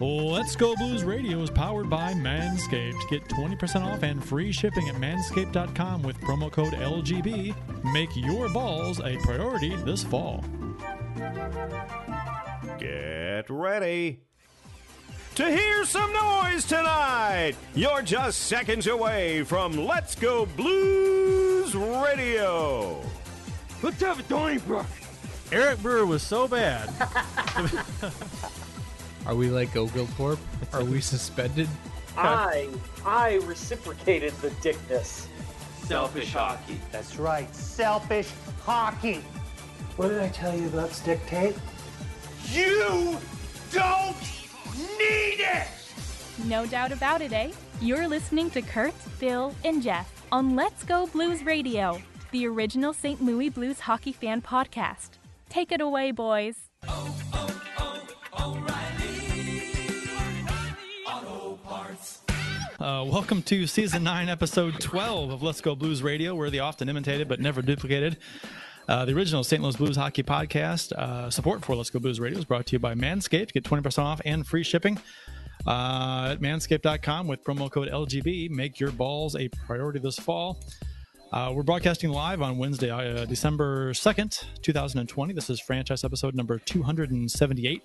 Let's Go Blues Radio is powered by Manscaped. Get 20% off and free shipping at manscaped.com with promo code LGB. Make your balls a priority this fall. Get ready to hear some noise tonight. You're just seconds away from Let's Go Blues Radio. Let's have a Donnybrook. Eric Brewer was so bad. Are we like Oglethorpe? Are we suspended? I I reciprocated the dickness. Selfish hockey. That's right, selfish hockey. What did I tell you about stick tape? You don't need it! No doubt about it, eh? You're listening to Curt, Bill, and Jeff on Let's Go Blues Radio, the original St. Louis Blues hockey fan podcast. Take it away, boys. Uh, welcome to season 9, episode 12 of Let's Go Blues Radio. We're the often imitated but never duplicated. Uh, the original St. Louis Blues hockey podcast. Uh, support for Let's Go Blues Radio is brought to you by Manscaped. Get 20% off and free shipping uh, at manscaped.com with promo code LGB. Make your balls a priority this fall. Uh, we're broadcasting live on Wednesday, uh, December 2nd, 2020. This is franchise episode number 278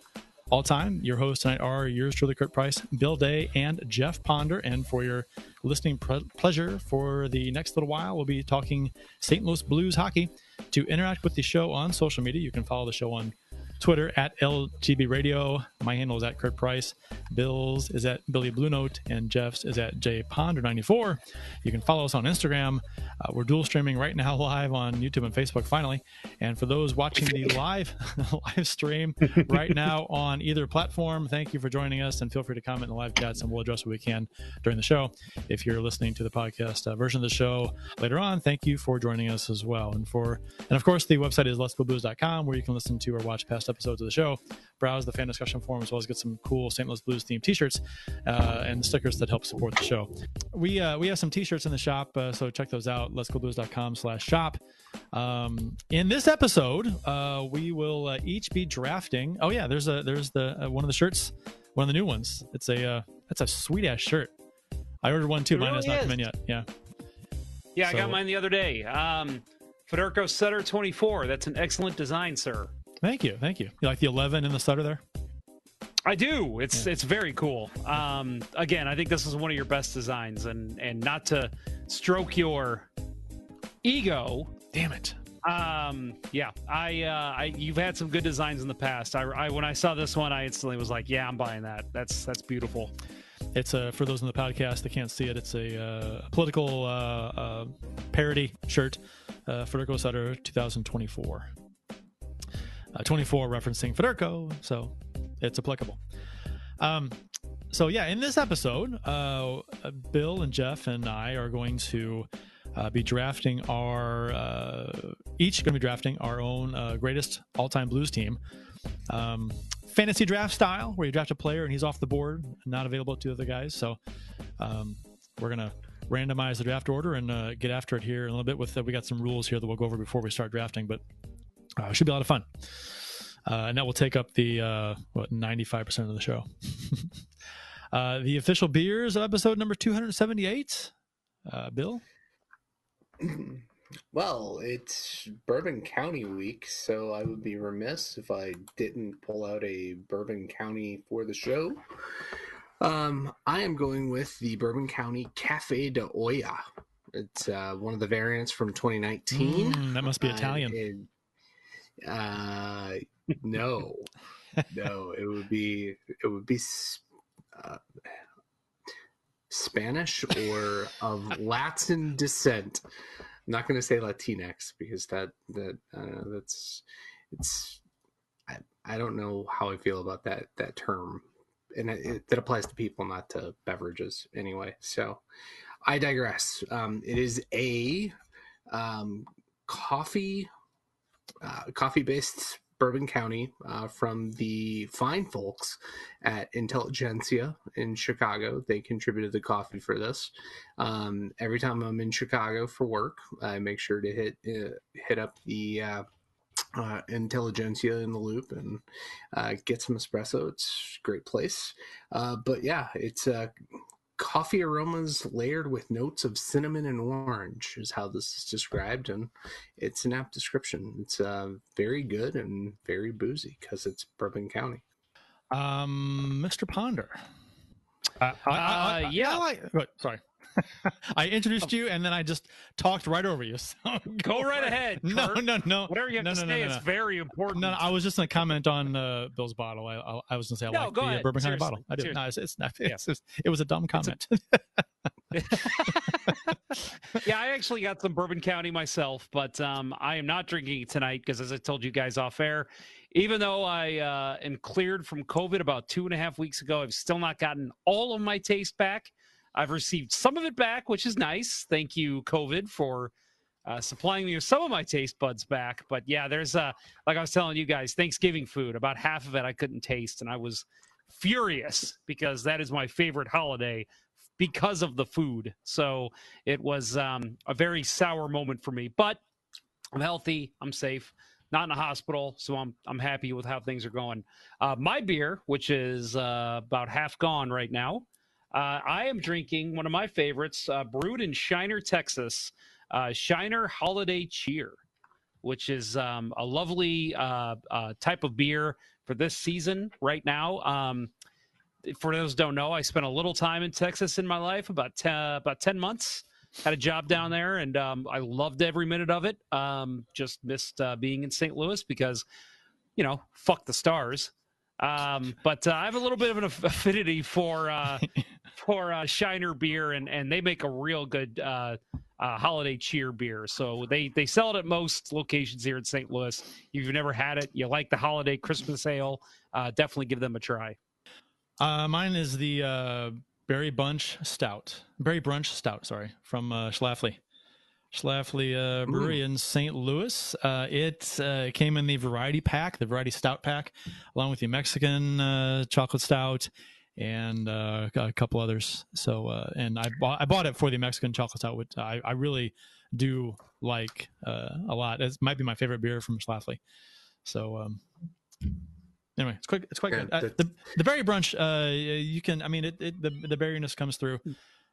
all time. Your hosts tonight are yours truly, Curt Price, Bill Day, and Jeff Ponder. And for your listening pre- pleasure for the next little while, we'll be talking St. Louis Blues hockey. To interact with the show on social media, you can follow the show on Twitter at LGB Radio. My handle is at Curt Price. Bill's is at Billy Blue Note, and Jeff's is at J Ponder94. You can follow us on Instagram. Uh, we're dual streaming right now live on YouTube and Facebook. Finally, and for those watching the live live stream right now on either platform, thank you for joining us, and feel free to comment in the live chats, and we'll address what we can during the show. If you're listening to the podcast uh, version of the show later on, thank you for joining us as well. And for and of course, the website is letsgoblues.com, where you can listen to or watch past episodes of the show, browse the fan discussion forum, as well as get some cool St. Louis Blues themed T-shirts uh, and stickers that help support the show. We uh, we have some T-shirts in the shop, uh, so check those out. Letsgoblues.com/shop. Um, in this episode, uh, we will uh, each be drafting. Oh yeah, there's a there's the uh, one of the shirts, one of the new ones. It's a uh, that's a sweet ass shirt. I ordered one too. It Mine has really not come in yet. Yeah. Yeah, I got mine the other day. Um, Federko Sutter 24. That's an excellent design, sir. Thank you, thank you. You like the 11 in the stutter there? I do. It's it's very cool. Um, again, I think this is one of your best designs, and and not to stroke your ego. Damn it. Um, yeah, I, uh, I, you've had some good designs in the past. I, I, when I saw this one, I instantly was like, yeah, I'm buying that. That's, that's beautiful. It's uh, for those in the podcast that can't see it. It's a uh, political uh, uh, parody shirt, uh, Federko Sutter 2024. Uh, 24 referencing Federko, so it's applicable. Um, so yeah, in this episode, uh, Bill and Jeff and I are going to uh, be drafting our uh, each going to be drafting our own uh, greatest all-time blues team. Um, fantasy draft style, where you draft a player and he's off the board, not available to the other guys. So um, we're gonna randomize the draft order and uh, get after it here in a little bit. With uh, we got some rules here that we'll go over before we start drafting, but uh, it should be a lot of fun. Uh, and that will take up the uh, what ninety five percent of the show. uh, the official beers of episode number two hundred seventy eight. Uh, Bill, Well, it's Bourbon County week, so I would be remiss if I didn't pull out a Bourbon County for the show. Um, I am going with the Bourbon County Cafe de Olla. It's uh, one of the variants from 2019. Mm, that must be Uh, Italian. it- uh, no, no, it would be it would be uh, Spanish or of Latin descent. I'm not going to say Latinx because that that uh, that's it's I, I don't know how I feel about that that term, and it, it, that applies to people, not to beverages anyway. So I digress. Um, it is a um, coffee uh, coffee based Bourbon County uh, from the fine folks at Intelligentsia in Chicago. They contributed the coffee for this. Um, every time I'm in Chicago for work, I make sure to hit uh, hit up the uh, uh, Intelligentsia in the loop and uh, get some espresso. It's a great place. Uh, but yeah, it's uh, coffee aromas layered with notes of cinnamon and orange is how this is described, and it's an apt description. It's uh, very good and very boozy because it's Bourbon County. Um, Mr. Ponder. Uh, I, I, I, Uh, yeah. I like- sorry. I introduced you and then I just talked right over you. So Go right ahead. No, Curt. no, no. Whatever you have no, to no, no, say no, is very important. No, no, I was just going to comment on uh, Bill's bottle. I, I, I was going to say I like the uh, ahead. Bourbon County Seriously. bottle. I did. No, it's, it's not. Yeah. It's, it's- it was a dumb comment. yeah, I actually got some Bourbon County myself, but um, I am not drinking it tonight because, as I told you guys off air, even though I uh, am cleared from COVID about two and a half weeks ago, I've still not gotten all of my taste back. I've received some of it back, which is nice. Thank you, COVID, for uh, supplying me with some of my taste buds back. But yeah, there's like I was telling you guys, Thanksgiving food. About half of it I couldn't taste, and I was furious because that is my favorite holiday because of the food. So it was um, a very sour moment for me. But I'm healthy. I'm safe. Not in a hospital, so I'm I'm happy with how things are going. Uh, my beer, which is uh, about half gone right now, uh, I am drinking one of my favorites, uh, brewed in Shiner, Texas, uh, Shiner Holiday Cheer, which is um, a lovely uh, uh, type of beer for this season right now. Um, for those don't know, I spent a little time in Texas in my life, about 10, about 10 months. Had a job down there, and um, I loved every minute of it. Um, just missed uh, being in St. Louis because, you know, fuck the stars. Um, but uh, I have a little bit of an affinity for uh, for uh, Shiner beer, and and they make a real good uh, uh, holiday cheer beer. So they they sell it at most locations here in St. Louis. If you've never had it, you like the holiday Christmas ale, uh, definitely give them a try. Uh, mine is the uh, Berry Bunch Stout. Berry Brunch Stout, sorry, from uh, Schlafly. Schlafly uh, Brewery in St. Louis. Uh, it uh, came in the variety pack, the variety stout pack, along with the Mexican uh, chocolate stout and uh, a couple others. So, uh, and I bought I bought it for the Mexican chocolate stout, which I, I really do like uh, a lot. It might be my favorite beer from Schlafly. So, um, anyway, it's quite it's quite Yeah, good. Uh, the the berry brunch, uh, you can. I mean, it, it the the berryness comes through,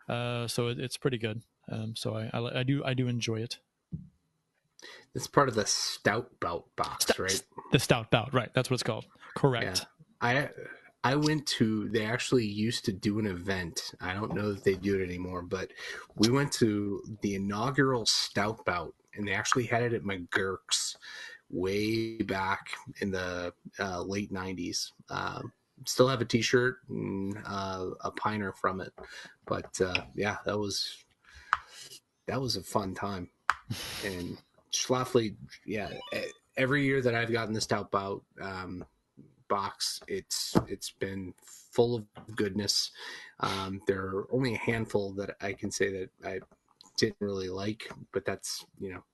uh, so it, it's pretty good. Um, so I, I I do I do enjoy it. It's part of the Stout Bout box, right? The stout bout, right? That's what it's called. Correct. I I went to they actually used to do an event. I don't know that they do it anymore, but we went to the inaugural Stout Bout and they actually had it at McGurk's way back in the uh, late 90s. Um, still have a t-shirt and uh, a piner from it. But uh, yeah, that was that was a fun time. And Schlafly, yeah, every year that I've gotten the Stout Bout um, box, it's it's been full of goodness. Um, there are only a handful that I can say that I didn't really like, but that's you know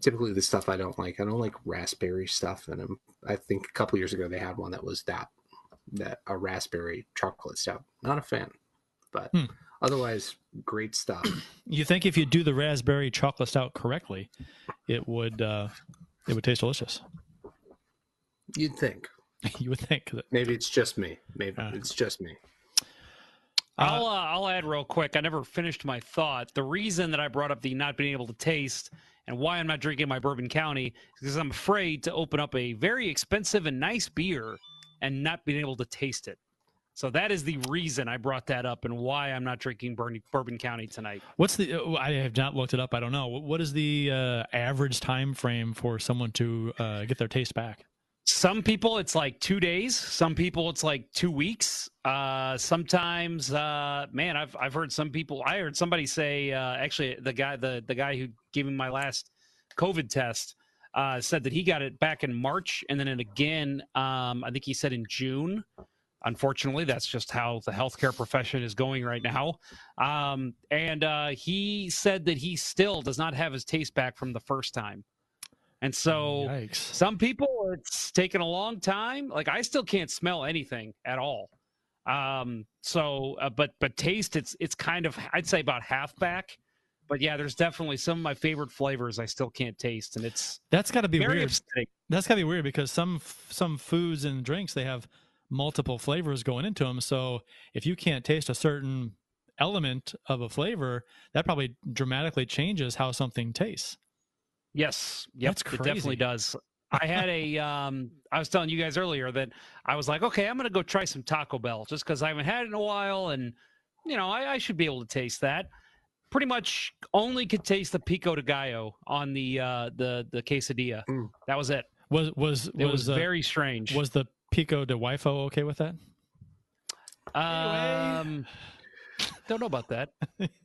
typically the stuff I don't like. I don't like raspberry stuff, and I'm, I think a couple years ago they had one that was that that a raspberry chocolate stout. Not a fan, but Hmm. otherwise great stuff. You think if you do the raspberry chocolate stout correctly, it would uh, it would taste delicious. You'd think. you would think that. Maybe it's just me. Maybe Uh. it's just me. I'll uh, I'll add real quick. I never finished my thought. The reason that I brought up the not being able to taste and why I'm not drinking my Bourbon County is because I'm afraid to open up a very expensive and nice beer and not being able to taste it. So that is the reason I brought that up and why I'm not drinking Bourbon, Bourbon County tonight. What's the? uh, I have not looked it up. I don't know. What- What is the uh, average time frame for someone to uh, get their taste back? Some people it's like two days. Some people it's like two weeks. Uh, sometimes, uh, man, I've I've heard some people. I heard somebody say uh, actually the guy the the guy who gave me my last COVID test uh, said that he got it back in March and then it again. Um, I think he said in June. Unfortunately, that's just how the healthcare profession is going right now. Um, and uh, he said that he still does not have his taste back from the first time. And so Yikes! some people it's taken a long time like i still can't smell anything at all um so uh, but but taste it's it's kind of i'd say about half back but yeah, there's definitely some of my favorite flavors I still can't taste, and it's That's got to be weird. upsetting. That's got to be weird because some some foods and drinks they have multiple flavors going into them. So if you can't taste a certain element of a flavor, that probably dramatically changes how something tastes. Yes, yep, That's it definitely does. I had a, um, I was telling you guys earlier that I was like, okay, I'm going to go try some Taco Bell just because I haven't had it in a while, and you know, I, I should be able to taste that. Pretty much only could taste the pico de gallo on the uh, the the quesadilla. Mm. That was it. Was was It was, was uh, very strange. was the pico de wifo okay with that? um, don't know about that.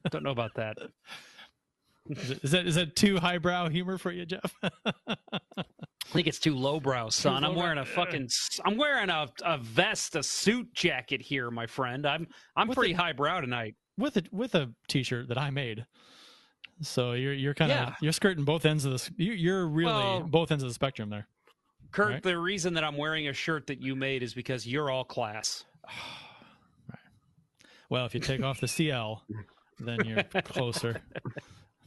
don't know about that. Is, that is that too highbrow humor for you, Jeff? I think it's too lowbrow, son. I'm wearing a fucking. I'm wearing a, a vest, a suit jacket here, my friend. I'm I'm With pretty a- highbrow tonight. with a with a t-shirt that I made. So you're you're kind of Yeah. you're skirting both ends of this. You, you're really Well- both ends of the spectrum there. Curt, Right. the reason that I'm wearing a shirt that you made is because you're all class. right. Well, if you take off the CL, then you're closer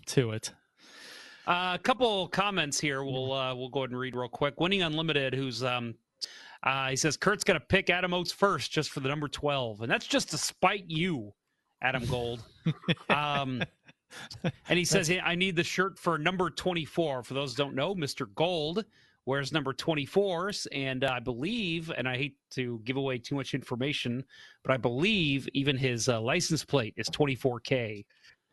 to it. Uh, a couple comments here. We'll uh, we'll go ahead and read real quick. Winning Unlimited, who's um, uh, he says Curt's gonna pick Adam Oates first just for the number twelve, and that's just to spite you, Adam Gold. um, and he says I need the shirt for number twenty four. For those who don't know, Mister Gold wears number twenty fours, and I believe, and I hate to give away too much information, but I believe even his uh, license plate is twenty four K.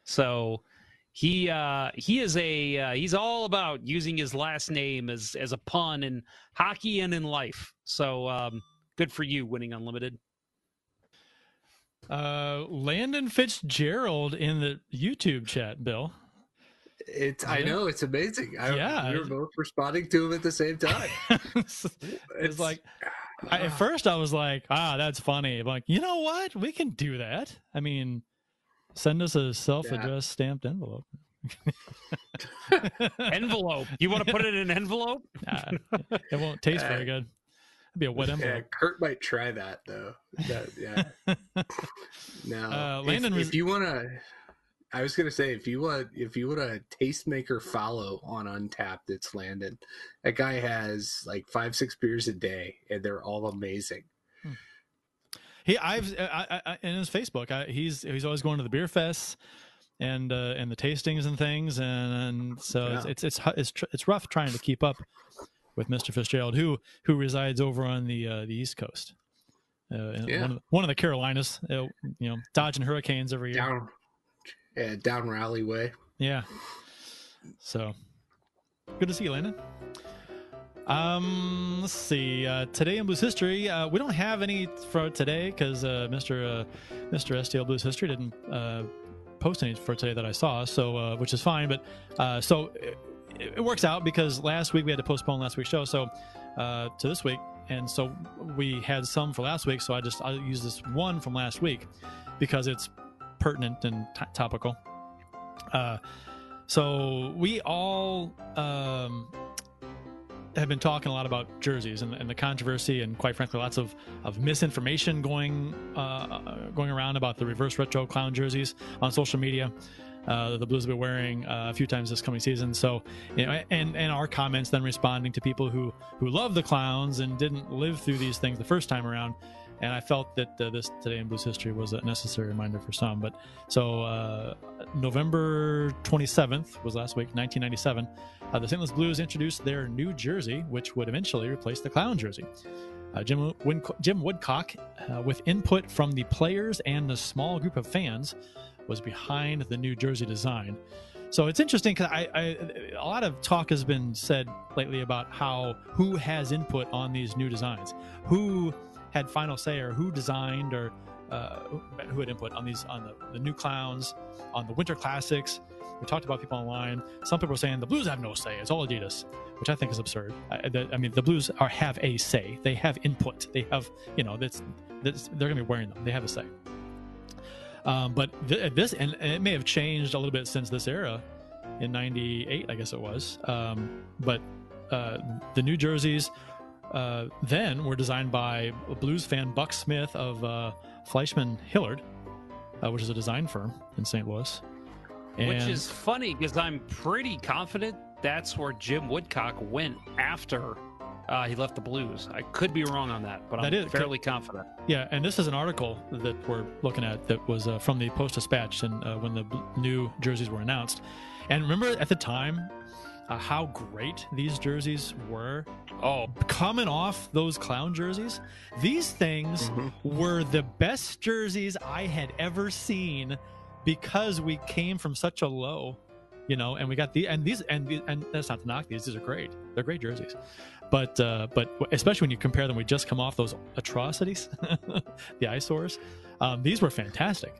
So he uh he is a uh, he's all about using his last name as as a pun in hockey and in life so um good for you winning unlimited Uh, Landon Fitzgerald in the YouTube chat, Bill. It's I know it's amazing. I, Yeah. we were both responding to him at the same time. it's, it's like I, at first I was like, ah, that's funny. I'm like, you know what? We can do that. I mean, send us a self-addressed stamped envelope. envelope you want to put it in an envelope Nah, it won't taste very Uh, good. It'd be a wet yeah. Curt might try that though. That- yeah. now, Uh, Landon if, was- you want to, I was gonna say if you want if you want a tastemaker follow on Untappd, it's Landon. That guy has like five six beers a day, and they're all amazing. He, I've, I, I, I- in his Facebook, I, he's he's always going to the beer fests and uh, and the tastings and things, and, and so it's Yeah. it's it's hu- it's, it's rough trying to keep up with Mr. Fitzgerald, who who resides over on the uh, the East Coast, uh, Yeah. one, of the, one of the Carolinas, uh, you know, dodging hurricanes every year. Down, yeah, down Raleigh way. Yeah. So good to see you, Landon. Um, let's see. Uh, today in Blues history, uh, we don't have any for today because uh, Mr. Uh, Mr. STL Blues history didn't uh, post any for today that I saw. So, uh, which is fine. But so it, it works out because last week we had to postpone last week's show. So to this week, and so we had some for last week. So I just I'll use this one from last week because it's pertinent and t- topical. So we all um, have been talking a lot about jerseys and, and the controversy, and quite frankly, lots of, of misinformation going uh, going around about the reverse retro clown jerseys on social media. Uh, the Blues have been wearing uh, a few times this coming season. So, you know, and and our comments then responding to people who who love the clowns and didn't live through these things the first time around. And I felt that uh, this today in Blues history was a necessary reminder for some. But so uh, November 27th was last week, 1997. Uh, the St. Louis Blues introduced their new jersey, which would eventually replace the clown jersey. Uh, Jim, Win- Jim Woodcock, uh, with input from the players and a small group of fans, was behind the new jersey design. So it's interesting because I, I, a lot of talk has been said lately about how who has input on these new designs, who had final say, or who designed, or uh, who had input on these on the, the new clowns, on the winter classics. We talked about people online. Some people are saying the Blues have no say; it's all Adidas, which I think is absurd. I, the, I mean, the Blues are have a say. They have input. They have, you know, that's, that's they're going to be wearing them. They have a say. Um, but th- this, and, and it may have changed a little bit since this era, in '98, I guess it was. Um, but uh, the New Jerseys uh, then were designed by blues fan Buck Smith of uh, Fleishman Hillard, uh, which is a design firm in St. Louis. Which is funny because I'm pretty confident that's where Jim Woodcock went after uh, he left the Blues. I could be wrong on that, but I'm That is- fairly confident. Yeah, and this is an article that we're looking at that was uh, from the Post Dispatch and uh, when the new jerseys were announced. And remember at the time uh, how great these jerseys were? Oh, coming off those clown jerseys, these things were the best jerseys I had ever seen because we came from such a low, you know, and we got the and these and the- and that's not to knock these; these are great. They're great jerseys, but uh, but especially when you compare them, we just come off those atrocities, the eyesores. Um, these were fantastic.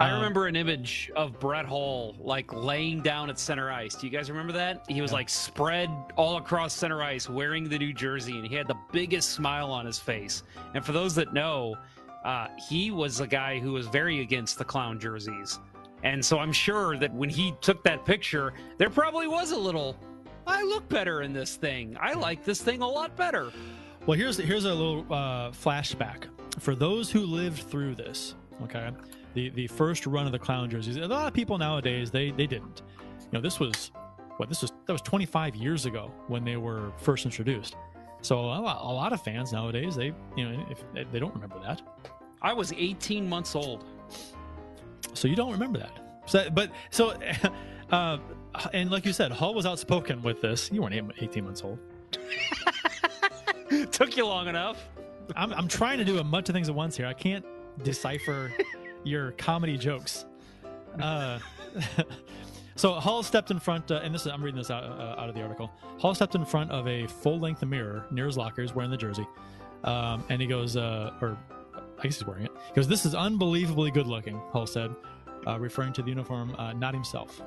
I Um, remember an image of Brett Hull like laying down at center ice. Do you guys remember that? He was like spread all across center ice wearing the new jersey and he had the biggest smile on his face. And for those that know, uh, he was a guy who was very against the clown jerseys. And so I'm sure that when he took that picture, there probably was a little, I look better in this thing. I like this thing a lot better. Well, here's here's a little uh, flashback for those who lived through this. Okay, the the first run of the clown jerseys. A lot of people nowadays they they didn't. You know, this was what this was that was 25 years ago when they were first introduced. So a lot, a lot of fans nowadays they you know if they don't remember that. I was 18 months old. So you don't remember that. So but so. Uh, and like you said, Hull was outspoken with this. You weren't 18 months old. Took you long enough. I'm, I'm trying to do a bunch of things at once here. I can't decipher your comedy jokes. Uh, so Hull stepped in front, uh, and this is I'm reading this out, uh, out of the article. Hull stepped in front of a full-length mirror near his lockers, wearing the jersey, um, and he goes, uh, or I guess he's wearing it. He goes, "This is unbelievably good-looking," Hull said, uh, referring to the uniform, uh, not himself.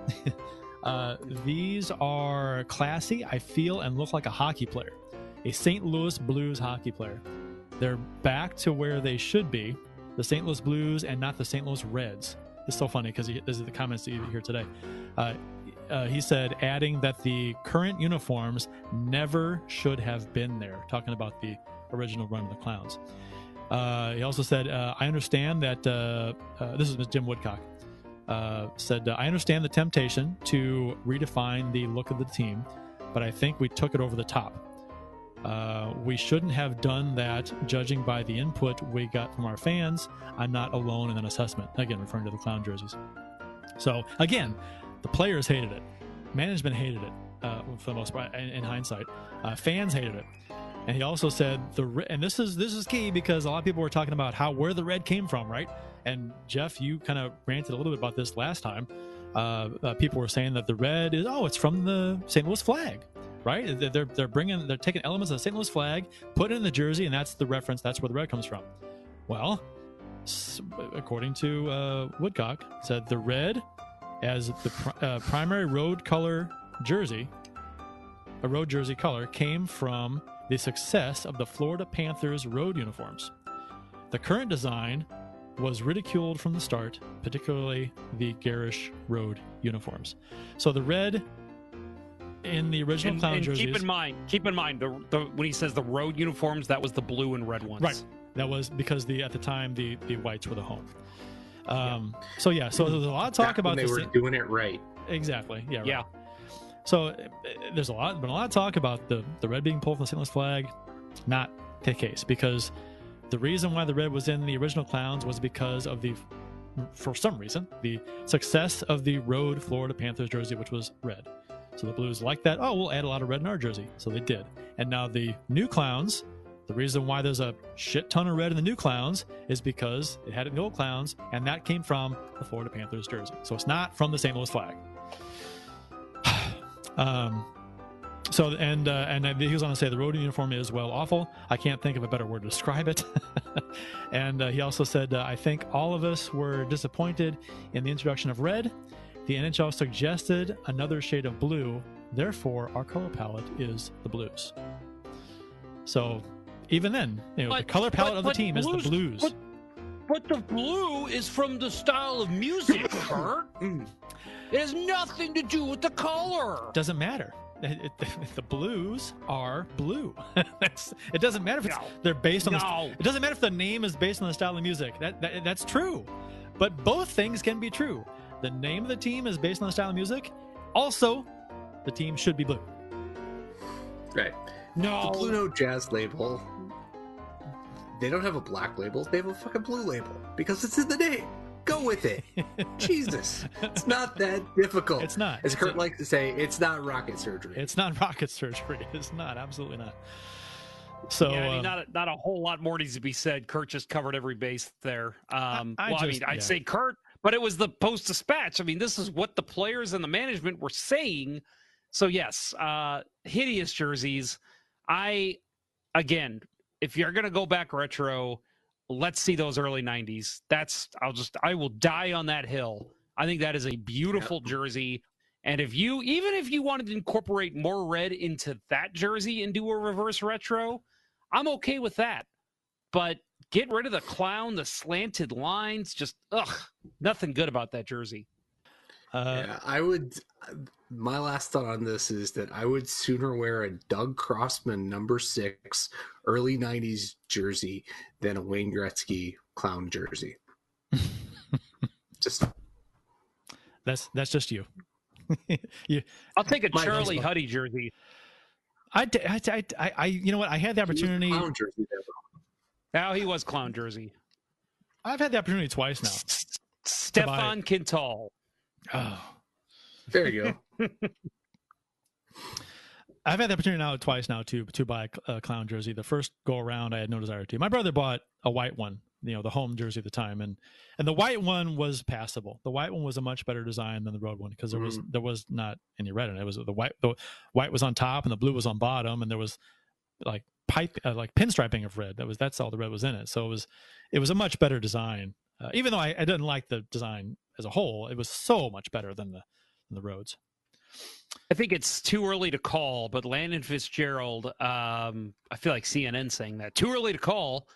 these are classy. I feel and look like a hockey player, a St. Louis Blues hockey player. They're back to where they should be, the St. Louis Blues and not the St. Louis Reds. It's so funny because this is the comments that you hear today. Uh, uh, he said, adding that the current uniforms never should have been there, talking about the original run of the Clowns. Uh, he also said, uh, I understand that, uh, uh, this is Jim Woodcock, said, I understand the temptation to redefine the look of the team, but I think we took it over the top. Uh, we shouldn't have done that, judging by the input we got from our fans. I'm not alone in that assessment. Again, referring to the clown jerseys. So, again, the players hated it, management hated it uh, for the most part. In, in hindsight, uh, fans hated it. And he also said the and this is this is key because a lot of people were talking about how where the red came from, right? And Jeff, you kind of ranted a little bit about this last time. Uh, uh, people were saying that the red is oh, it's from the St. Louis flag right? They're they're bringing they're taking elements of the St. Louis flag, put it in the jersey, and that's the reference. That's where the red comes from. Well, according to uh, Woodcock, said the red as the pr- uh, primary road color jersey, a road jersey color, came from the success of the Florida Panthers road uniforms. The current design was ridiculed from the start, particularly the garish road uniforms. So the red in the original And, clown and jerseys. keep in mind, keep in mind, the, the when he says the road uniforms, that was the blue and red ones. Right. That was because the at the time the the whites were the home. Um, So yeah, so there's a lot of talk Back when about they this. were doing it right. Exactly. Yeah. right. Yeah. So uh, there's a lot, been a lot of talk about the the red being pulled from the St. Louis flag. Not the case because the reason why the red was in the original clowns was because of the, for some reason, the success of the road Florida Panthers jersey, which was red. So the Blues liked that. Oh, we'll add a lot of red in our jersey. So they did. And now the new clowns. The reason why there's a shit ton of red in the new clowns is because it had it in the old clowns, and that came from the Florida Panthers jersey. So it's not from the St. Louis flag. um, so and uh, and he was on to say the road uniform is well awful. I can't think of a better word to describe it. and uh, he also said, uh, I think all of us were disappointed in the introduction of red. The NHL suggested another shade of blue. Therefore, our color palette is the blues. So even then, you know, the color palette but- of the but team is the blues. But, but the blue is from the style of music, Curt. It has nothing to do with the color. doesn't matter. It- it- the blues are blue. It doesn't matter if it's, No. they're based on. The, it doesn't matter if the name is based on the style of music. That, that that's true, but both things can be true. The name of the team is based on the style of music. Also, the team should be blue. Right. No. The Blue Note Jazz label. They don't have a black label. They have a fucking blue label because it's in the name. Go with it. Jesus, it's not that difficult. It's not. As It's Curt a- likes to say, it's not rocket surgery. It's not rocket surgery. It's not. Absolutely not. So yeah, I mean, uh, not a, not a whole lot more needs to be said. Curt just covered every base there. Um, I well, I just- mean, I'd say Curt, but it was the post dispatch. I mean, this is what the players and the management were saying. So yes, uh, hideous jerseys. I again, if you're gonna go back retro, let's see those early '90s. That's I'll just I will die on that hill. I think that is a beautiful jersey. And if you even if you wanted to incorporate more red into that jersey and do a reverse retro, I'm okay with that. But get rid of the clown, the slanted lines, just ugh, nothing good about that jersey. uh, yeah, I would. My last thought on this is that I would sooner wear a Doug Crossman number six early '90s jersey than a Wayne Gretzky clown jersey. Just that's that's just you. you I'll take a My Charlie. Huddy jersey. I, I, I, I, you know what? I had the opportunity. Clown jersey there. Now he was clown jersey. I've had the opportunity twice now. Stephane Quintal. Oh, There you go. I've had the opportunity now twice now to to buy a clown jersey. The first go around, I had no desire to. My brother bought a white one, you know, the home jersey at the time, and and the white one was passable. The white one was a much better design than the road one because there was mm. there was not any red in it. It was the white the white was on top and the blue was on bottom, and there was like pipe uh, like pinstriping of red. That was that's all the red was in it. So it was it was a much better design. Uh, even though I, I didn't like the design as a whole, it was so much better than the than the roads. I think it's too early to call, but Landon Fitzgerald, um, I feel like CNN saying that. Too early to call.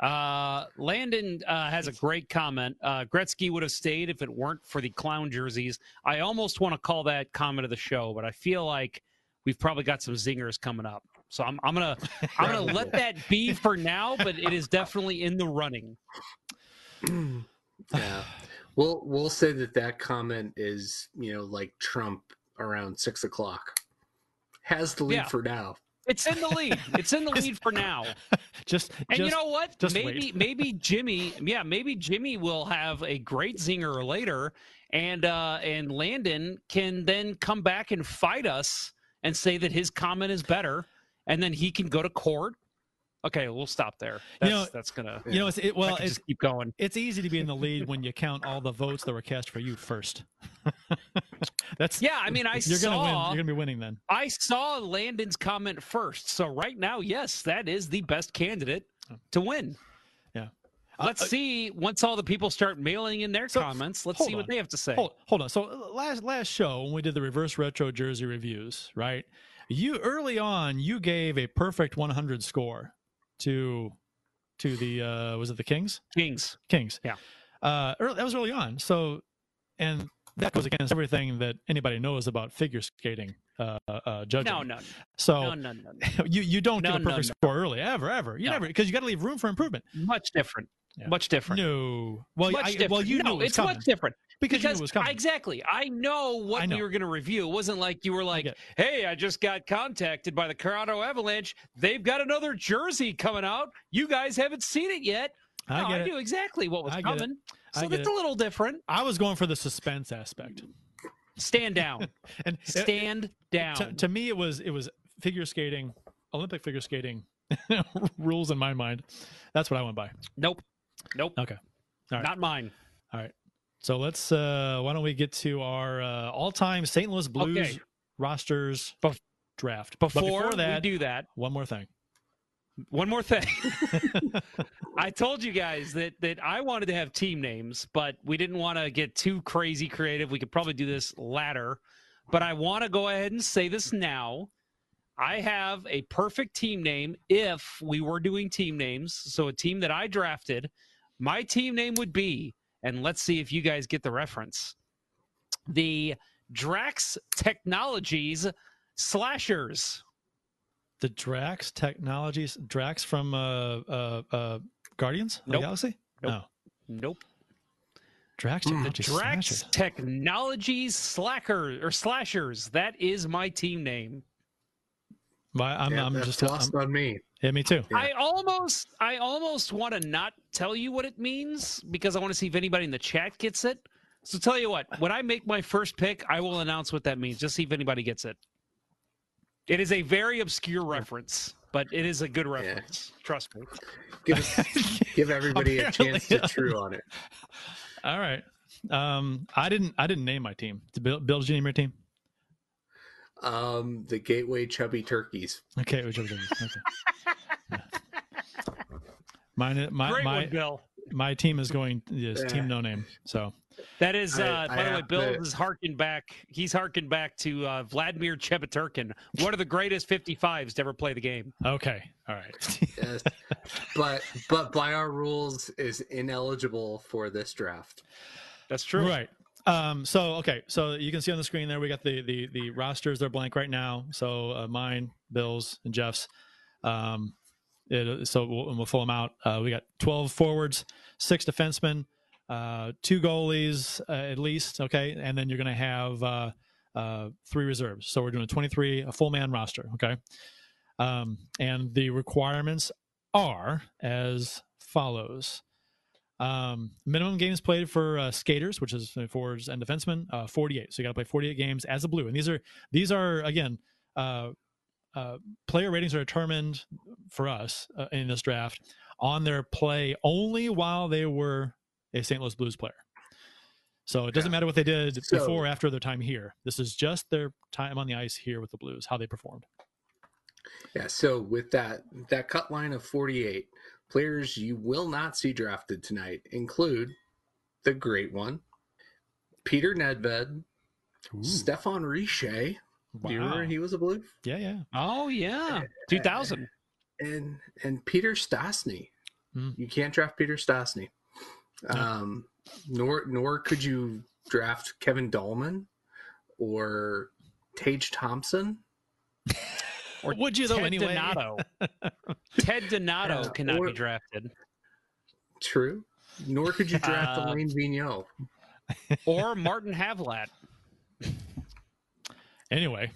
Uh, Landon uh, has a great comment. Uh, Gretzky would have stayed if it weren't for the clown jerseys. I almost want to call that comment of the show, but I feel like we've probably got some zingers coming up. So I'm, I'm gonna I'm gonna let that be for now, but it is definitely in the running. Yeah. We'll we'll say that that comment is you know like Trump around six o'clock has the lead Yeah. for now. It's in the lead. It's in the lead for now. Just And you know what? just maybe wait. maybe Jimmy, yeah, maybe Jimmy will have a great zinger later, and uh, and Landon can then come back and fight us and say that his comment is better, and then he can go to court. Okay, we'll stop there. That's, You know- that's gonna. you know, it's, it, well, it's just keep going. it's easy to be in the lead when you count all the votes that were cast for you first. That's Yeah, I mean, I you're gonna win. saw- You're gonna be winning then. I saw Landon's comment first, so right now, yes, that is the best candidate to win. Yeah. Let's Uh, see once all the people start mailing in their So, comments. Let's hold see what on. they have to say. Hold, hold on. So uh, last last show when we did the reverse retro jersey reviews, right? You early on you gave a perfect 100 score to to the uh was it the Kings? Kings. Kings. Yeah. Uh early, that was early on. So and that goes against everything that anybody knows about figure skating uh, uh judging. No, no, So no, no, no, no. you you don't No, get a perfect no. score early ever ever. You No. never because you got to leave room for improvement. Much different. Yeah. Much different. No. Well, much I, different. well you no, it's coming much different because, because it was coming. exactly. I know what I know. we were going to review. It wasn't like you were like, "Hey, I just got contacted by the Colorado Avalanche. They've got another jersey coming out. You guys haven't seen it yet." I no, I it. knew exactly what was I it. coming. So that's it. a little different. I was going for the suspense aspect. Stand down. And it- Stand down. to, to me it was it was figure skating olympic figure skating rules in my mind that's what i went by nope. Nope. okay all right. Not mine. So let's uh why don't we get to our uh all-time st louis blues Okay. rosters Bef- draft But Before, that we do that, one more thing One more thing. I told you guys that that I wanted to have team names, but we didn't want to get too crazy creative. We could probably do this latter, but I want to go ahead and say this now. I have a perfect team name if we were doing team names. So a team that I drafted, my team name would be, and let's see if you guys get the reference. The Drax Technologies Slashers. the drax technologies drax from uh uh uh guardians of Nope. the galaxy Nope. no Nope. Drax, Mm, Technologies Drax Slashers. Technologies Slacker or Slashers. That is my team name. Why, I'm, Yeah, I'm that's just I'm, lost on me. Yeah, me too. Yeah. I almost I almost want to not tell you what it means because I want to see if anybody in the chat gets it. So tell you what, when I make my first pick, I will announce what that means. Just see if anybody gets it. It is a very obscure reference, but it is a good reference. Trust me. Give, us- give everybody a chance to yeah. true on it. All right. Um, I didn't I didn't name my team. Did Bill, Bill, did you name your team? Um, the Gateway Chubby Turkeys. Okay, it was your team. Okay. Yeah. Mine, my Great my one, Bill. my team is going yes, team no name. So That is, I- uh, I by the way, Bill to- is harking back. He's harking back to uh, Vladimir Chebaturkin, one of the greatest 55s to ever play the game. okay, all right. Yes. but but by our rules is ineligible for this draft. That's true. Right. Um, so okay, so you can see on the screen there we got the the the rosters. They're blank right now. So uh, mine, Bill's, and Jeff's. Um, it, so we'll, we'll fill them out. Uh, we got twelve forwards, six defensemen, uh, two goalies uh, at least. Okay, and then you're going to have uh, uh, three reserves. So we're doing a twenty-three, a full man roster. Okay, um, and the requirements are as follows. Um, minimum games played for uh, skaters, which is uh, forwards and defensemen, uh, 48. So you got to play 48 games as a blue. And these are these are again uh, uh, player ratings are determined for us uh, in this draft on their play only while they were a St. Louis Blues player. So it doesn't Yeah. matter what they did So- before or after their time here. This is just their time on the ice here with the Blues, how they performed. Yeah, so with that that cut line of 48 players you will not see drafted tonight include the great one, Peter Nedved, Stephane Richer. Do you remember he was a blue? Yeah, yeah. Oh, yeah. 2000. And and Peter Stastny. Hmm. You can't draft Peter Stastny. No. Um nor nor could you draft Kevin Dallman or Tage Thompson. Or Would you though Ted anyway? Donato. Ted Donato Yeah, cannot or- be drafted. True. Nor could you draft Uh, Alain Vigneault. Or Martin Havlat. Anyway,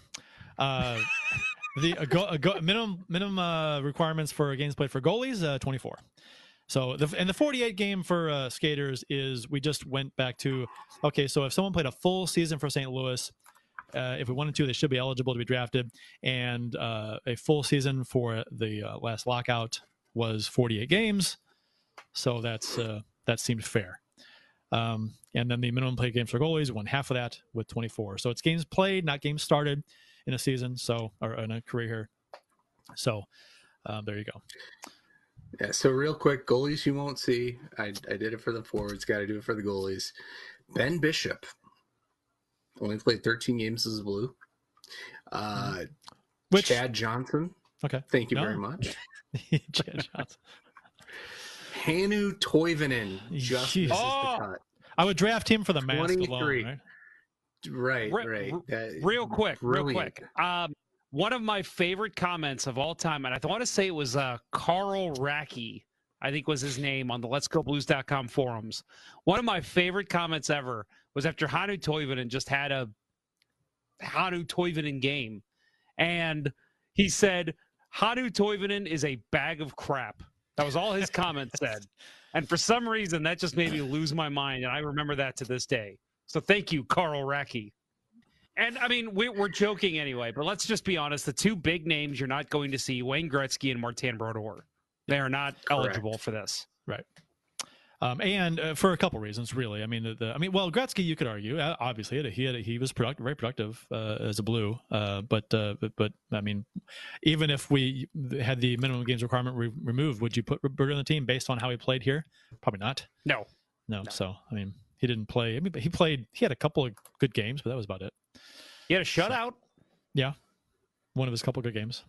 uh, the uh, go, uh, go, minimum minimum uh, requirements for games played for goalies uh, 24. So the and the 48 game for uh, skaters is we just went back to okay. So if someone played a full season for St. Louis, uh, if we wanted to, they should be eligible to be drafted. And uh, a full season for the uh, last lockout was 48 games. So that's uh, that seemed fair. Um, and then the minimum played games for goalies, one half of that with 24. So it's games played, not games started in a season. So or in a career here. So um, there you go. Yeah, so real quick, goalies you won't see. I, I did it for the forwards, got to do it for the goalies. Ben Bishop only played 13 games as a blue. Uh, Which Chad Johnson, okay, thank you No. very much. Chad Johnson. Hannu Toivonen just misses Oh! the cut. I would draft him for the mask 23. alone. Right? Right, right. re- That- Real quick, real quick. Um, one of my favorite comments of all time, and I want to say it was uh, Carl Racky, I think was his name on the Let's Go Blues.com forums. One of my favorite comments ever was after Hannu Toivonen just had a Hannu Toivonen game, and he said Hannu Toivonen is a bag of crap. That was all his comment said, and for some reason that just made me lose my mind, and I remember that to this day. So thank you, Carl Racky. And I mean, we, we're joking anyway, but let's just be honest. The two big names you're not going to see Wayne Gretzky and Martin Brodeur. They are not eligible for this. Right. Um, and uh, for a couple reasons, really. I mean, the, the I mean, well, Gretzky, you could argue, uh, obviously, he had, he had he was productive, very productive uh, as a blue. Uh, but, uh, but but I mean, even if we had the minimum games requirement re- removed, would you put Roberto on the team based on how he played here? Probably not. No. No. So I mean, he didn't play. I mean, he played. He had a couple of good games, but that was about it. He had a shutout. Yeah, one of his couple good games.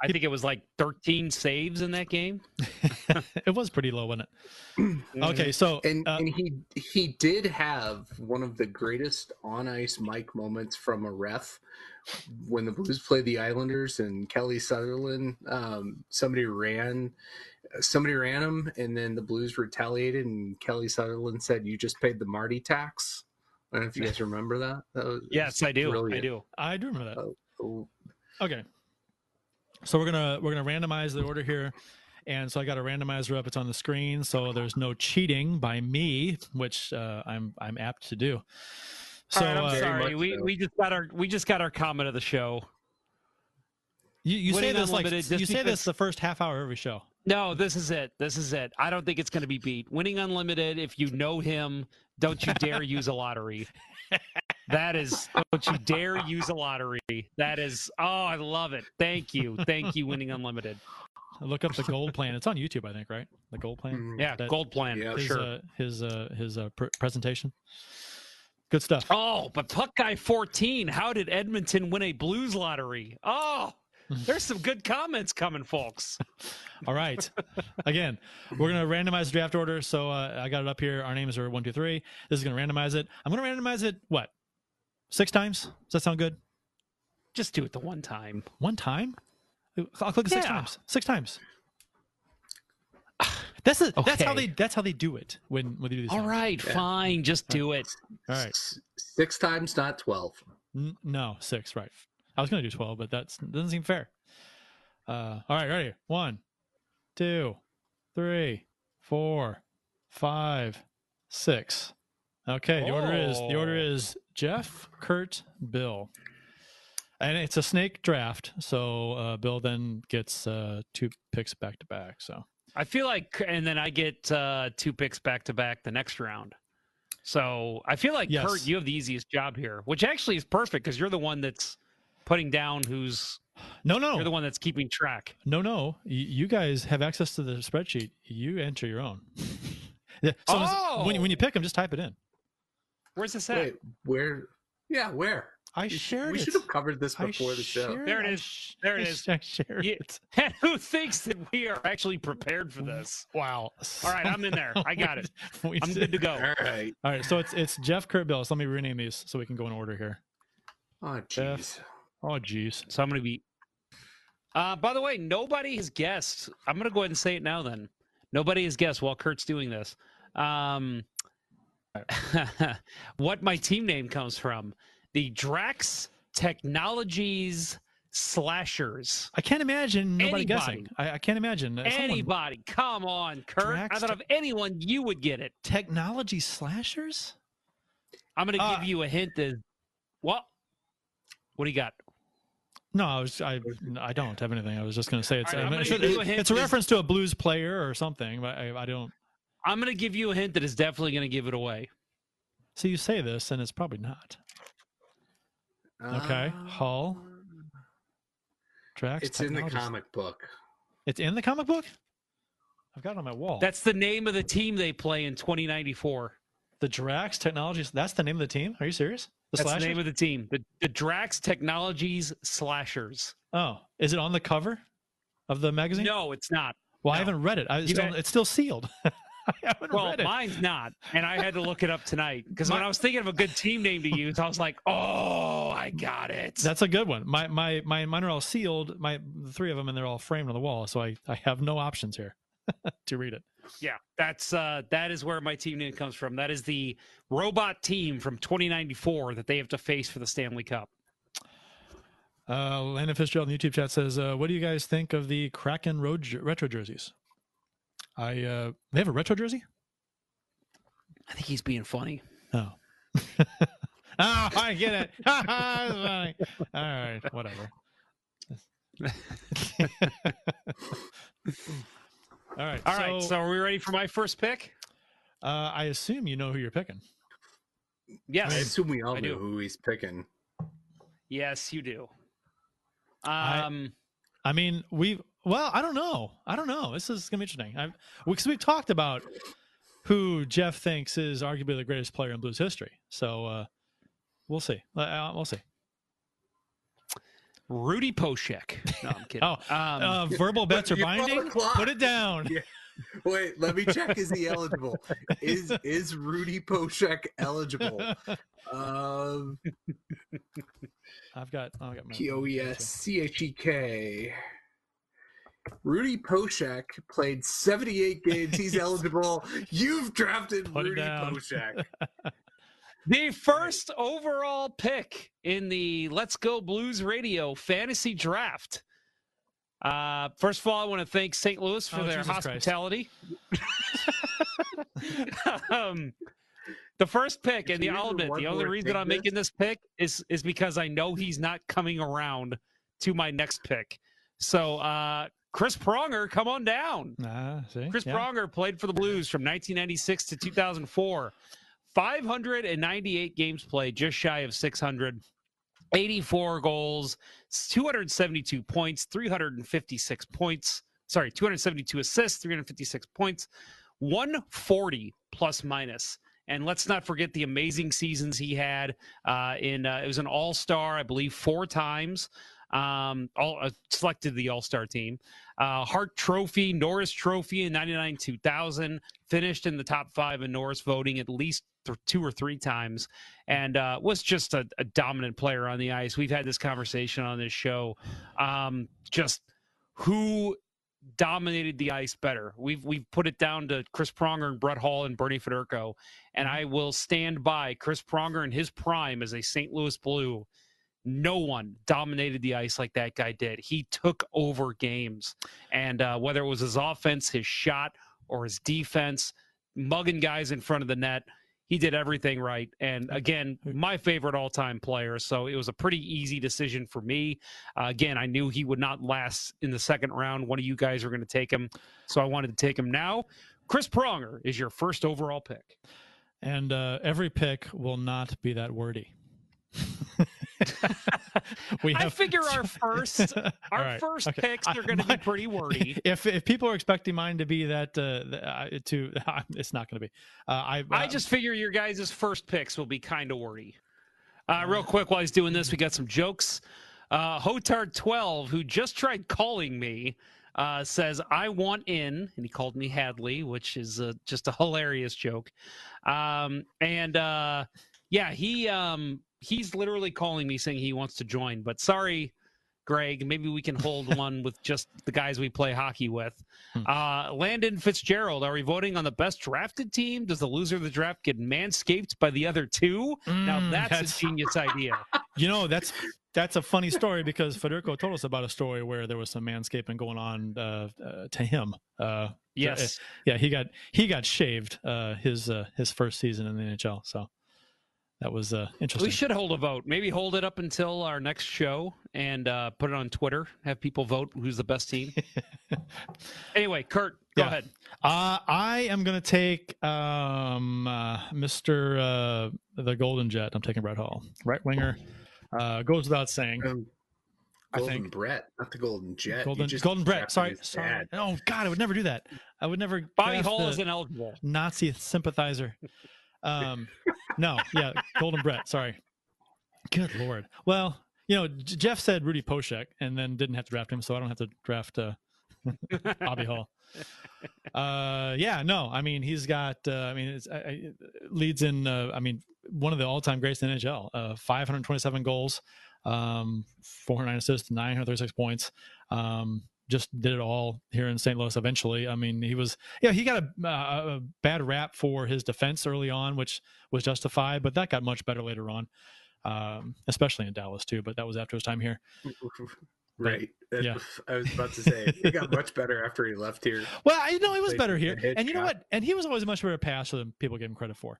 I think it was like 13 saves in that game. it was pretty low, wasn't it? Okay, so and uh, and he he did have one of the greatest on ice mic moments from a ref when the Blues played the Islanders and Kelly Sutherland. Um, somebody ran somebody ran him, and then the Blues retaliated, and Kelly Sutherland said, "You just paid the Marty tax." I don't know if you guys remember that. that was, Yes, I do. I do. I do remember that. Oh, Okay. So we're gonna we're gonna randomize the order here, and so I got a randomizer up. It's on the screen, so there's no cheating by me, which uh, I'm I'm apt to do. So All right, I'm uh, sorry. We so. we just got our we just got our comment of the show. you, you say this like Unlimited, just you say because- this the first half hour of every show. No, this is it. This is it. I don't think it's going to be beat. Winning unlimited. If you know him, don't you dare use a lottery. That is, don't you dare use a lottery. That is, oh, I love it. Thank you, thank you, winning unlimited. Look up the gold plan. It's on YouTube, I think, right? The gold plan. mm, Yeah, That- gold plan Yeah, his sure. uh, his uh, his uh, pr- presentation. Good stuff. Oh, but Puck Guy 14. How did Edmonton win a Blues lottery? Oh, there's some good comments coming, folks. All right. Again, we're going to randomize the draft order. So uh, I got it up here. Our names are one, two, three. This is going to randomize it. I'm going to randomize it, what? Six times? Does that sound good? Just do it the one time. One time? I'll click it six Yeah. times. Six times. That's it. That's how they. That's how they do it when when they do these. All things. right, Yeah. fine. Just do it. All right. Six times, not twelve. N- no, six. Right. I was going to do twelve, but that doesn't seem fair. Uh, all right, ready. One, two, three, four, five, six. Okay, the order is the order Oh. is Jeff, Curt, Bill, and it's a snake draft. So uh, Bill then gets uh, two picks back to back. So I feel like, and then I get uh, two picks back to back the next round. So I feel like Yes. Curt, you have the easiest job here, which actually is perfect because you're the one that's putting down who's no, no, you're the one that's keeping track. no, no. You guys have access to the spreadsheet. You enter your own. So it's- when, when you pick them, just type it in. Where's this at? Wait, where? Yeah, where? I We sh- shared We it. should have covered this I before the show. There it is. Sh- There it is. I is. shared Yeah. it. And who thinks that we are actually prepared for this? Wow. All right, I'm in there. I got it. I'm good to go. All right. All right, so it's it's Jeff Curt Bill. So let me rename these so we can go in order here. Oh, Jeff. jeez. Oh, geez. So I'm going to be. Uh, by the way, nobody has guessed. I'm going to go ahead and say it now. Then nobody has guessed while Curt's doing this. Um, what my team name comes from? The Drax Technologies Slashers. I can't imagine nobody Anybody. guessing. I, I can't imagine uh, someone- Anybody? Come on, Curt. Drax I thought of anyone, you would get it. technology slashers. I'm going to Uh, give you a hint. That what? What do you got? No, I was I I don't have anything. I was just going to say it's right, I mean, gonna it give should- you a it's a reference to a blues player or something, but I, I don't. I'm going to give you a hint that is definitely going to give it away. So you say this, and it's probably not. Okay, Uh, Hull. Drax. It's in the comic book. It's in the comic book. I've got it on my wall. That's the name of the team they play in 2094. the Drax Technologies. That's the name of the team. Are you serious? The That's slashers? the name of the team. The, the Drax Technologies Slashers. Oh, is it on the cover of the magazine? No, it's not. Well, I haven't read it. I You still, had- it's still sealed. Well, mine's not. And I had to look it up tonight because when I was thinking of a good team name to use, I was like, oh, I got it. That's a good one. My my my mine are all sealed. My the three of them, and they're all framed on the wall. So I I have no options here to read it. yeah, that's uh, that is where my team name comes from. That is the robot team from 2094 that they have to face for the Stanley Cup. Uh, Landon Fitzgerald in the YouTube chat says, uh, "What do you guys think of the Kraken road jer- retro jerseys?" I uh, they have a retro jersey. I think he's being funny. Oh. oh, I get it. Funny. All right, whatever. All right. All right, so are we ready for my first pick? uh, I assume you know who you're picking. Yes, I assume we all I know do. who he's picking. yes, you do. I- Um, I mean, we well, I don't know. I don't know. This is gonna be interesting. I've because we've talked about who Jeff thinks is arguably the greatest player in Blues history. So uh, we'll see. Uh, Uh, we'll see. Rudy Poeschek. No, I'm kidding. Oh, um, uh, verbal bets are you're on the binding. Put it down. Yeah. Wait, let me check. Is he eligible? Is is Rudy Poeschek eligible? Um, I've got. I've got my. P O E S C H E K. Rudy Poeschek played 78 games. He's eligible. You've drafted Put Rudy down. Poeschek. The first overall pick in the Let's Go Blues Radio fantasy draft. Uh, first of all, I want to thank St. Louis for Oh, their Jesus hospitality. um, the first pick, If and the you ever I'll admit, the only reason I'm thickness- making this pick is is because I know he's not coming around to my next pick. So, uh, Chris Pronger, come on down. Ah, see? Chris Yeah. Pronger played for the Blues from 1996 to 2004. 598 games played, just shy of 600. 84 goals, 272 points, 356 points. Sorry, 272 assists, 356 points, 140 plus minus. And let's not forget the amazing seasons he had. Uh, in uh, it was an All Star, I believe, four times. Um, all uh, selected the All Star team. Uh, Hart Trophy, Norris Trophy in '99, 2000. Finished in the top five in Norris voting at least th- two or three times, and uh, was just a, a dominant player on the ice. We've had this conversation on this show. Um, just who dominated the ice better. We've we've put it down to Chris Pronger and Brett Hull and Bernie Federko, and I will stand by Chris Pronger in his prime as a St. Louis Blue. No one dominated the ice like that guy did. He took over games, and uh, whether it was his offense, his shot, or his defense, mugging guys in front of the net, he did everything right. And again, my favorite all-time player. So it was a pretty easy decision for me. Uh, again, I knew he would not last in the second round. One of you guys are going to take him, so I wanted to take him now. Chris Pronger is your first overall pick. And uh, every pick will not be that wordy. we I figure our first, our right, first okay. picks are going to be pretty wordy. If if people are expecting mine to be that, uh, uh, to it's not going to be. Uh, I I uh, just figure your guys' first picks will be kind of wordy. Uh, real quick, while he's doing this, we got some jokes. Uh, Hotard12, who just tried calling me, uh, says, I want in, and he called me Hadley, which is uh, just a hilarious joke. Um, and uh, yeah, he um, he's literally calling me saying he wants to join, but sorry, Greg, maybe we can hold one with just the guys we play hockey with. Uh, Landon Fitzgerald, are we voting on the best drafted team? Does the loser of the draft get manscaped by the other two? now Mm, that's, that's- a genius idea. You know, that's that's a funny story because Federko told us about a story where there was some manscaping going on uh, uh, to him. Uh, Yes. yeah, he got he got shaved uh, his uh, his first season in the NHL. So that was uh, interesting. We should hold a vote. Maybe hold it up until our next show and uh, put it on Twitter. Have people vote who's the best team. anyway, Curt, go Yeah. ahead. Uh, I am going to take um, uh, Mr. Uh, the Golden Jet. I'm taking Brett Hull, right winger. Uh, goes without saying. Um, I Golden think Brett, not the Golden Jet. Golden just Golden Brett. Sorry, sorry. dad. Oh God, I would never do that. I would never. Bobby Hull the is ineligible. Nazi sympathizer. Um, no, yeah, Golden Brett. Sorry. Good lord. Well, you know, J- Jeff said Rudy Poeschek, and then didn't have to draft him, so I don't have to draft uh, Bobby Hull. Uh, yeah, no, I mean he's got. Uh, I mean, it's, I, leads in. Uh, I mean, one of the all-time greats in NHL. Uh, 527 goals, um, 409 assists, 936 points. Um, just did it all here in St. Louis. Eventually, I mean, he was. Yeah, he got a, a, a bad rap for his defense early on, which was justified, but that got much better later on. Um, especially in Dallas too, but that was after his time here. Right. That- Yeah. I was about to say it got much better after he left here. Well, I know he was Like better here, and you know what? And he was always a much better passer than people gave him credit for.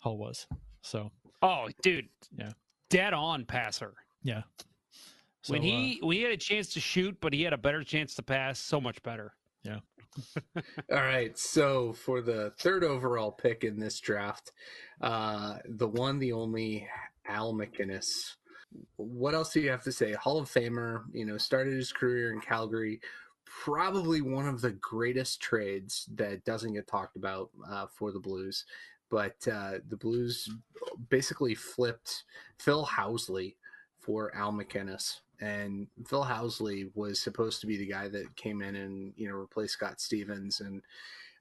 Hull was so Oh, dude. Yeah. Dead on passer. yeah. So, when uh, he when he had a chance to shoot, but he had a better chance to pass, so much better. Yeah. All right. So for the third overall pick in this draft, uh, the one, the only Al MacInnis. What else do you have to say? Hall of Famer, you know, started his career in Calgary. Probably one of the greatest trades that doesn't get talked about uh, for the Blues. But uh, the Blues basically flipped Phil Housley for Al MacInnis. And Phil Housley was supposed to be the guy that came in and, you know, replaced Scott Stevens. And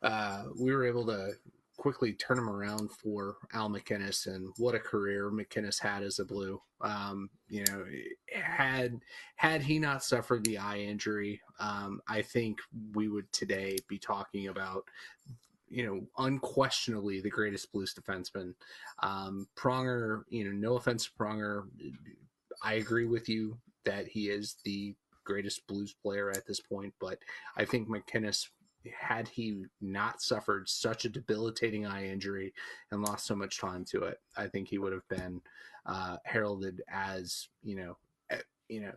uh, we were able to quickly turn him around for Al MacInnis and what a career MacInnis had as a blue. Um, you know, had had he not suffered the eye injury, um, I think we would today be talking about you know, unquestionably the greatest Blues defenseman. Um, Pronger, you know, no offense to Pronger, I agree with you that he is the greatest Blues player at this point, but I think MacInnis, had he not suffered such a debilitating eye injury and lost so much time to it, I think he would have been uh, heralded as you know, eh, you know.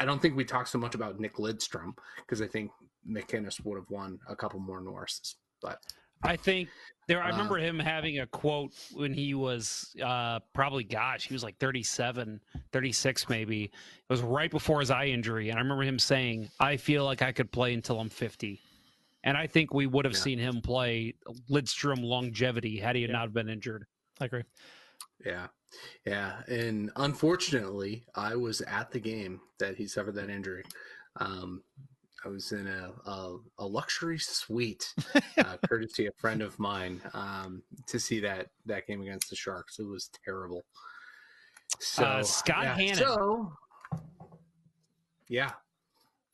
I don't think we talk so much about Nick Lidstrom because I think MacInnis would have won a couple more Norrises. But I think there. I remember him having a quote when he was uh, probably, gosh, he was like 37, 36 maybe. It was right before his eye injury, and I remember him saying, "I feel like I could play until I'm 50." And I think we would have Yeah. seen him play Lidstrom longevity had he not been injured. I agree. Yeah. Yeah. And unfortunately, I was at the game that he suffered that injury. Um, I was in a, a, a luxury suite, uh, courtesy a friend of mine, um, to see that, that game against the Sharks. It was terrible. So, Uh, Scott yeah, Hannan. So, yeah.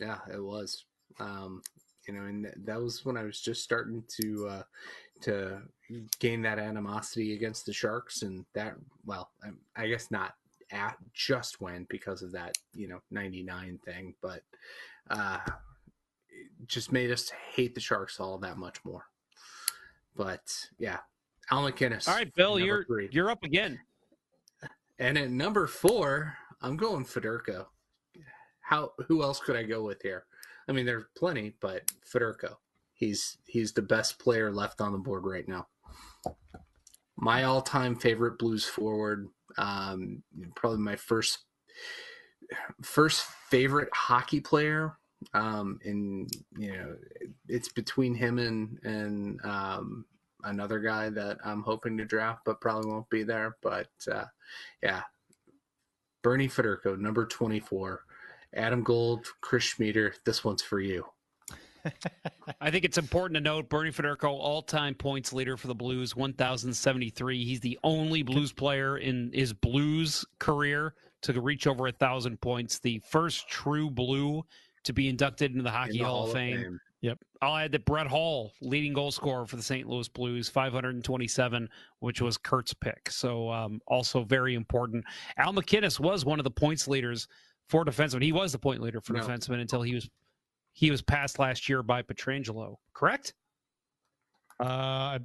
Yeah, it was. Um, you know, and th- that was when I was just starting to uh, to gain that animosity against the Sharks, and that well, I, I guess not at just when because of that you know '99 thing, but uh, just made us hate the Sharks all that much more. But yeah, Al MacInnis. All right, Bill, you're three. you're up again. And at number four, I'm going Federko. How who else could I go with here? I mean, there's plenty, but Federko. He's he's the best player left on the board right now. My all-time favorite Blues forward. Um, probably my first first favorite hockey player. Um, and you know, it's between him and and um, another guy that I'm hoping to draft, but probably won't be there. But uh, yeah, Bernie Federko, number 24. Adam Gold, Chris Schmieder, this one's for you. I think it's important to note Bernie Federko, all-time points leader for the Blues, 1,073. He's the only Blues player in his Blues career to reach over a thousand points. The first true Blue to be inducted into the Hockey In the Hall, of Fame. Yep. I'll add that Brett Hull, leading goal scorer for the St. Louis Blues, 527, which was Curt's pick. So um, also very important. Al MacInnis was one of the points leaders for defensemen. He was the point leader for No. defensemen until he was he was passed last year by Pietrangelo. Correct? Uh, I,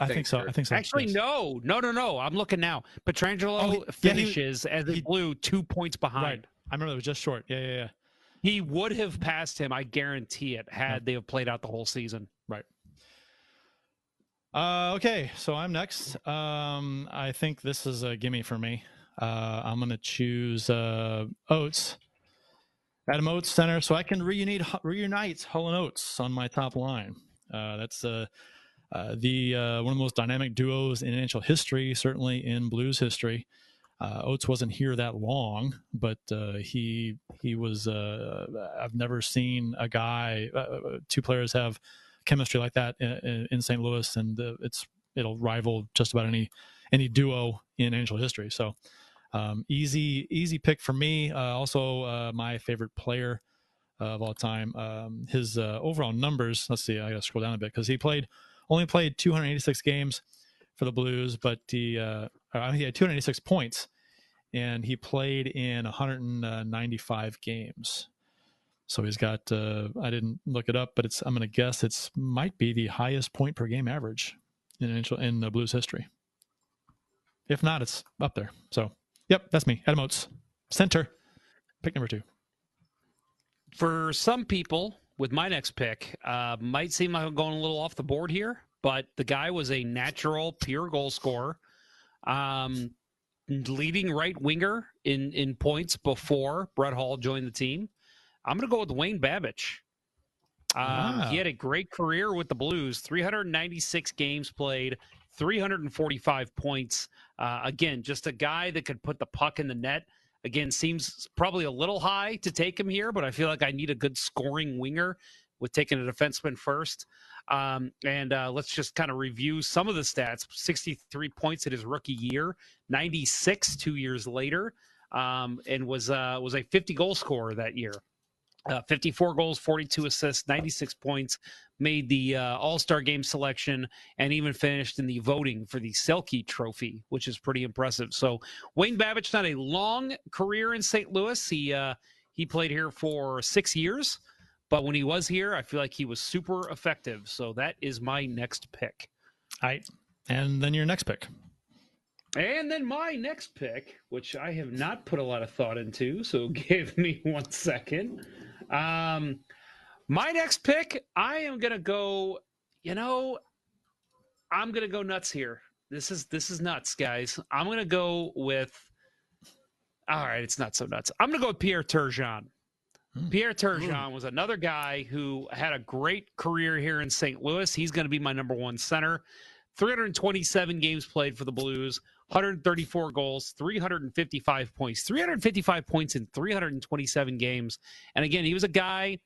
I think so. Curt. I think so. Actually, yes. no, no, no, no. I'm looking now. Pietrangelo Oh, he- yeah, he- finishes as a blue two points behind. Right. I remember it was just short. Yeah, yeah, yeah. He would have passed him, I guarantee it, had they have played out the whole season. Right. Uh, okay, so I'm next. Um, I think this is a gimme for me. Uh, I'm gonna choose uh, Oates, Adam Oates center, so I can reunite reunite Hull and Oates on my top line. Uh, that's uh, uh, the uh, one of the most dynamic duos in NHL history, certainly in Blues history. Uh, Oates wasn't here that long, but uh, he he was. Uh, I've never seen a guy, uh, two players have chemistry like that in, in St. Louis, and uh, it's it'll rival just about any any duo in NHL history. So um, easy easy pick for me. Uh, also, uh, my favorite player of all time. Um, his uh, overall numbers. Let's see. I got to scroll down a bit because he played only played 286 games for the Blues, but he uh, uh, he had 286 points, and he played in 195 games. So he's got. Uh, I didn't look it up, but it's. I'm going to guess it's might be the highest point per game average in in the Blues history. If not, it's up there. So, yep, that's me, Adam Oates, center, pick number two. For some people, with my next pick, uh, might seem like I'm going a little off the board here, but the guy was a natural, pure goal scorer, um, leading right winger in in points before Brett Hull joined the team. I'm going to go with Wayne Babych. Um, Wow. He had a great career with the Blues, 396 games played, 345 points. Uh, again, just a guy that could put the puck in the net. Again, seems probably a little high to take him here, but I feel like I need a good scoring winger with taking a defenseman first. Um, and uh, let's just kind of review some of the stats 63 points in his rookie year, 96 two years later, um, and was, uh, was a 50 goal scorer that year. Uh, 54 goals, 42 assists, 96 points, made the uh, All Star game selection, and even finished in the voting for the Selke Trophy, which is pretty impressive. So Wayne Babych not a long career in St. Louis. He uh, he played here for six years, but when he was here, I feel like he was super effective. So that is my next pick. All right, and then your next pick. And then my next pick, which I have not put a lot of thought into, so give me one second. Um, my next pick, I am gonna go. You know, I'm gonna go nuts here. This is this is nuts, guys. I'm gonna go with. All right, it's not so nuts. I'm gonna go with Pierre Turgeon. Hmm. Pierre Turgeon hmm. was another guy who had a great career here in St. Louis. He's going to be my number one center. 327 games played for the Blues, 134 goals, 355 points, 355 points in 327 games. And again, he was a guy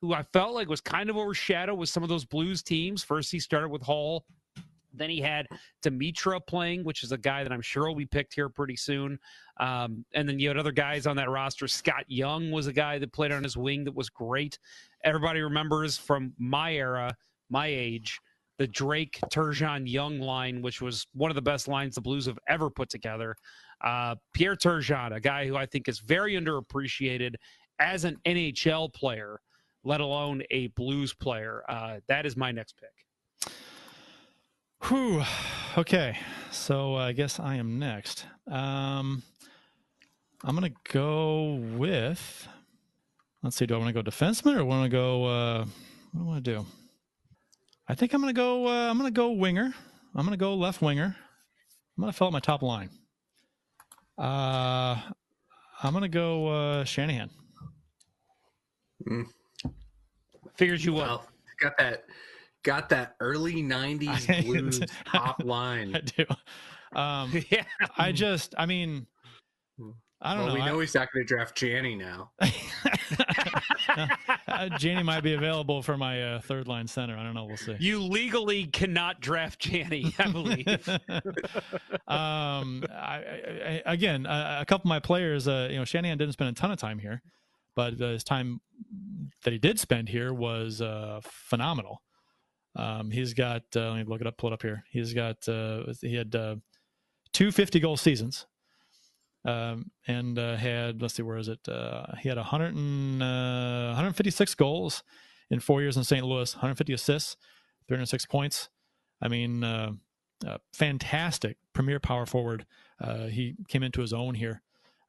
who I felt like was kind of overshadowed with some of those Blues teams. First, he started with Hull. Then he had Demitra playing, which is a guy that I'm sure will be picked here pretty soon. Um, and then you had other guys on that roster. Scott Young was a guy that played on his wing that was great. Everybody remembers from my era, my age, the Drake Turgeon Young line, which was one of the best lines the Blues have ever put together. Uh, Pierre Turgeon, a guy who I think is very underappreciated as an NHL player, let alone a Blues player. Uh, that is my next pick. Whew. Okay, so uh, I guess I am next. Um, I'm gonna go with. Let's see. Do I want to go defenseman or want to go? Uh, what do I want to do? I think I'm gonna go. Uh, I'm gonna go winger. I'm gonna go left winger. I'm gonna fill out my top line. Uh, I'm gonna go uh, Shanahan. Mm. Figures you would. Well, got that. Got that early '90s blues top line. I do. Um, yeah. I just. I mean. I don't well, know. We know I, he's not going to draft Janney now. uh, Janney might be available for my uh, third line center. I don't know. We'll see. You legally cannot draft Janney, I believe. um, I, I, again, uh, a couple of my players, uh, you know, Shanahan didn't spend a ton of time here, but uh, his time that he did spend here was uh, phenomenal. Um, he's got, uh, let me look it up, pull it up here. He's got, uh, he had uh, two 50 goal seasons. Um, and uh, had let's see where is it? Uh, he had 100 and, uh, 156 goals in four years in st louis 150 assists 306 points. I mean uh, uh, fantastic premier power forward. Uh, he came into his own here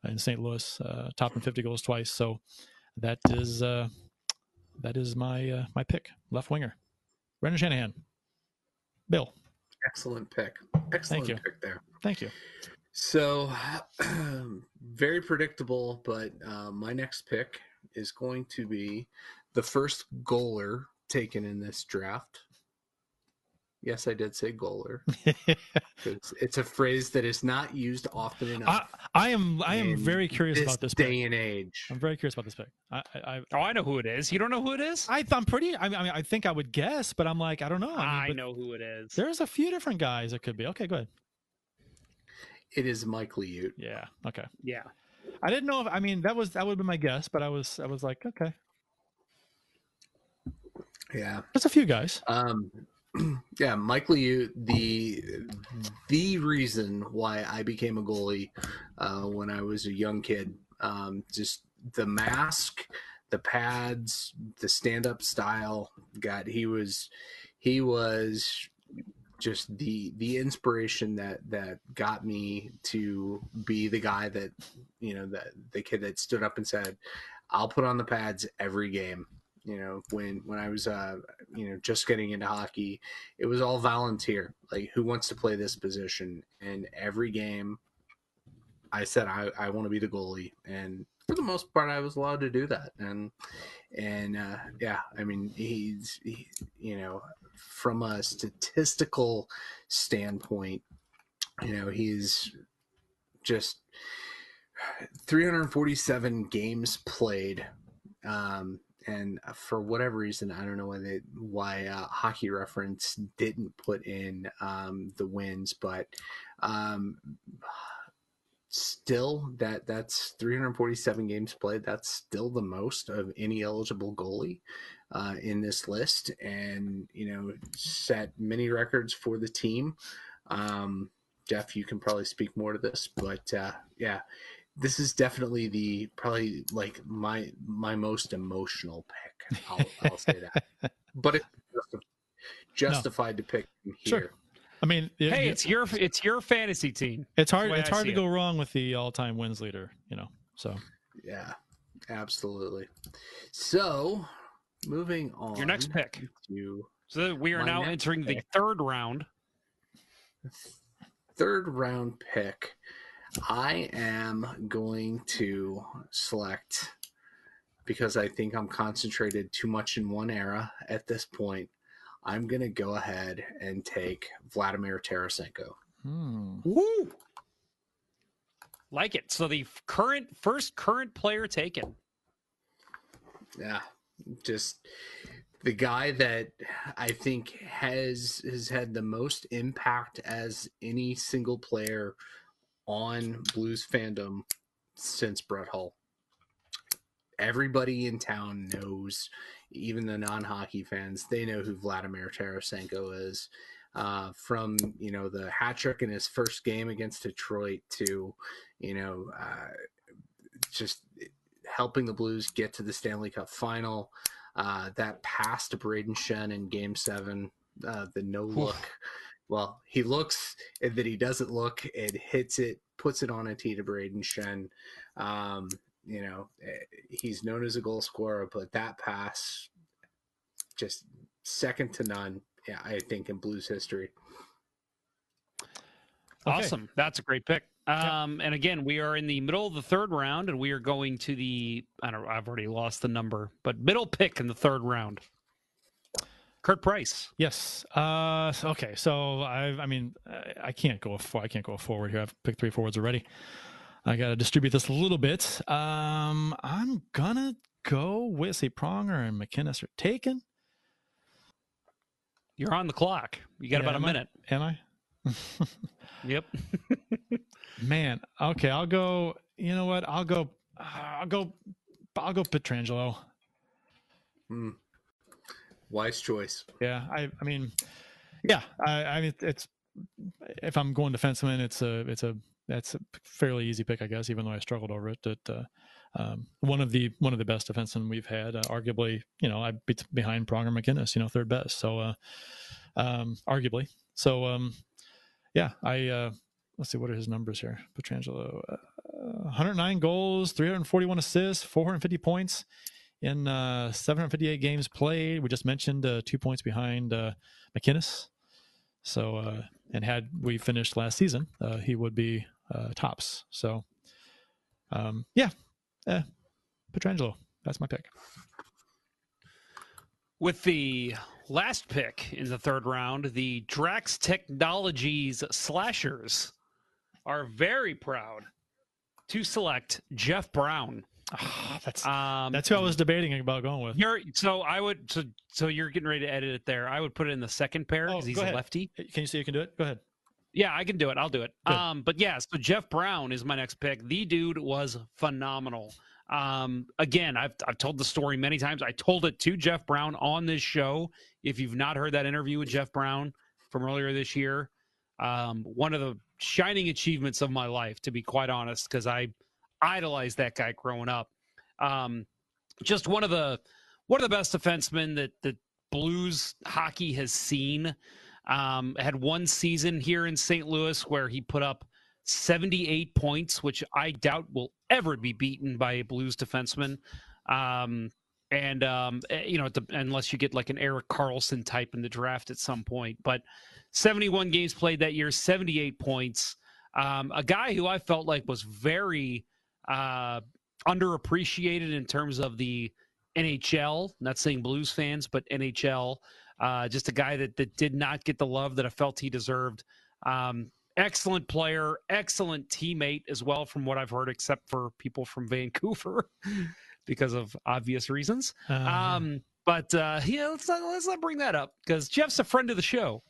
in st louis top topping 50 goals twice. So that is that is my my pick left winger brendan shanahan. Bill. Excellent pick. Excellent Thank you. pick there. Thank you. So, very predictable, but uh, my next pick is going to be the first goaler taken in this draft. Yes, I did say goaler. it's, it's, a phrase that is not used often enough. I, I am I am very curious this about this day pick. and age. I'm very curious about this pick. I, I, oh, I know who it is. You don't know who it is? I, I'm pretty. I mean, I, think I would guess, but I'm like, I don't know. I, mean, know who it is. There's a few different guys it could be. Okay, go ahead. It is Mike Liut. Yeah. Okay. Yeah. I didn't know if I mean that was that would have been my guess, but I was I was like, okay. Yeah. There's a few guys. Um yeah, Mike Liut, the the reason why I became a goalie uh, when I was a young kid. Um, just the mask, the pads, the stand up style. God, he was he was just the the inspiration that that got me to be the guy that you know that the kid that stood up and said i'll put on the pads every game you know when when i was uh you know just getting into hockey it was all volunteer like who wants to play this position? And every game i said i i want to be the goalie. And for the most part i was allowed to do that. And and uh yeah i mean he's he, you know from a statistical standpoint, you know, he's just 347 games played um, and for whatever reason, I don't know why they why uh, Hockey Reference didn't put in um, the wins, but um, still that that's 347 games played. That's still the most of any eligible goalie uh, in this list, and you know set many records for the team. Um, Jeff, you can probably speak more to this, but uh, yeah, this is definitely the probably like my my most emotional pick. I'll, I'll say that, but it's justified no. to pick him here. Sure. I mean, it, hey, it's your it's your fantasy team. It's hard. It's hard to it. go wrong with the all-time wins leader. You know, so yeah, absolutely. So, moving on. Your next pick. To so we are now entering pick. the third round. Third round pick. I am going to select because I think I'm concentrated too much in one era at this point. I'm going to go ahead and take Vladimir Tarasenko. Hmm. Woo! Like it. So the current first current player taken. Yeah. Just the guy that I think has has had the most impact as any single player on blues fandom since Brett Hull. Everybody in town knows, even the non-hockey fans, they know who Vladimir Tarasenko is. Uh, from you know the hat trick in his first game against Detroit to you know uh, just helping the Blues get to the Stanley Cup final. Uh, that pass to Brayden Schenn in Game Seven, uh, the no look well, he looks that he doesn't look and hits it, puts it on a tee to Brayden Schenn. Um, you know, eh, he's known as a goal scorer, but that pass just second to none. Yeah, I think in Blues history. Awesome. That's a great pick. Um, and again, we are in the middle of the third round, and we are going to the I don't I've already lost the number, but middle pick in the third round. Curt Price. Yes. Uh, okay. So I, I mean, I can't go. I can't go forward here. I've picked three forwards already. I got to distribute this a little bit. Um, I'm gonna go with say Pronger and MacInnis are taken. You're on the clock. You got yeah, about a minute. I, am I? yep. Man. Okay. I'll go. You know what? I'll go. Uh, I'll go. I'll go Pietrangelo. Hmm. Wise choice. Yeah, I, I mean, yeah, I, I mean, it's if I'm going defenseman, it's a, it's a, that's a fairly easy pick, I guess. Even though I struggled over it, that uh, um, one of the one of the best defensemen we've had, uh, arguably, you know, I beat behind Pronger MacInnis, you know, third best. So, uh, um, arguably, so um, yeah, I uh, let's see what are his numbers here. Pietrangelo, uh, 109 goals, 341 assists, 450 points in uh, 758 games played. We just mentioned uh, two points behind uh, MacInnis. So, uh, and had we finished last season, uh, he would be uh, tops. So, um, yeah, eh, Pietrangelo. That's my pick. With the last pick in the third round, the Drax Technologies Slashers are very proud to select Jeff Brown Oh, that's um, that's who I was debating about going with. You're so I would so so you're getting ready to edit it there. I would put it in the second pair because oh, he's a lefty. Can you see you can do it? Go ahead. Yeah, I can do it. I'll do it. Good. Um, but yeah, so Jeff Brown is my next pick. The dude was phenomenal. Um, again, I've I've told the story many times. I told it to Jeff Brown on this show. If you've not heard that interview with Jeff Brown from earlier this year, um, one of the shining achievements of my life, to be quite honest, because I idolized that guy growing up. Um, just one of the one of the best defensemen that that Blues hockey has seen. Um, had one season here in St. Louis where he put up 78 points, which I doubt will ever be beaten by a Blues defenseman. Um, and um, eh, you know, unless you get like an Erik Karlsson type in the draft at some point. But 71 games played that year, 78 points. Um, a guy who I felt like was very uh, underappreciated in terms of the NHL. Not saying Blues fans, but NHL. Uh, just a guy that that did not get the love that I felt he deserved. Um, excellent player, excellent teammate as well, from what I've heard, except for people from Vancouver. because of obvious reasons. Uh, Um, but uh, yeah, let's not, let's not bring that up because Jeff's a friend of the show.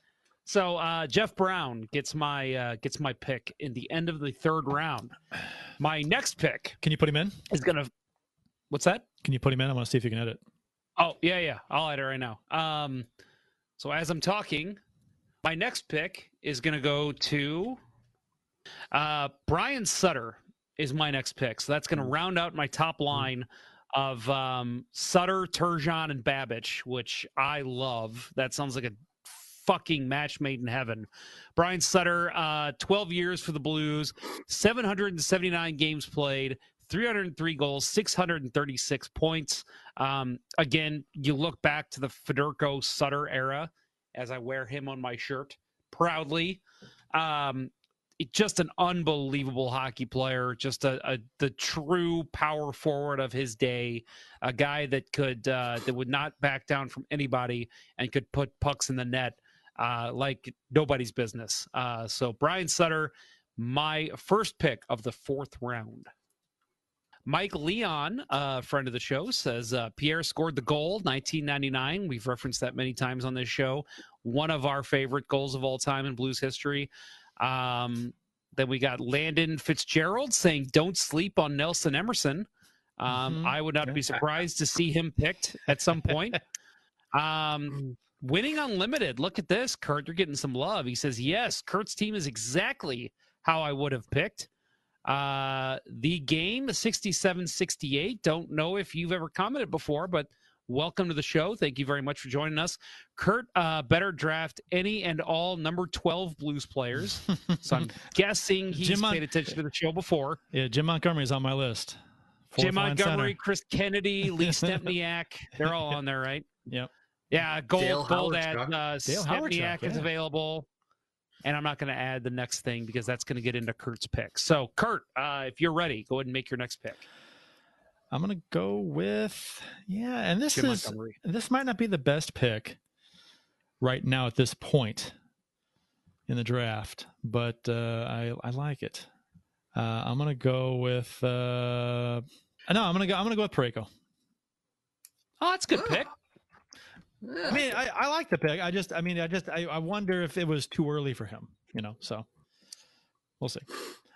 So uh, Jeff Brown gets my uh, gets my pick in the end of the third round. My next pick can you put him in? is gonna. What's that? Can you put him in? I want to see if you can edit. Oh yeah, yeah. I'll add it right now. Um, so as I'm talking, my next pick is gonna go to uh, Brian Sutter. Is my next pick. So that's gonna round out my top line of um, Sutter, Turgeon, and Babych, which I love. That sounds like a fucking match made in heaven. Brian Sutter, uh, 12 years for the Blues, 779 games played, 303 goals, 636 points. Um, again, you look back to the Federko Sutter era as I wear him on my shirt proudly. Um, it- just an unbelievable hockey player, just a, a the true power forward of his day, a guy that could uh, that would not back down from anybody and could put pucks in the net uh, like nobody's business. Uh, so Brian Sutter, my first pick of the fourth round. Mike Leon, a friend of the show, says uh, Pierre scored the goal 1999. We've referenced that many times on this show. One of our favorite goals of all time in Blues history. Um, then we got Landon Fitzgerald saying, "Don't sleep on Nelson Emerson." Um, Mhm. I would not be surprised to see him picked at some point. Um, winning unlimited. Look at this, Curt. You're getting some love. He says, "Yes, Curt's team is exactly how I would have picked." Uh, the game 67 68. Don't know if you've ever commented before, but welcome to the show. Thank you very much for joining us. Curt, uh, better draft any and all number 12 Blues players. So I'm guessing he's Jim Mon- paid attention to the show before. Yeah, Jim Montgomery's on my list. Fourth Jim Montgomery, center. Chris Kennedy, Lee Stempniak. They're all on there, right? Yep. Yeah, gold, Dale gold Howard, at Chuck. uh, Dale Howard, Stempniak is yeah. available. And I'm not going to add the next thing because that's going to get into Curt's pick. So, Curt, uh, if you're ready, go ahead and make your next pick. I'm gonna go with yeah, and this Jim is Montgomery. this might not be the best pick right now at this point in the draft, but uh, I I like it. Uh, I'm gonna go with uh, no, I'm gonna go I'm gonna go with Parayko. Oh, that's a good pick. I mean, I, I like the pick. I just I mean I just I, I wonder if it was too early for him. You know, so we'll see.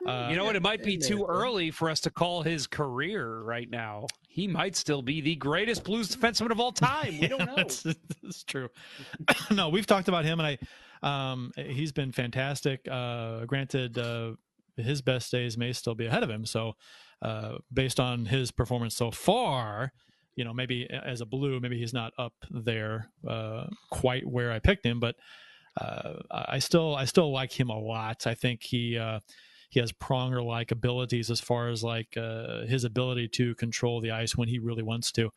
Uh, you know what? It might be too early for us to call his career right now. He might still be the greatest Blues defenseman of all time. We don't know. That's, that's true. no, we've talked about him, and I, um, he's been fantastic. Uh, granted, uh, his best days may still be ahead of him. So, uh, based on his performance so far, you know, maybe as a blue, maybe he's not up there uh, quite where I picked him, but uh, I still, I still like him a lot. I think he. Uh, he has pronger like abilities as far as like uh, his ability to control the ice when he really wants to.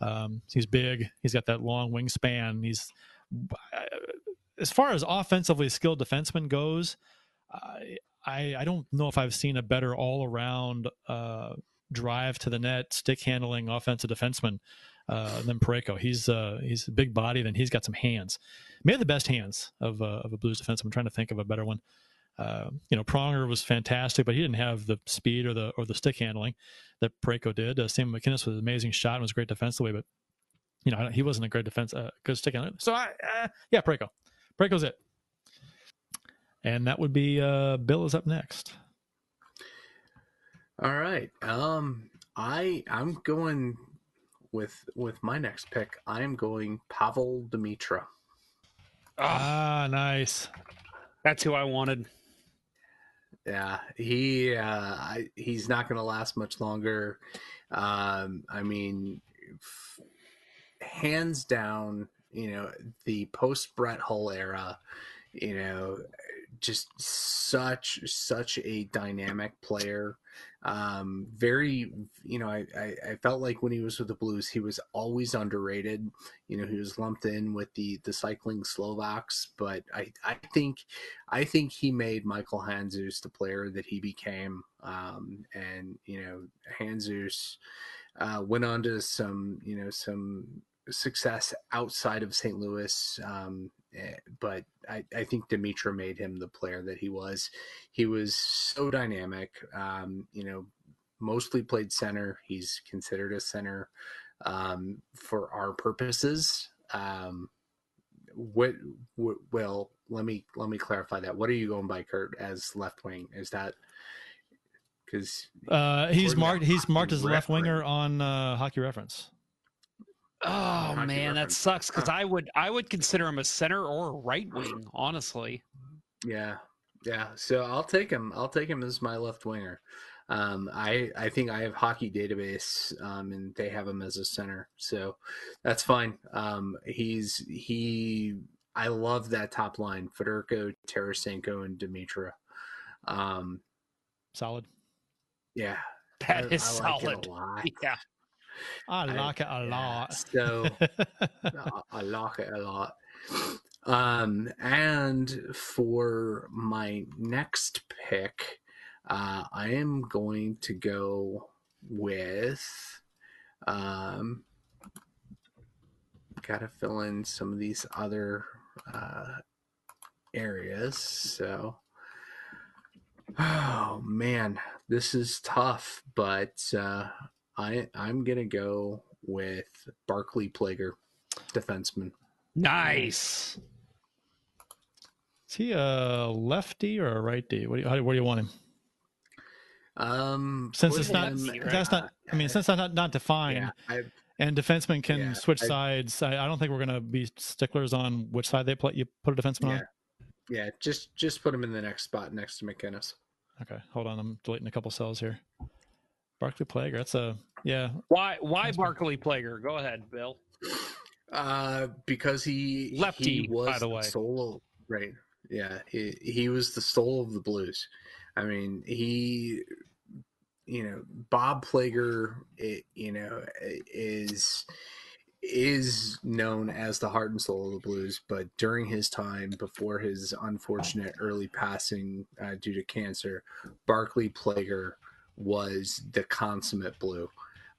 Um, he's big. He's got that long wingspan. He's as far as offensively skilled defenseman goes. I I, I don't know if I've seen a better all around uh, drive to the net, stick handling offensive defenseman uh, than Parayko. He's uh, he's a big bodied and he's got some hands. Maybe the best hands of uh, of a Blues defenseman. I'm trying to think of a better one. Uh, you know, Pronger was fantastic, but he didn't have the speed or the or the stick handling that Parayko did. Uh, Sam MacInnis was an amazing shot and was great defensively, but you know he wasn't a great defense, uh, good stick handler. So I, uh, yeah, Parayko, Parayko's it. And that would be uh, Bill is up next. All right. Um, I I'm going with with my next pick. I am going Pavel Demitra. Ah, nice. That's who I wanted. Yeah, he uh, I, he's not going to last much longer. Um, I mean, f- hands down, you know, the post Brett Hull era, you know, just such such a dynamic player. Um, very, you know, I, I I felt like when he was with the Blues, he was always underrated. You know, he was lumped in with the the cycling Slovaks, but I I think I think he made Michael Handzus the player that he became. Um, and you know, Handzus uh, went on to some, you know, some success outside of St. Louis. Um, but I, I think Demitra made him the player that he was. He was so dynamic. Um, you know, mostly played center. He's considered a center um, for our purposes. Um, what, what? Well, let me let me clarify that. What are you going by, Curt, as left wing? Is that because Uh, he's marked. He's marked as a left winger on uh, Hockey Reference. Oh man, that sucks because I would I would consider him a center or a right wing, honestly. Yeah, yeah. So I'll take him. I'll take him as my left winger. Um, I I think I have hockey database, um, and they have him as a center, so that's fine. Um, he's he. I love that top line: Federko, Tarasenko, and Demitra. Um, Solid. yeah, That I- is I like solid. Yeah. I I- like it a lot. So I- I like it a lot. Um, and for my next pick, uh, I am going to go with. Um, Got to fill in some of these other uh, areas. So, oh man, this is tough, but uh, I I'm gonna go with Barclay Plager, defenseman. Nice. Is he a lefty or a righty? What do you, how, where do you want him? Um, Since it's not, him, that's not. I mean, since that's not not defined, yeah, and defensemen can Yeah, switch I- sides. I, I don't think we're going to be sticklers on which side they play. You put a defenseman yeah, on. yeah. Just just put him in the next spot next to MacInnis. Okay, hold on. I'm deleting a couple cells here. Barclay Plager. That's a yeah. Why why Barclay Plager? Go ahead, Bill. Uh, because he Lefty, he was by the way. soul right. Yeah, he he was the soul of the blues. I mean, he, you know, Bob Plager, it, you know, is is known as the heart and soul of the blues. But during his time, before his unfortunate early passing uh, due to cancer, Barclay Plager was the consummate blue.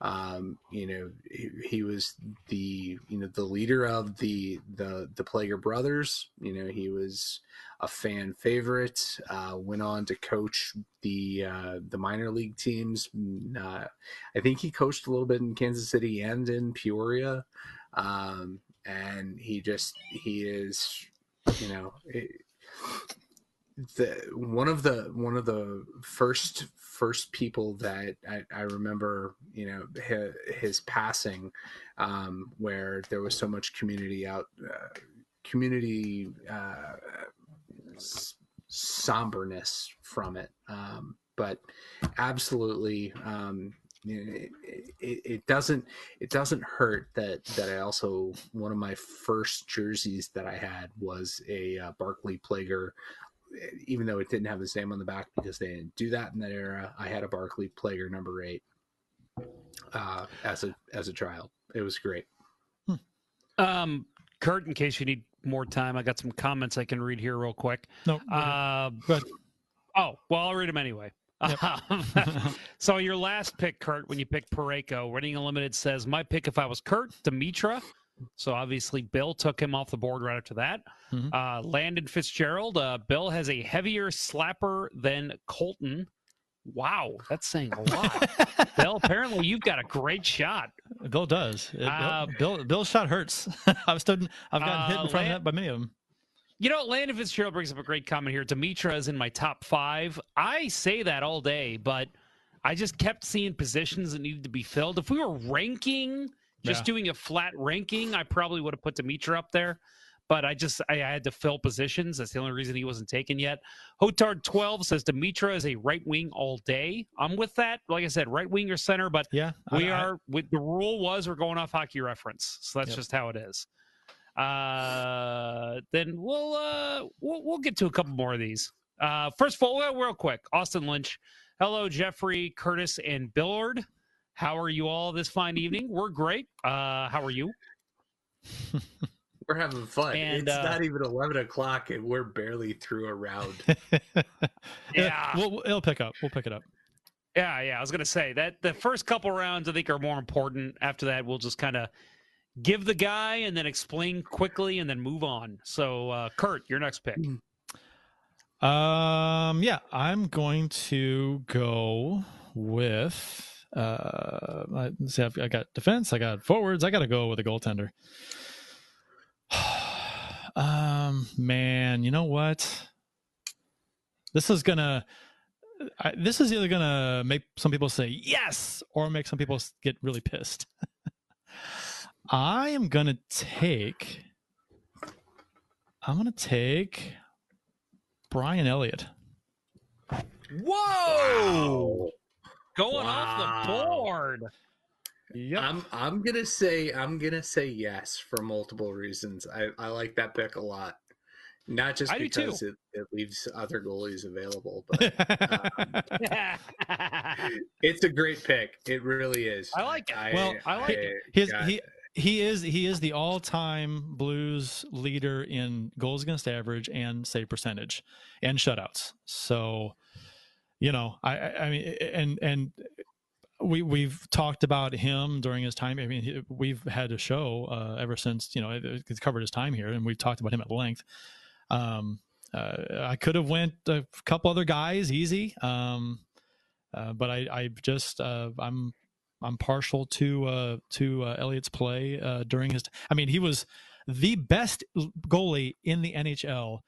Um, you know, he, he was the you know the leader of the the the Plager brothers. You know, he was a fan favorite. Uh, went on to coach the uh, the minor league teams. Mm, Uh, I think he coached a little bit in Kansas City and in Peoria. Um, and he just he is you know it, the one of the one of the first first people that I, I remember you know his, his passing um, where there was so much community out uh, community uh, somberness from it. Um, but absolutely um, it, it, it doesn't it doesn't hurt that that I also one of my first jerseys that I had was a uh, Barclay Plager even though it didn't have his name on the back because they didn't do that in that era. I had a Barclay Plager number eight uh, as a as a child. It was great. Um, Curt, in case you need more time, I got some comments I can read here real quick. No. Uh, Go oh, well, I'll read them anyway. Um, so your last pick, Curt, when you picked Parayko, Winning Unlimited says my pick if I was Curt, Demitra. So obviously Bill took him off the board right after that. Mhm. Uh, Landon Fitzgerald. Uh, Bill has a heavier slapper than Colton. Wow, that's saying a lot. Bill, apparently you've got a great shot. Bill does. Bill- Uh, Bill, Bill's shot hurts. I've stood. I've gotten hit Uh, in front Lan- of that by many of them. You know, Landon Fitzgerald brings up a great comment here. Demitra is in my top five. I say that all day, but I just kept seeing positions that needed to be filled. If we were ranking, just Yeah. doing a flat ranking, I probably would have put Demitra up there. But I just I, I had to fill positions. That's the only reason he wasn't taken yet. Hotard twelve says Demitra is a right wing all day. I'm with that. Like I said, right wing or center, but Yeah, we I- I- are with the rule was we're going off hockey reference so that's Yep. just how it is uh then we'll uh we'll, we'll get to a couple more of these uh first of all real quick austin lynch hello jeffrey curtis and billard how are you all this fine evening we're great uh how are you We're having fun. And, it's uh, not even eleven o'clock, and we're barely through a round. Yeah. We'll, we'll- it'll pick up. We'll pick it up. yeah yeah i was gonna say that the first couple rounds i think are more important after that we'll just kind of give the guy and then explain quickly and then move on so uh curt your next pick Um, yeah, I'm going to go with. Uh, let's see, I've, I got defense, I got forwards. I got to go with a goaltender. um, man, you know what? This is gonna. I, this is either gonna make some people say yes or make some people get really pissed. I am gonna take. I'm gonna take Brian Elliott. Whoa! Going Wow. off the board. I'm I'm gonna say I'm gonna say yes for multiple reasons. I, I like that pick a lot. Not just I because it, it leaves other goalies available, but um, it's a great pick. It really is. I like it. Well, I like it. His, got- he he is he is the all-time Blues leader in goals against average and save percentage and shutouts. So, you know, I I mean, and and we we've talked about him during his time. I mean, we've had a show uh, ever since you know it's covered his time here, and we've talked about him at length. Um, uh, I could have went a couple other guys easy, um, uh, but I I just uh, I'm I'm partial to uh, to uh, Elliott's play during his. I mean, he was the best goalie in the NHL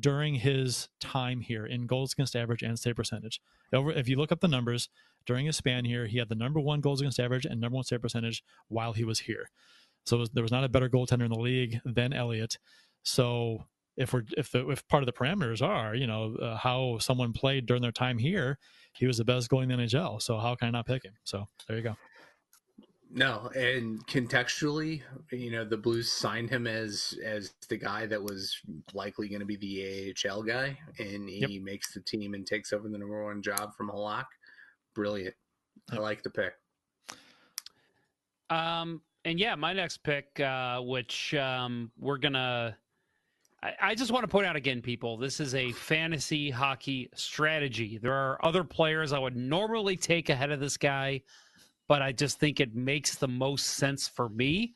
during his time here in goals against average and save percentage. Over, if you look up the numbers during his span here, he had the number one goals against average and number one save percentage while he was here. So was, there was not a better goaltender in the league than Elliott. So if we're if the if part of the parameters are you know uh, how someone played during their time here, he was the best goalie in the NHL. So how can I not pick him? So there you go. No, and contextually, you know, the Blues signed him as as the guy that was likely going to be the AHL guy, and he makes the team and takes over the number one job from Halak. Brilliant. I like the pick. Um, and yeah, my next pick, uh, which um, we're gonna. I, I just want to point out again, people. This is a fantasy hockey strategy. There are other players I would normally take ahead of this guy, but I just think it makes the most sense for me.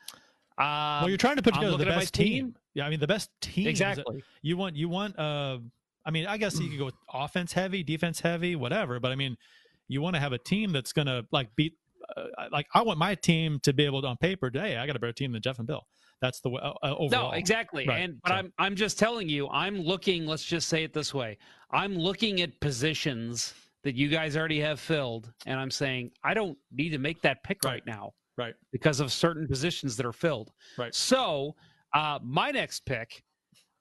Um, well, you're trying to put together the looking at my best team. Yeah, I mean the best team. is- Exactly. You want you want. Uh, I mean, I guess you could go offense heavy, defense heavy, whatever. But I mean, you want to have a team that's gonna like beat. Uh, like I want my team to be able to on paper today. I got a better team than Jeff and Bill. That's the way uh, uh, overall. No, exactly. Right, And but so- I'm I'm just telling you, I'm looking, let's just say it this way. I'm looking at positions that you guys already have filled and I'm saying I don't need to make that pick right, now. Right. Because of certain positions that are filled. Right. So, uh my next pick,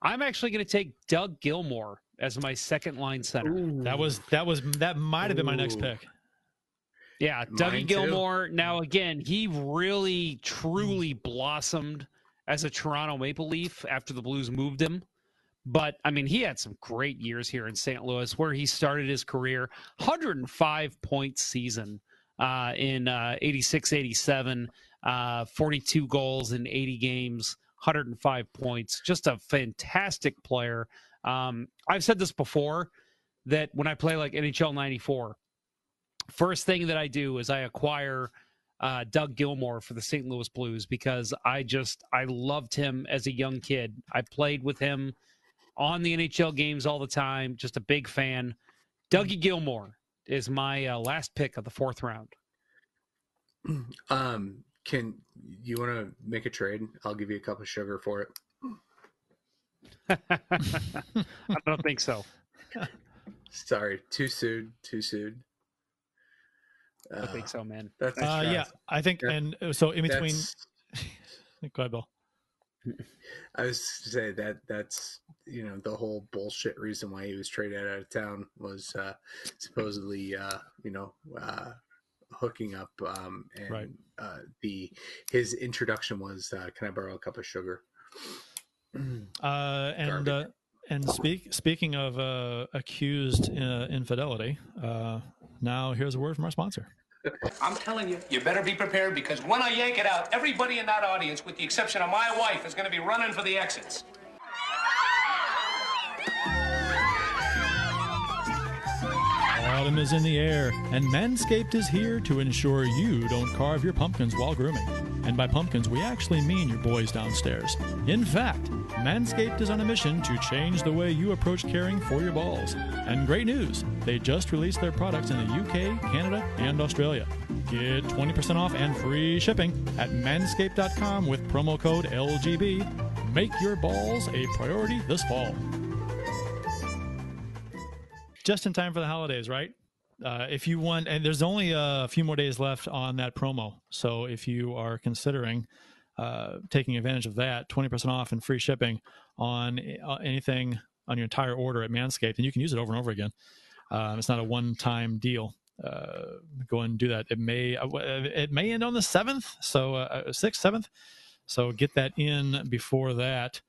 I'm actually going to take Doug Gilmour as my second line center. That was that was that might have been my next pick. Yeah, Mine Dougie too. Gilmour. Now again, he really truly blossomed as a Toronto Maple Leaf after the Blues moved him. But I mean, he had some great years here in St. Louis where he started his career 105 point season uh, in uh, 86 87, uh, 42 goals in 80 games, 105 points. Just a fantastic player. Um, I've said this before that when I play like NHL 94, first thing that I do is I acquire uh, Doug Gilmour for the St. Louis Blues because I just I loved him as a young kid. I played with him on the NHL games all the time. Just a big fan. Dougie Gilmour is my uh, last pick of the fourth round. Um, can you want to make a trade? I'll give you a cup of sugar for it. I don't think so. Sorry, too soon. Too soon. I think so, man. That's Uh, yeah, I think, and uh, so in between. That's- Go ahead, Bill. I was to say that that's you know the whole bullshit reason why he was traded out of town was uh, supposedly uh, you know uh, hooking up um, and Right. uh, the his introduction was uh, can I borrow a cup of sugar? Uh, and uh, and speak speaking of uh, accused uh, infidelity, uh, now here's a word from our sponsor. I'm telling you, you better be prepared because when I yank it out, everybody in that audience, with the exception of my wife, is going to be running for the exits. Autumn is in the air, and Manscaped is here to ensure you don't carve your pumpkins while grooming. And by pumpkins, we actually mean your boys downstairs. In fact, Manscaped is on a mission to change the way you approach caring for your balls. And great news, they just released their products in the UK, Canada, and Australia. Get 20% off and free shipping at manscaped.com with promo code LGB. Make your balls a priority this fall. Just in time for the holidays, right? Uh, if you want, and there's only a few more days left on that promo. So if you are considering uh, taking advantage of that, 20% off and free shipping on uh, anything on your entire order at Manscaped, and you can use it over and over again. Um, it's not a one-time deal. Uh, go and do that. It may uh, it may end on the seventh, so uh, sixth, seventh. So get that in before that.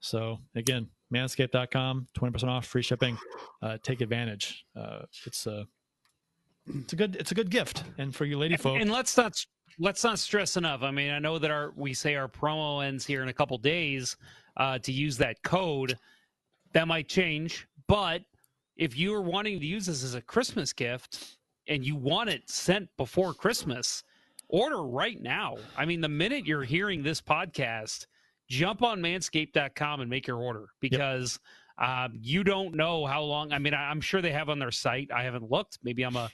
So again, manscaped.com 20% off free shipping. Uh, take advantage. Uh, it's a it's a good it's a good gift. And for you lady folk and, and let's not let's not stress enough. I mean i know that our we say our promo ends here in a couple days uh, to use that code. That might change but if you are wanting to use this as a christmas gift and you want it sent before christmas order right now. I mean the minute you're hearing this podcast jump on manscaped.com and make your order because yep. um, you don't know how long. I mean, I, am sure they have on their site. I haven't looked. Maybe I'm a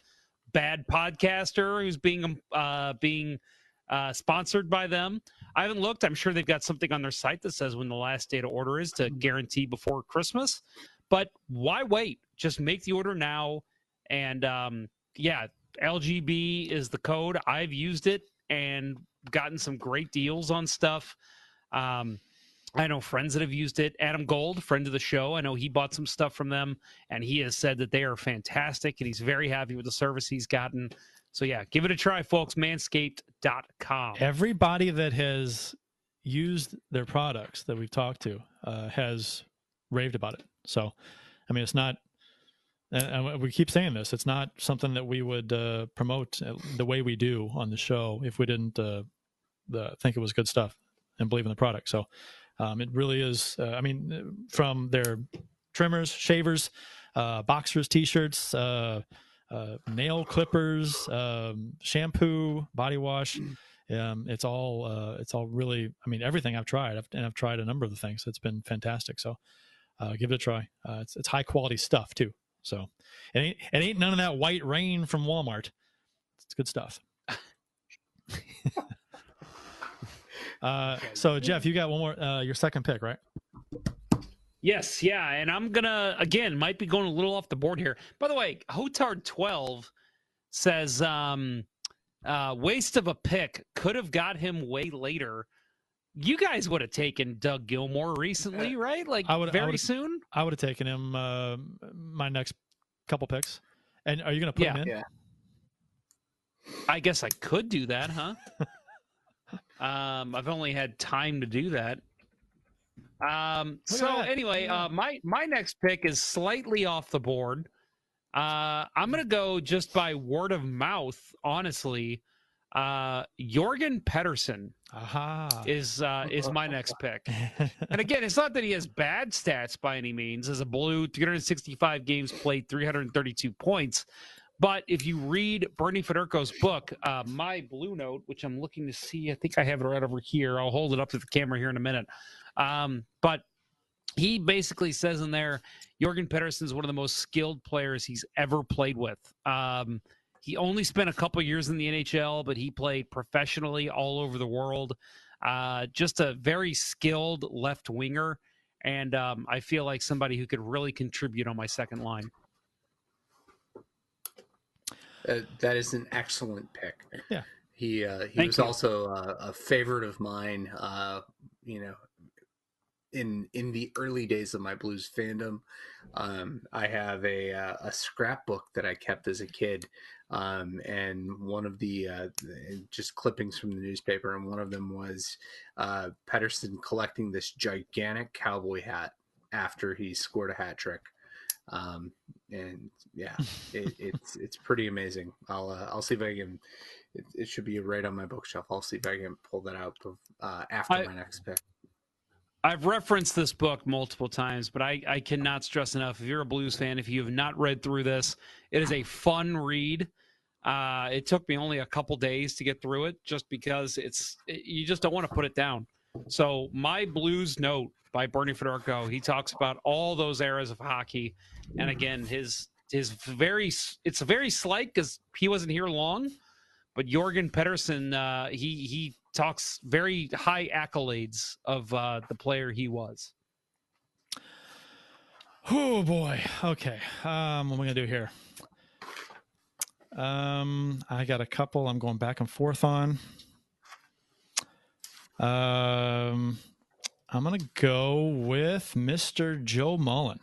bad podcaster who's being uh, being uh, sponsored by them. I haven't looked. I'm sure they've got something on their site that says when the last day to order is to guarantee before Christmas. But why wait? Just make the order now. And um, yeah, LGB is the code. I've used it and gotten some great deals on stuff. Um, I know friends that have used it. Adam Gold, friend of the show, I know he bought some stuff from them, and he has said that they are fantastic, and he's very happy with the service he's gotten. So yeah, give it a try, folks. Manscaped.com. Everybody that has used their products that we've talked to uh, has raved about it. So, I mean, it's not. And we keep saying this. It's not something that we would uh, promote the way we do on the show if we didn't uh, the, think it was good stuff and believe in the product. So um, it really is. Uh, I mean, from their trimmers, shavers, uh, boxers, t-shirts, uh, uh nail clippers, um, shampoo, body wash. Um, it's all uh, it's all really. I mean, everything I've tried, I've, and I've tried a number of the things. It's been fantastic. So uh, give it a try. it's it's high quality stuff too. So it ain't it ain't none of that white rain from Walmart. It's good stuff. Uh, so Jeff, you got one more. Uh, your second pick, right? Yes, yeah, and I'm gonna again might be going a little off the board here. By the way, Hotard twelve says um, uh, waste of a pick could have got him way later. You guys would have taken Doug Gilmour recently, uh, right? Like I would, very I soon. I would have taken him uh, my next couple picks. And are you going to put yeah. him in? Yeah. I guess I could do that, huh? Um, I've only had time to do that. Um, so anyway, uh, my my next pick is slightly off the board. Uh, I'm gonna go just by word of mouth. Honestly, uh, Jorgen Pettersson Aha. is uh, is my next pick. and again, it's not that he has bad stats by any means. As a blue, 365 games played, 332 points. But if you read Bernie Federko's book, uh, My Blue Note, which I'm looking to see, I think I have it right over here. I'll hold it up to the camera here in a minute. Um, but he basically says in there, Jorgen Pettersson is one of the most skilled players he's ever played with. Um, he only spent a couple years in the NHL, but he played professionally all over the world. Uh, just a very skilled left winger. And um, I feel like somebody who could really contribute on my second line. Uh, that is an excellent pick. Yeah. He uh, he Thank was you. also uh, a favorite of mine. Uh, you know, in in the early days of my blues fandom, um, I have a a scrapbook that I kept as a kid, um, and one of the uh, just clippings from the newspaper, and one of them was uh, Pettersson collecting this gigantic cowboy hat after he scored a hat trick um, and yeah, it, it's it's pretty amazing. I'll uh, I'll see if I can. It, it, should be right on my bookshelf. I'll see if I can pull that out uh, after I, my next pick. I've referenced this book multiple times, but I, I cannot stress enough. If you're a Blues fan, if you have not read through this, it is a fun read. Uh, it took me only a couple days to get through it, just because it's it, you just don't want to put it down. So my Blues note by Bernie Federko, he talks about all those eras of hockey, and again his his very it's very slight because he wasn't here long, but Jorgen Pettersson uh, he he talks very high accolades of uh, the player he was. Oh boy. Okay. Um, what am I gonna do here? Um, I got a couple. I'm going back and forth on. Um, I'm gonna go with Mr. Joe Mullen.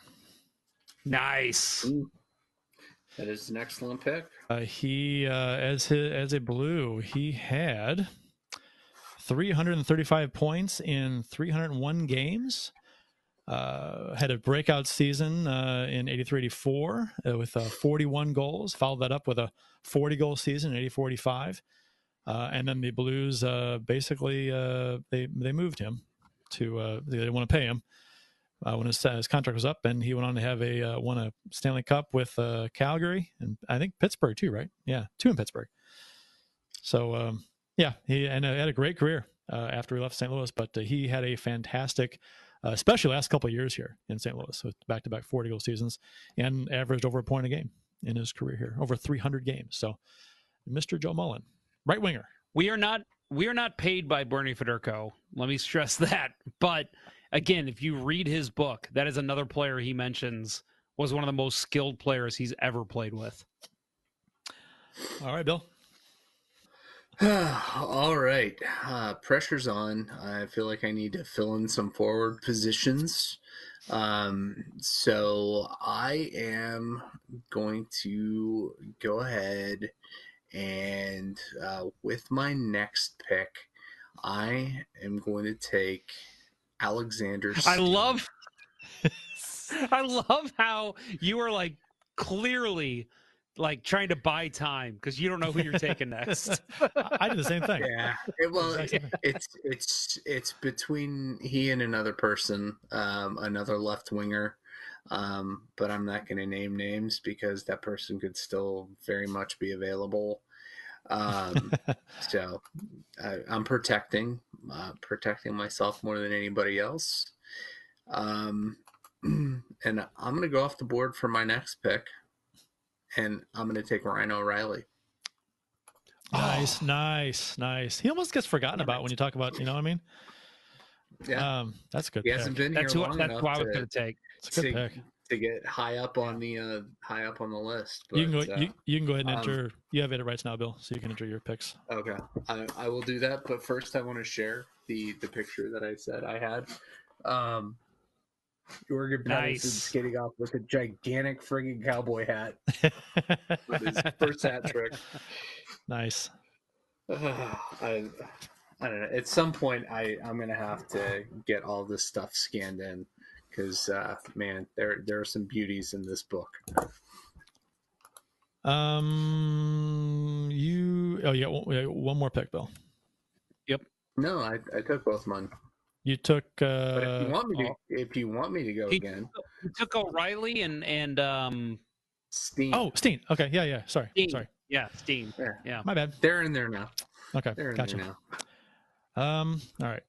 Nice. That is an excellent pick. Uh, he, uh, as his, as a blue, he had 335 points in 301 games. Uh, had a breakout season uh, in 83 84 uh, with uh, 41 goals. Followed that up with a 40 goal season in 84 85. Uh, and then the Blues uh, basically they they moved him to they didn't want to pay him when his, his contract was up, and he went on to have a won a Stanley Cup with Calgary and I think Pittsburgh too, right? Yeah, two in Pittsburgh. So um, yeah, he and uh, had a great career uh, after he left St. Louis, but uh, he had a fantastic, uh, especially last couple of years here in St. Louis, with back-to-back 40 goal seasons, and averaged over a point a game in his career here, over 300 games. So, Mr. Joe Mullen, right winger. We are not we are not paid by Bernie Federko. Let me stress that. But again, if you read his book, that is another player he mentions was one of the most skilled players he's ever played with. All right, Bill. All right. Uh, pressure's on. I feel like I need to fill in some forward positions. Um, so I am going to go ahead and uh, with my next pick, I am going to take Alexander. Steen. I love. I love how you are like clearly like trying to buy time because you don't know who you're taking next. I do the same thing. Yeah. It, well, it, it's it's it's between he and another person, um, another left winger. Um, but I'm not going to name names because that person could still very much be available. Um, so I, am protecting uh, protecting myself more than anybody else. Um, and I'm going to go off the board for my next pick and I'm going to take Ryan O'Reilly. Nice, oh. nice, nice. He almost gets forgotten about when you talk about, you know what I mean? Yeah, um, that's good. He pick. hasn't been that's here who, long that's enough who I was going to take. It's a good to, pick. To get high up on the uh, high up on the list. But, you can go. Uh, you, you, can go ahead and enter. um, you have it rights now, Bill, so you can enter your picks. Okay, I, I will do that. But first, I want to share the the picture that I said I had. Um, Jorgen nice. Pettersson's getting off with a gigantic frigging cowboy hat. with his first hat trick. Nice. Uh, I, I don't know. At some point, I I'm gonna have to get all this stuff scanned in because uh, man, there there are some beauties in this book. Um, you oh yeah, one, one more pick, Bill. Yep. No, I I took both mine. You took. Uh, but if you want me to, if you want me to go he, again, he took O'Reilly and and um, Steen. Oh, Steen. Okay, yeah, yeah. Sorry, Steen. sorry. Yeah, Steen. Yeah. yeah, my bad. They're in there now. Okay, They're in gotcha. there now. Um, all right.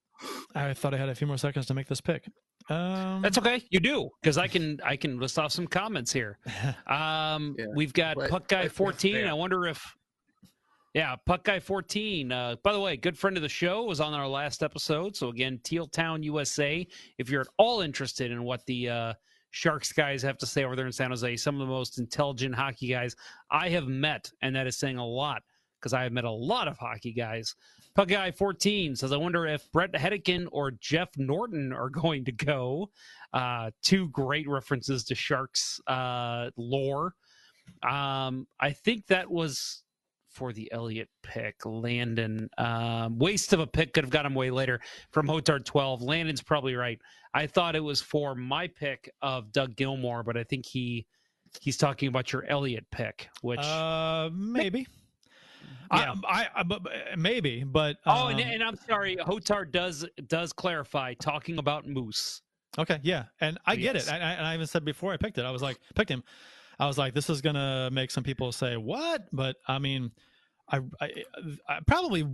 I thought I had a few more seconds to make this pick. Um, That's okay. You do because I can I can list off some comments here. Um, yeah. we've got let, Puck Guy fourteen. I wonder if yeah, Puck Guy 14. Uh, by the way, good friend of the show was on our last episode. So again, Teal Town, USA. If you're at all interested in what the uh, Sharks guys have to say over there in San Jose, some of the most intelligent hockey guys I have met, and that is saying a lot because I have met a lot of hockey guys. Puck Guy 14 says, I wonder if Bret Hedican or Jeff Norton are going to go. Uh, two great references to Sharks uh, lore. Um, I think that was for the Elliott pick. Landon, um, waste of a pick could have got him way later from Hotard 12. Landon's probably right. I thought it was for my pick of Doug Gilmour, but I think he he's talking about your Elliott pick, which uh, maybe. I, I, I, but, maybe, but oh, and, um, and I'm sorry, Hotar does does clarify talking about Moose. Okay, yeah, and I get it. And I, and I even said before I picked it, I was like, picked him. I was like, this is gonna make some people say what, but I mean, I, I, I probably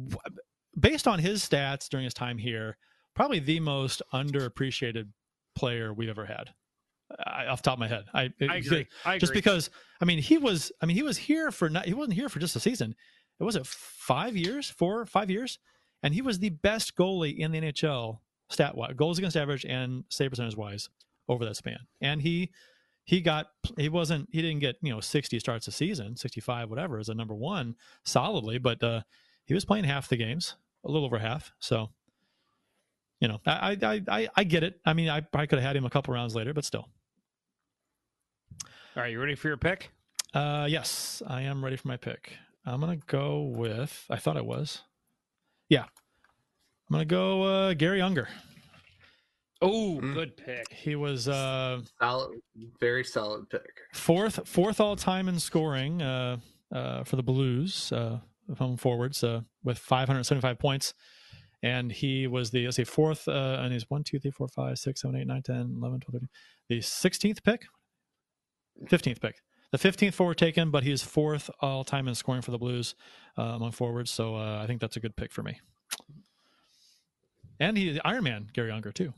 based on his stats during his time here, probably the most underappreciated player we've ever had. I, off the top of my head, I, I agree. I just agree. because I mean he was I mean he was here for not he wasn't here for just a season. It was it five years, four five years, and he was the best goalie in the NHL stat wise, goals against average and save percentage wise over that span. And he he got he wasn't he didn't get you know 60 starts a season 65 whatever as a number one solidly but uh he was playing half the games a little over half. So you know i i i, I get it. I mean i probably could have had him a couple rounds later but still. All right, you ready for your pick? uh yes i am ready for my pick i'm gonna go with i thought i was. Yeah. I'm gonna go uh garry unger. Oh, good pick. he was uh Solid, very solid pick. fourth fourth all time in scoring uh, uh, for the Blues uh, home forwards uh, with 575 points. And he was the let's see fourth uh, and he's one, two, three, four, five, six, seven, eight, nine, 10, 11, 12, 13, the 16th pick, 15th pick, the 15th forward taken, but he's fourth all time in scoring for the Blues uh, among forwards. So uh, I think that's a good pick for me. And he Iron Man Garry Unger too.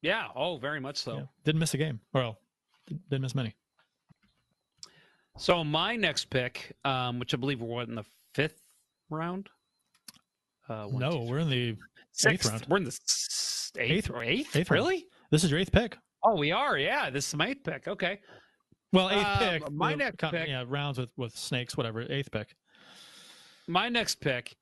Yeah. Oh, very much so. Yeah. Didn't miss a game. Well, didn't miss many. So my next pick, um, which I believe we're what in the fifth round. Uh, one, no, two, we're in the sixth. round. We're in the eighth, Eighth- or eighth. eighth round. really? This is your eighth pick. Oh, we are. Yeah, this is my eighth pick. Okay. Well, eighth Uh, pick. my next count- pick- Yeah, rounds with with snakes, whatever. Eighth pick. My next pick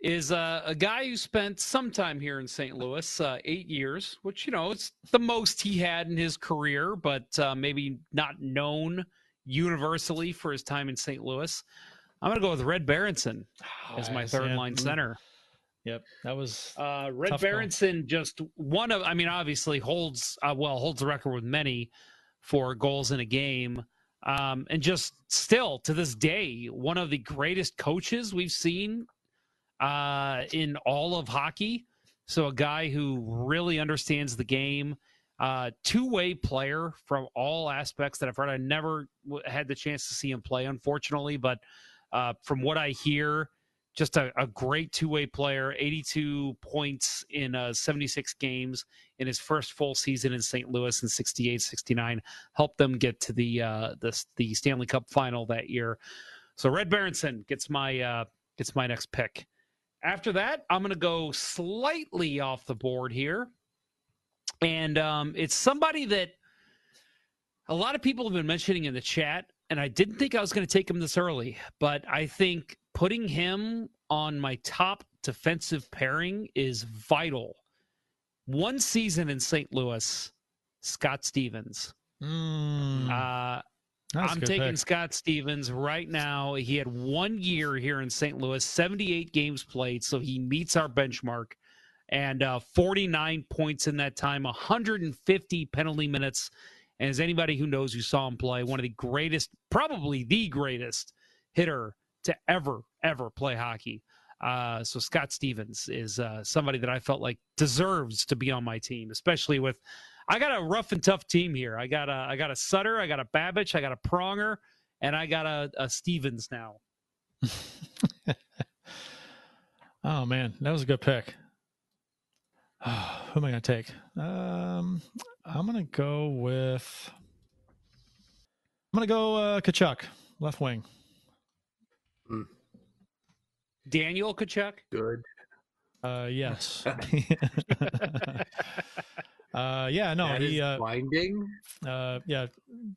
is uh, a guy who spent some time here in St. Louis, uh, eight years, which you know it's the most he had in his career, but uh, maybe not known universally for his time in St. Louis. I'm going to go with Red Berenson as my Nice, third line Mm. center. Yep, that was Uh, Red. Berenson just one of, I mean, obviously holds, uh, well, holds the record with many for goals in a game. Um, and just still to this day, one of the greatest coaches we've seen uh, in all of hockey. So a guy who really understands the game, uh, two-way player from all aspects that I've heard. I never w- had the chance to see him play, unfortunately, but uh, from what I hear, just a, a great two-way player. 82 points in uh, 76 games in his first full season in St. Louis in 68, 69. Helped them get to the uh, the the Stanley Cup final that year. So Red Berenson gets my uh, gets my next pick. After that, I'm going to go slightly off the board here. And um, it's somebody that a lot of people have been mentioning in the chat, and I didn't think I was going to take him this early, but I think putting him on my top defensive pairing is vital. One season in St. Louis, Scott Stevens. Mm, Uh, I'm taking pick. Scott Stevens right now. He had one year here in St. Louis, 78 games played, so he meets our benchmark. And uh, 49 points in that time, 150 penalty minutes. And as anybody who knows who saw him play, one of the greatest, probably the greatest hitter to ever, ever play hockey. Uh, so Scott Stevens is uh, somebody that I felt like deserves to be on my team, especially with I got a rough and tough team here. I got a I got a Sutter, I got a Babych, I got a Pronger, and I got a, a Stevens now. Oh man, that was a good pick. who am I going to take? Um, I'm going to go with. I'm going to go uh, Tkachuk, left wing. Daniel Tkachuk. Good. Uh, yes. uh, yeah, no, That he is uh, blinding. uh, yeah,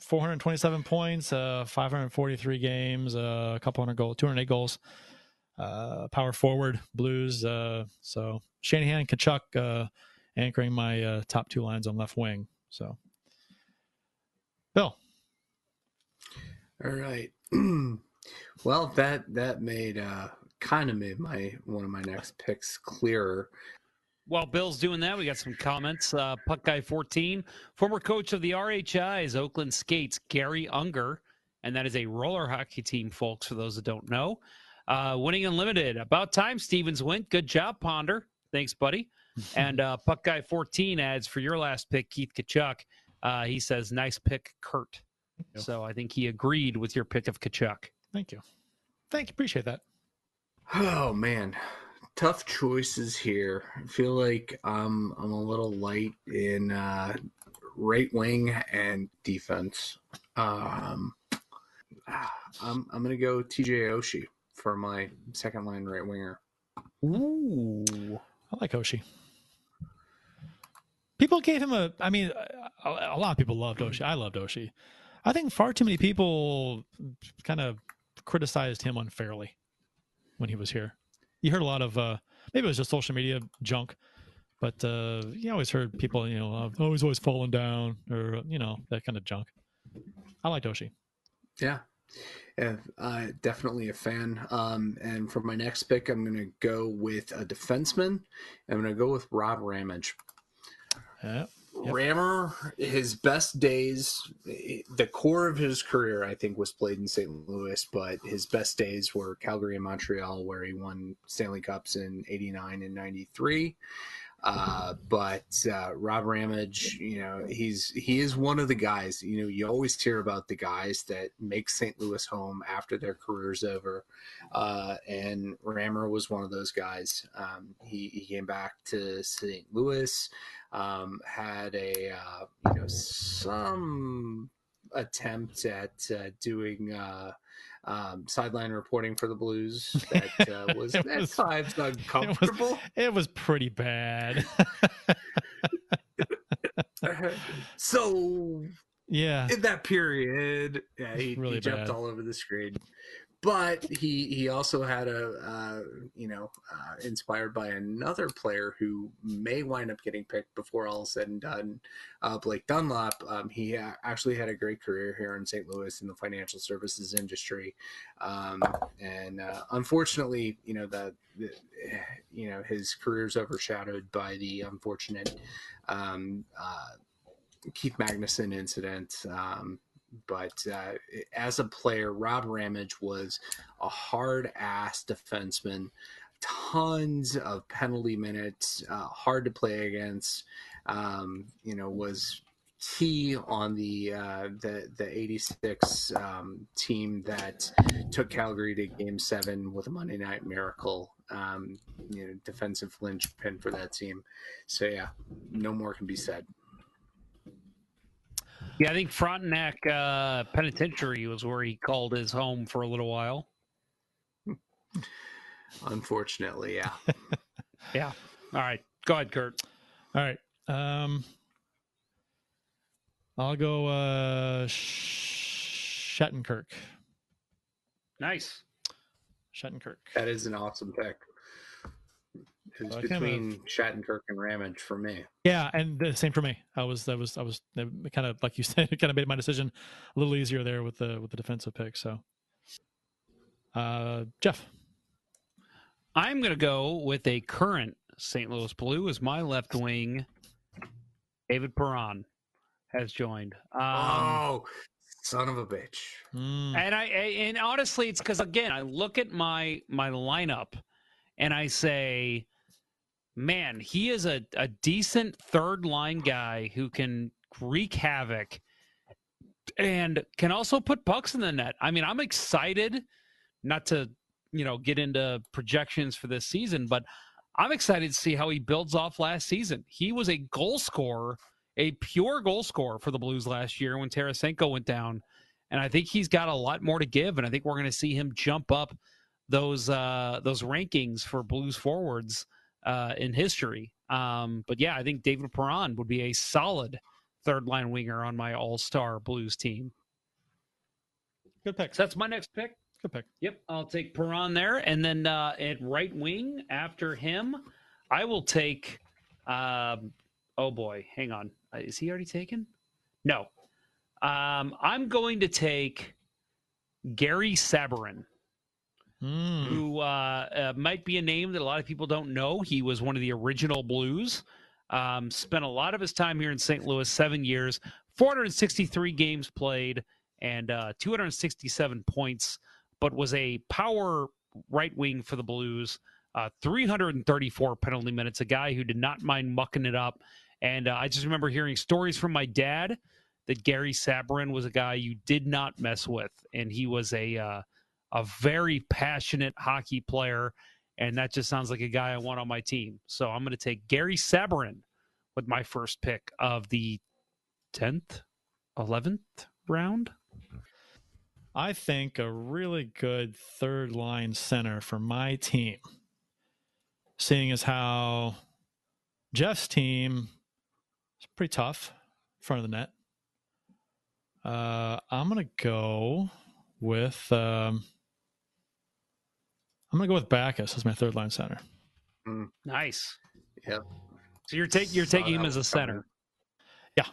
427 points, uh, 543 games, uh, a couple hundred goals, 208 goals. Uh, power forward, Blues. Uh, so Shanahan, Tkachuk, uh, anchoring my uh, top two lines on left wing. So, Bill, All right. well, that that made uh kind of made my one of my next picks clearer. While Bill's doing that, we got some comments. Uh, Puck Guy 14, former coach of the RHI's Oakland Skates, Garry Unger, and that is a roller hockey team, folks, for those that don't know. Uh, winning Unlimited. About time Stevens went. Good job, Ponder. Thanks, buddy. and uh, Puck Guy 14 adds for your last pick, Keith Tkachuk. Uh, he says, nice pick, Curt. So I think he agreed with your pick of Tkachuk. Thank you. Thank you. Appreciate that. Oh man, tough choices here. I feel like um, I'm a little light in uh, right wing and defense. Um, ah, I'm I'm gonna go TJ Oshie for my second line right winger. Ooh, I like Oshie. People gave him a. I mean, a, a lot of people loved Oshie. I loved Oshie. I think far too many people kind of criticized him unfairly when he was here. You heard a lot of uh, maybe it was just social media junk, but uh, you always heard people, you know, oh, he's always falling down or you know that kind of junk. I like Oshie. Yeah, yeah, uh, definitely a fan. Um, and for my next pick, I'm going to go with a defenseman. I'm going to go with Rob Ramage. Yeah. Yep. Rammer, his best days, the core of his career, I think, was played in St. Louis, but his best days were Calgary and Montreal, where he won Stanley Cups in 89 and 93. Uh, but uh, Rob Ramage, you know, he's he is one of the guys. You know, you always hear about the guys that make St. Louis home after their career's over, uh, and Rammer was one of those guys. Um, he, he came back to St. Louis, um, had a uh, you know some attempt at uh, doing uh, um, sideline reporting for the Blues that uh, was, at was, times uncomfortable. It was, it was pretty bad. so yeah, in that period, yeah, he, really he jumped all over the screen but he he also had a uh, you know uh, inspired by another player who may wind up getting picked before all is said and done, uh, Blake Dunlop. Um, he actually had a great career here in St. Louis in the financial services industry, um, and uh, unfortunately, you know the, you know his career is overshadowed by the unfortunate um, uh, Keith Magnuson incident. Um, but uh, as a player, Rob Ramage was a hard ass defenseman, tons of penalty minutes, uh, hard to play against. Um, you know, was key on the uh, the the '86 um, team that took Calgary to Game Seven with a Monday Night Miracle. Um, you know, defensive linchpin for that team. So yeah, no more can be said. Yeah, I think Frontenac uh, Penitentiary was where he called his home for a little while. Unfortunately, yeah. yeah. All right. Go ahead, Curt. All right. Um, I'll go uh, Shattenkirk. Nice. Shattenkirk. That is an awesome pick. It's so between of, Shattenkirk and Ramage for me. Yeah, and the same for me. I was, I was, I was kind of like you said, it kind of made my decision a little easier there with the with the defensive pick. So, uh, Jeff, I'm going to go with a current St. Louis Blue as my left wing. David Perron has joined. Um, oh, son of a bitch! Mm. And I and honestly, it's because again, I look at my my lineup and I say man, he is a, a decent third line guy who can wreak havoc and can also put pucks in the net. I mean, I'm excited not to, you know, get into projections for this season, but I'm excited to see how he builds off last season. He was a goal scorer, a pure goal scorer for the Blues last year when Tarasenko went down. And I think he's got a lot more to give, and I think we're going to see him jump up those uh, those rankings for Blues forwards uh, in history. Um, but yeah, I think David Perron would be a solid third line winger on my All Star Blues team. Good pick. So that's my next pick. Good pick. Yep, I'll take Perron there, and then uh, at right wing after him, I will take. Um, oh boy, hang on. Uh, is he already taken? No. Um, I'm going to take Gary Sabourin mm. who uh, uh, might be a name that a lot of people don't know. He was one of the original Blues. Um, spent a lot of his time here in St. Louis, seven years, 463 games played, and uh, 267 points. But was a power right wing for the Blues. Uh, 334 penalty minutes. A guy who did not mind mucking it up. And uh, I just remember hearing stories from my dad that Gary Sabourin was a guy you did not mess with, and he was a uh, a very passionate hockey player. And that just sounds like a guy I want on my team. So I'm going to take Gary Sabourin with my first pick of the 10th, 11th round. I think a really good third line center for my team, seeing as how Jeff's team is pretty tough in front of the net. Uh, I'm gonna go with um, I'm gonna go with Backes as my third line center. Mm, Nice. yep. So you're taking you're Saw taking him as a center. coming. Yeah,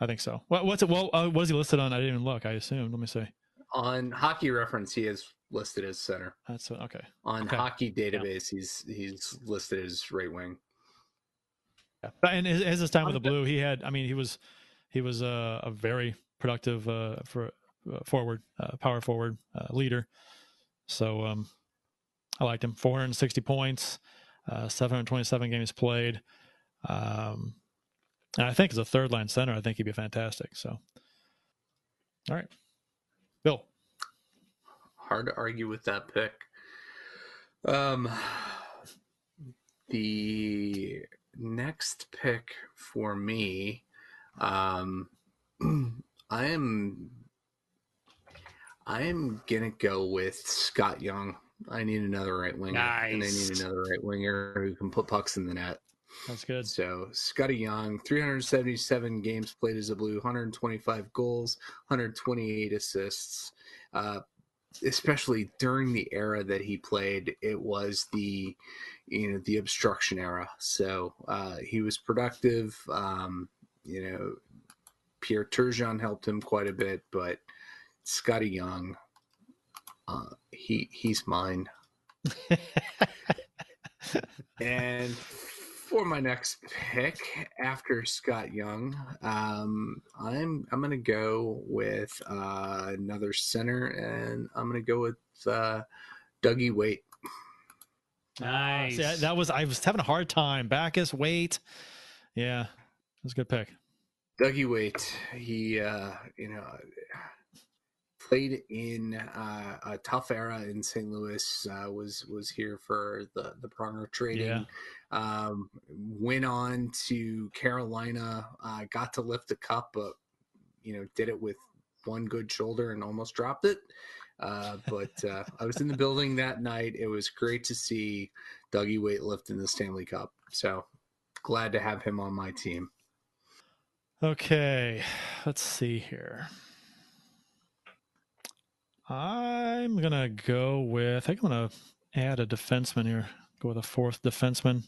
I think so. What, what's it? Well, uh, what is he listed on? I didn't even look. I assumed. Let me see. On Hockey Reference, he is listed as center. That's what- okay. On Okay. Hockey Database, he's he's listed as right wing. Yeah. And his, his his time with the blue, he had. I mean, he was he was a, a very productive uh, for uh, forward, uh, power forward uh, leader. So um, I liked him. 460 points, uh, 727 games played. Um, and I think as a third line center, I think he'd be fantastic. So, all right, Bill. Hard to argue with that pick. Um, the next pick for me, um, I am, I am gonna go with Scott Young. I need another right winger, and I need another right winger who can put pucks in the net. That's good. So Scotty Young, 377 games played as a Blue, 125 goals, 128 assists. Uh, especially during the era that he played, it was the you know the obstruction era. So uh, he was productive. Um, you know, Pierre Turgeon helped him quite a bit, but Scotty Young, uh, he he's mine. and for my next pick after Scott Young, um, I'm I'm gonna go with uh, another center, and I'm gonna go with uh, Dougie Weight. Nice. See, that- that was I was having a hard time. Backes, wait. Yeah, that's a good pick. Dougie Weight, he uh, you know played in uh, a tough era in St. Louis. Uh, was was here for the the Pronger trading. Yeah. Um, went on to Carolina. Uh, got to lift the cup, but you know did it with one good shoulder and almost dropped it. Uh, but uh, I was in the building that night. It was great to see Dougie Weight lifting the Stanley Cup. So glad to have him on my team. Okay, let's see here. I'm gonna go with. I think I'm gonna add a defenseman here. Go with a fourth defenseman.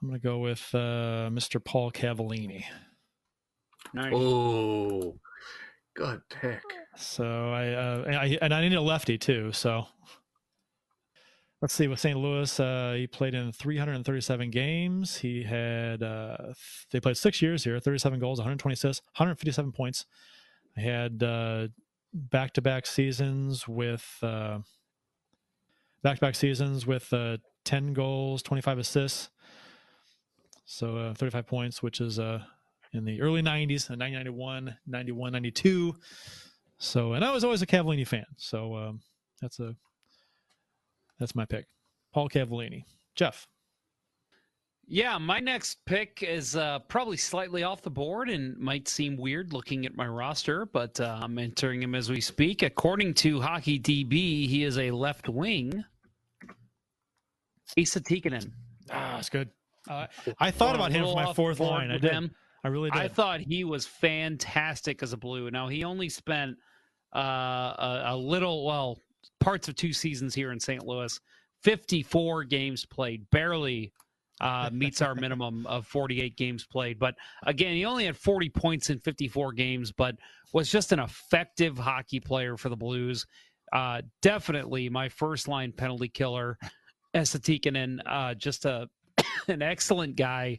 I'm gonna go with uh, Mr. Paul Cavallini. Nice. Oh, good pick. So I, uh, and I and I need a lefty too. So let's see. With St. Louis, uh, he played in 337 games. He had uh, they played six years here, 37 goals, 120 assists, 157 points. I had uh, back-to-back seasons with uh, back-to-back seasons with uh, 10 goals, 25 assists. So uh, 35 points, which is uh, in the early 90s, uh, 1991, 91, 92. So, and I was always a Cavallini fan. So um, that's a that's my pick, Paul Cavallini. Jeff, Yeah, my next pick is uh, probably slightly off the board and might seem weird looking at my roster, but uh, I'm entering him as we speak. According to Hockey DB, he is a left wing. Esa Tikkanen. ah, that's good. Uh, I thought about him for my fourth line. I did. him. I really did. I thought he was fantastic as a blue. Now he only spent uh, a, a little, well, parts of two seasons here in St. Louis. Fifty-four games played, barely uh, meets our minimum of forty-eight games played. But again, he only had forty points in fifty-four games, but was just an effective hockey player for the Blues. Uh, definitely my first-line penalty killer, Esa Tikkanen. Uh, just a an excellent guy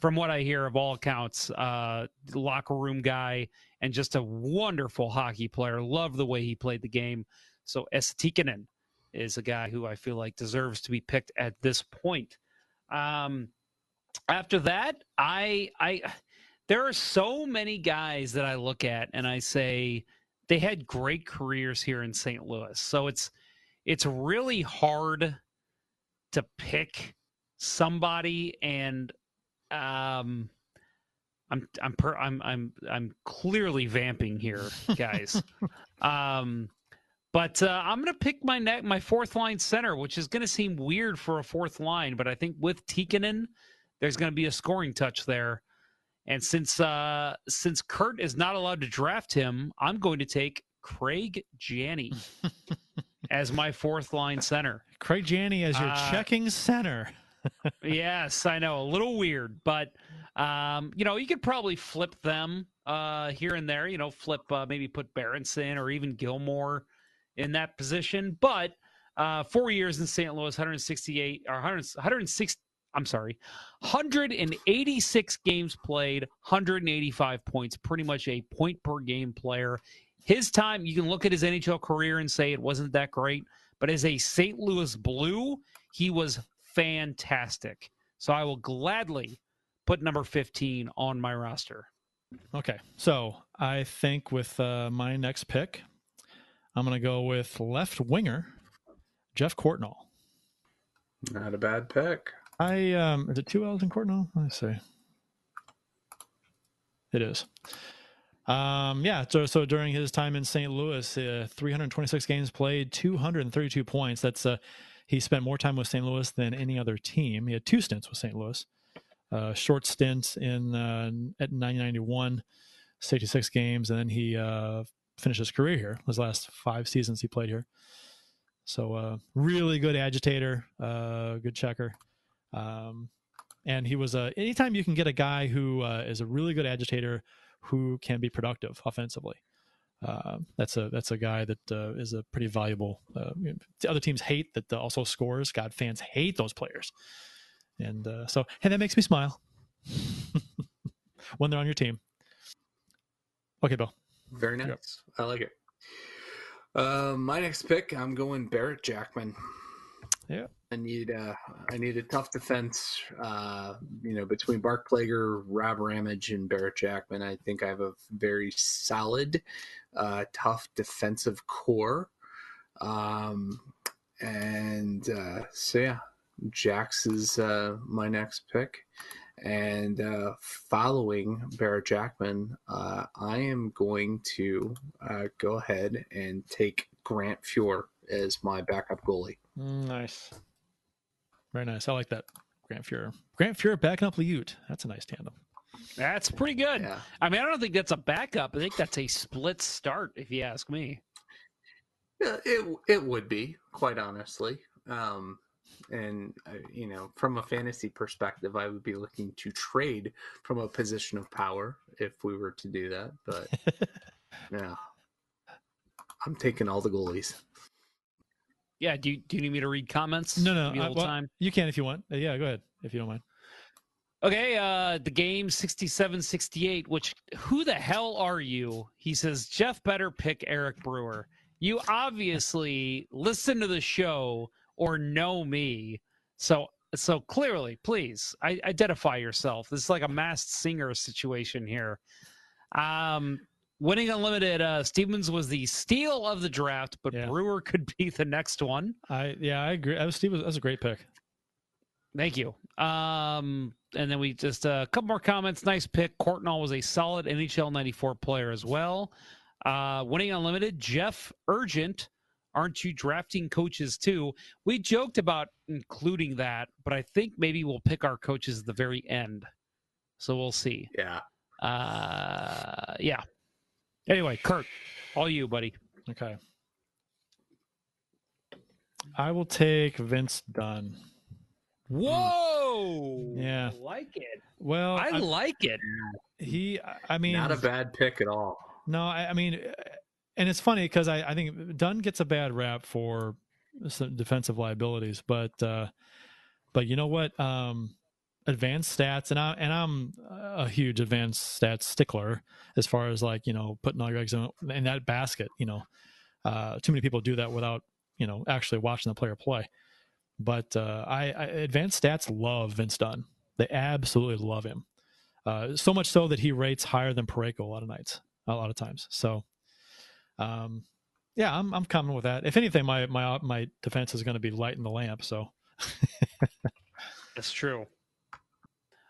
from what I hear of all accounts, uh, locker room guy and just a wonderful hockey player. Love the way he played the game. So Esa Tikkanen is a guy who I feel like deserves to be picked at this point. Um, after that, I I there are so many guys that I look at and I say they had great careers here in St. Louis. So it's it's really hard to pick somebody and um I'm I'm per, I'm I'm I'm clearly vamping here, guys. um but uh, I'm going to pick my neck, my fourth line center, which is going to seem weird for a fourth line, but I think with Tikkanen, there's going to be a scoring touch there. And since uh, since Curt is not allowed to draft him, I'm going to take Craig Janney as my fourth line center. Craig Janney as your Uh, checking center. yes, I know, a little weird, but um, you know, you could probably flip them uh, here and there. You know, flip uh, maybe put Berenson or even Gilmour in that position. But uh, four years in St. Louis, 168 or 100, 106. I'm sorry, 186 games played, 185 points, pretty much a point per game player. His time, you can look at his NHL career and say it wasn't that great, but as a St. Louis Blue, he was fantastic. So I will gladly put number 15 on my roster. Okay, so I think with uh, my next pick, I'm going to go with left winger Jeff Courtnall. Not a bad pick. I um, is it two L's in Courtnall? Let's see. It is. Um, yeah. So so during his time in St. Louis, uh, 326 games played, 232 points. That's uh, he spent more time with St. Louis than any other team. He had two stints with St. Louis. Uh, short stint in uh, at 991, 66 games, and then he uh, finished his career here. His last five seasons he played here. So uh, really good agitator, uh, good checker. Um, and he was a anytime you can get a guy who uh, is a really good agitator who can be productive offensively. Uh, that's a that's a guy that uh, is a pretty valuable. Uh, the other teams hate that also scores. God, fans hate those players, and uh, so hey, that makes me smile when they're on your team. Okay, Bill. Very nice. I like it. Uh, my next pick, I'm going Barrett Jackman. Yeah. I need uh, I need a tough defense. Uh, you know, between Bark Plager, Rob Ramage, and Barrett Jackman, I think I have a very solid, uh, tough defensive core. Um, and uh, so yeah, Jax is uh, my next pick. And uh, following Barrett Jackman, uh, I am going to uh, go ahead and take Grant Fuhr as my backup goalie. Nice. Very nice. I like that. Grant Fuhrer. Grant Fuhrer backing up Liut. That's a nice tandem. That's pretty good. Yeah. I mean, I don't think that's a backup. I think that's a split start, if you ask me. Yeah, it it would be quite honestly. Um, and uh, you know, from a fantasy perspective, I would be looking to trade from a position of power if we were to do that. But yeah, I'm taking all the goalies. Yeah. Do you, do you need me to read comments? No, no. Give you a I- little well, time. You can if you want. Uh, yeah, go ahead if you don't mind. Okay, uh the game 67-68, which who the hell are you? He says Jeff better pick Eric Brewer. You obviously listen to the show or know me. So so clearly, please, I, identify yourself. This is like a masked singer situation here. Um winning unlimited uh Stevens was the steal of the draft, but Yeah. Brewer could be the next one. I yeah, I agree. That was Steve. That was a great pick. Thank you. Um, and then we just uh, a couple more comments. Nice pick. Courtnall was a solid NHL 94 player as well. Uh, winning unlimited. Jeff Urgent. Aren't you drafting coaches too? We joked about including that, but I think maybe we'll pick our coaches at the very end. So we'll see. Yeah. Uh, yeah. Anyway, Curt, all you, buddy. Okay. I will take Vince Dunn. Whoa! Yeah. I like it. Well, I I'm- like it. he. I mean, Not a bad pick at all. No, I, I mean, uh, and it's funny because I, I think Dunn gets a bad rap for some defensive liabilities, but uh, but you know what? Um, advanced stats, and I and I'm a huge advanced stats stickler as far as like you know putting all your eggs in, in that basket. You know, uh, too many people do that without you know actually watching the player play. But uh, I, I advanced stats love Vince Dunn. They absolutely love him. Uh, so much so that he rates higher than Parayko a lot of nights, a lot of times. So, um, yeah, I'm I'm coming with that. If anything, my my my defense is going to be lighting the lamp. So, That's true.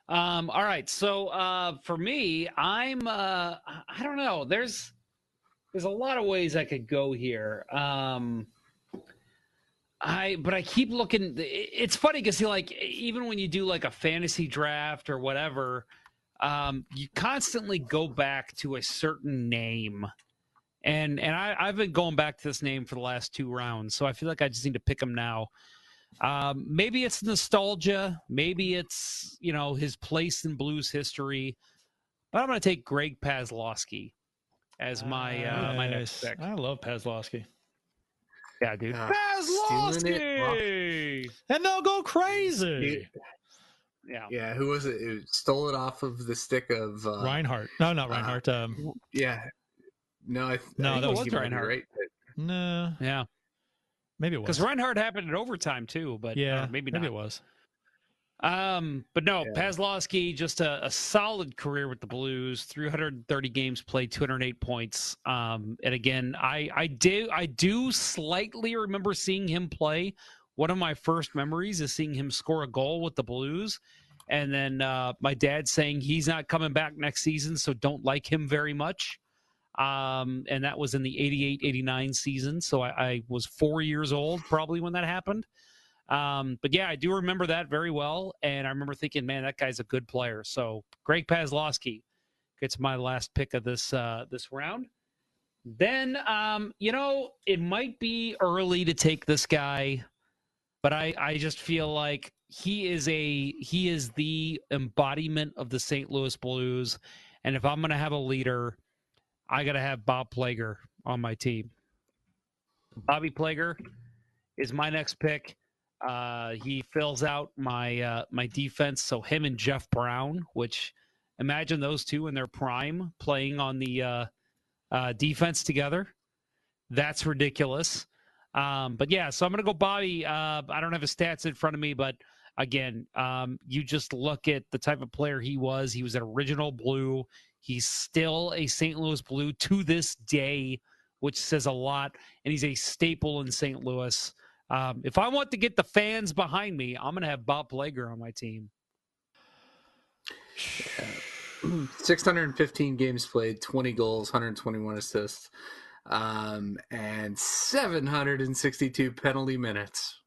Um, all right. So uh, for me, I'm uh, I don't know. There's there's a lot of ways I could go here. Um, I but I keep looking. It's funny because like even when you do like a fantasy draft or whatever, um, you constantly go back to a certain name. And and I, I've been going back to this name for the last two rounds, so I feel like I just need to pick him now. Um, maybe it's nostalgia. Maybe it's you know his place in blues history. But I'm going to take Greg Paslawski as my uh, my next pick. I love Paslawski. Yeah, dude. Uh, stealing Paslawski. And they'll go crazy. Yeah. Yeah, who was it? it stole it off of the stick of uh, Reinhardt. No, not Reinhardt. Um, Yeah, no, I, th- No, I that was was Reinhardt. right? no, Yeah. maybe it was. Because Reinhardt happened in overtime too, but yeah, uh, maybe, maybe not. it was. Um, but no, Yeah. Paslawski just a, a solid career with the Blues. 330 games played, 208 points. Um, and again, I I do I do slightly remember seeing him play. One of my first memories is seeing him score a goal with the Blues, and then uh, my dad saying he's not coming back next season, so don't like him very much. Um, and that was in the 88 89 season. So I, I was four years old probably when that happened. Um, but yeah, I do remember that very well, and I remember thinking, man, that guy's a good player. So Greg Paslawski gets my last pick of this uh, this round. Then, um, you know, it might be early to take this guy, but I I just feel like he is a he is the embodiment of the St. Louis Blues, and if I'm gonna have a leader, I gotta have Bob Plager on my team. Bobby Plager is my next pick. Uh, he fills out my uh, my defense. So him and Jeff Brown, which imagine those two in their prime playing on the uh, uh, defense together. That's ridiculous. Um, but yeah, so I'm gonna go Bobby. Uh, I don't have his stats in front of me, but again, um, you just look at the type of player he was. He was an original blue. He's still a St. Louis Blue to this day, which says a lot. And he's a staple in St. Louis. Um, if I want to get the fans behind me, I'm going to have Bob Plager on my team. 615 games played, 20 goals, 121 assists, um, and 762 penalty minutes.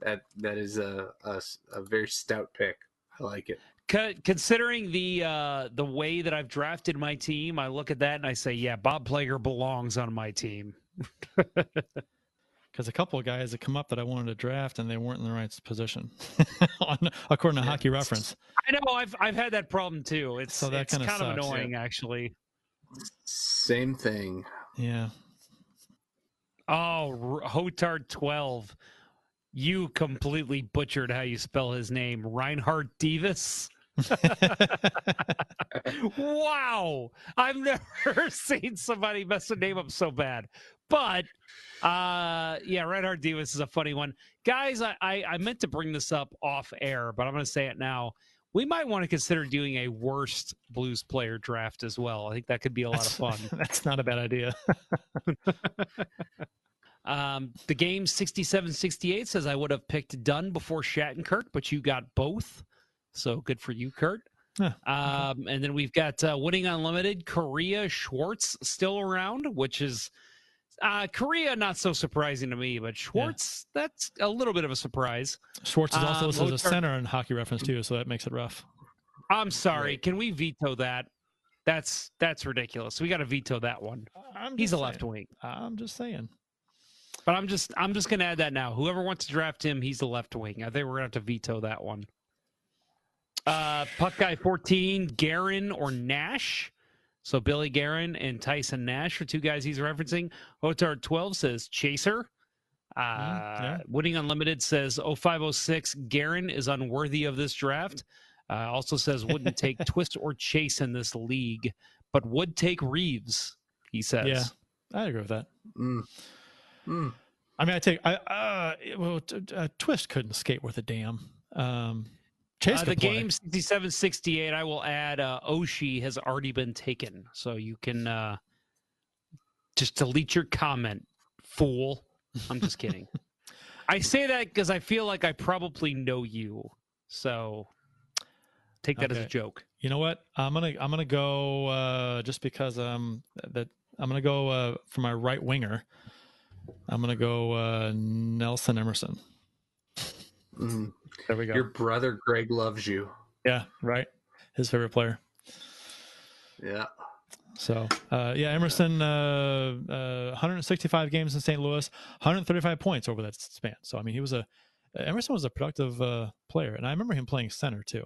That that is a, a a very stout pick. I like it. Co- Considering the uh, the way that I've drafted my team, I look at that and I say, yeah, Bob Plager belongs on my team. Because a couple of guys that come up that I wanted to draft and they weren't in the right position, on, according to Hockey Reference. I know I've I've had that problem too. It's So that it's kinda of sucks, annoying actually. Same thing. Yeah. Oh, R- Hotard twelve. You completely butchered how you spell his name, Reinhard Davis. Wow, I've never seen somebody mess a name up so bad. But uh, yeah, Reinhard Davis is a funny one, guys. I, I I meant to bring this up off air, but I'm going to say it now. We might want to consider doing a worst blues player draft as well. I think that could be a lot of fun. That's not a bad idea. Um, the game 67 68 says I would have picked Dunn before Shattenkirk, but you got both. So good for you, Curt. Yeah, Um, and then we've got uh, Winning Unlimited, Korea Schwartz still around, which is uh, Korea, not so surprising to me, but Schwartz, that's a little bit of a surprise. Schwartz is also Um, listed as a center in Hockey Reference too, so that makes it rough. I'm sorry. Can we veto that? That's that's ridiculous. We got to veto that one. I'm He's a just left wing. I'm just saying. But I'm just I'm just gonna add that now. Whoever wants to draft him, he's the left wing. I think we're gonna have to veto that one. Uh Puck Guy 14, Guerin or Nash. So Billy Guerin and Tyson Nash are two guys he's referencing. Otard 12 says Chaser. Uh yeah. Winning Unlimited says 0506 Guerin is unworthy of this draft. Uh, also says wouldn't take twist or chase in this league, but would take Reeves, he says. Yeah, I agree with that. Mm. Mm. I mean, I take I uh well, t- t- uh, Twist couldn't skate worth a damn. Um, Chase Uh, the play. game 67 68, I will add uh, Oshie has already been taken. So you can uh, just delete your comment, fool. I'm just kidding. I say that because I feel like I probably know you. So take that as a joke. You know what? I'm gonna I'm gonna go uh, just because um that I'm gonna go uh, for my right winger. I'm gonna go uh, Nelson Emerson. Mm. There we go. Your brother Greg loves you. yeah, right. His favorite player. Yeah. So uh, yeah, Emerson, uh, uh, 165 games in St. Louis, 135 points over that span. So I mean, he was a Emerson was a productive uh, player, and I remember him playing center too.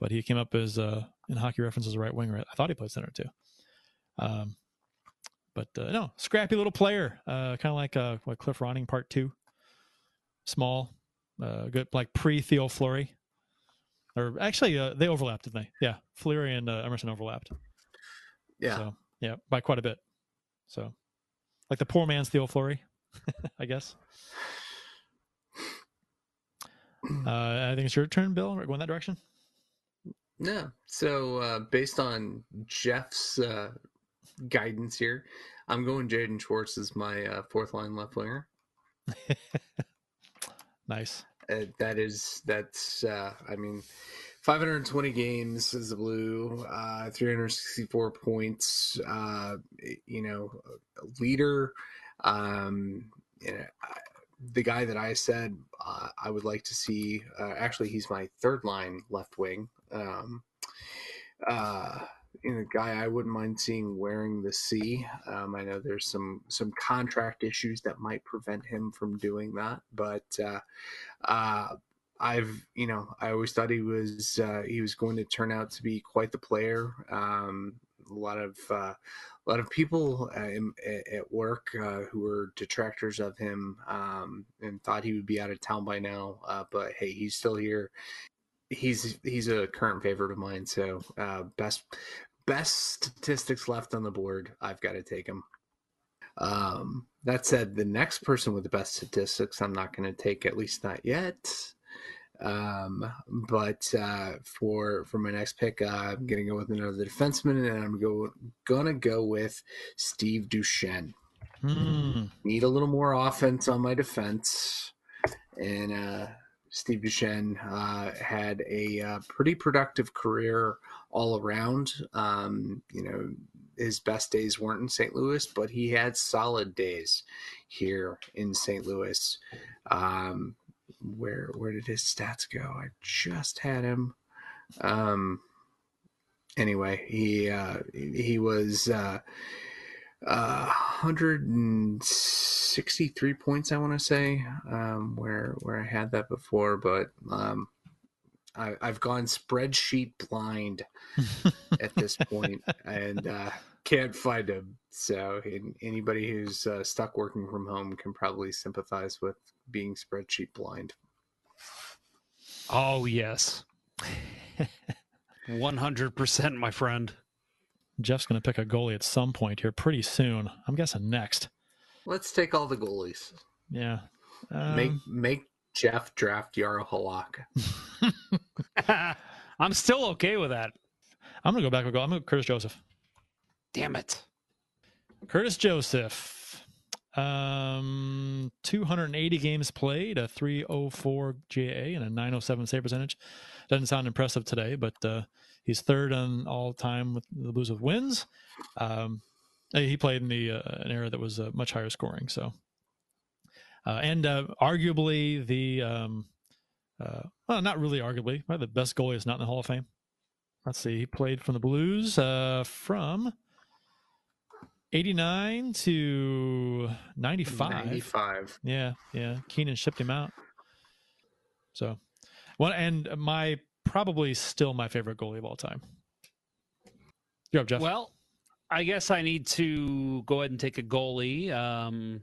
But he came up as uh, in hockey reference as a right winger. I thought he played center too. Um, but uh, no, scrappy little player, uh, kind of like uh, what Cliff Ronning Part Two. Small, uh, good like pre Theo Fleury, or actually uh, they overlapped, didn't they? Yeah, Fleury and uh, Emerson overlapped. Yeah. So, yeah, by quite a bit. So, like the poor man's Theo Fleury, I guess. Uh, I think it's your turn, Bill. We're going that direction. Yeah. So uh, based on Jeff's uh, guidance here, I'm going Jaden Schwartz as my uh, fourth line left winger. Nice. Uh, that is that's uh, I mean, 520 games as a blue, uh, 364 points. Uh, you know, leader. Um, you know, I- the guy that I said uh, I would like to see. Uh, actually, he's my third line left wing. Um, uh, you know, guy I wouldn't mind seeing wearing the C. Um, I know there's some some contract issues that might prevent him from doing that, but uh, uh, I've you know I always thought he was uh, he was going to turn out to be quite the player. Um, a lot of uh, a lot of people uh, in, at work uh, who were detractors of him um, and thought he would be out of town by now. Uh, but hey, he's still here. He's he's a current favorite of mine. So uh, best best statistics left on the board. I've got to take him. Um, that said, the next person with the best statistics, I'm not going to take at least not yet. Um, but uh, for for my next pick, uh, I'm going to go with another defenseman, and I'm go gonna go with Steve Duchesne. Hmm. Need a little more offense on my defense, and uh, Steve Duchesne uh, had a uh, pretty productive career all around. Um, you know, his best days weren't in St. Louis, but he had solid days here in St. Louis. Um, where where did his stats go? I just had him. Um, anyway, he uh, he was uh, uh, 163 points. I want to say um, where where I had that before, but um, I, I've gone spreadsheet blind at this point and uh, can't find him. So and anybody who's uh, stuck working from home can probably sympathize with being spreadsheet blind. Oh, yes. 100%, my friend. Jeff's going to pick a goalie at some point here pretty soon. I'm guessing next. Let's take all the goalies. Yeah. make Um, make Jeff draft Yara Halak. I'm still okay with that. I'm going to go back and go. I'm going to go Curtis Joseph. Damn it. Curtis Joseph. Um, 280 games played, a 304 GA, and a 907 save percentage. Doesn't sound impressive today, but uh, he's third on all time with the Blues with wins. Um, he played in the uh, an era that was uh, much higher scoring. So, uh, and uh, arguably the um, uh, well, not really arguably, probably the best goalie is not in the Hall of Fame. Let's see, he played from the Blues uh, from 89 to 95. 95. Yeah, yeah. Keenan shipped him out. So, one and my probably still my favorite goalie of all time. You're up, Jeff. Well, I guess I need to go ahead and take a goalie um,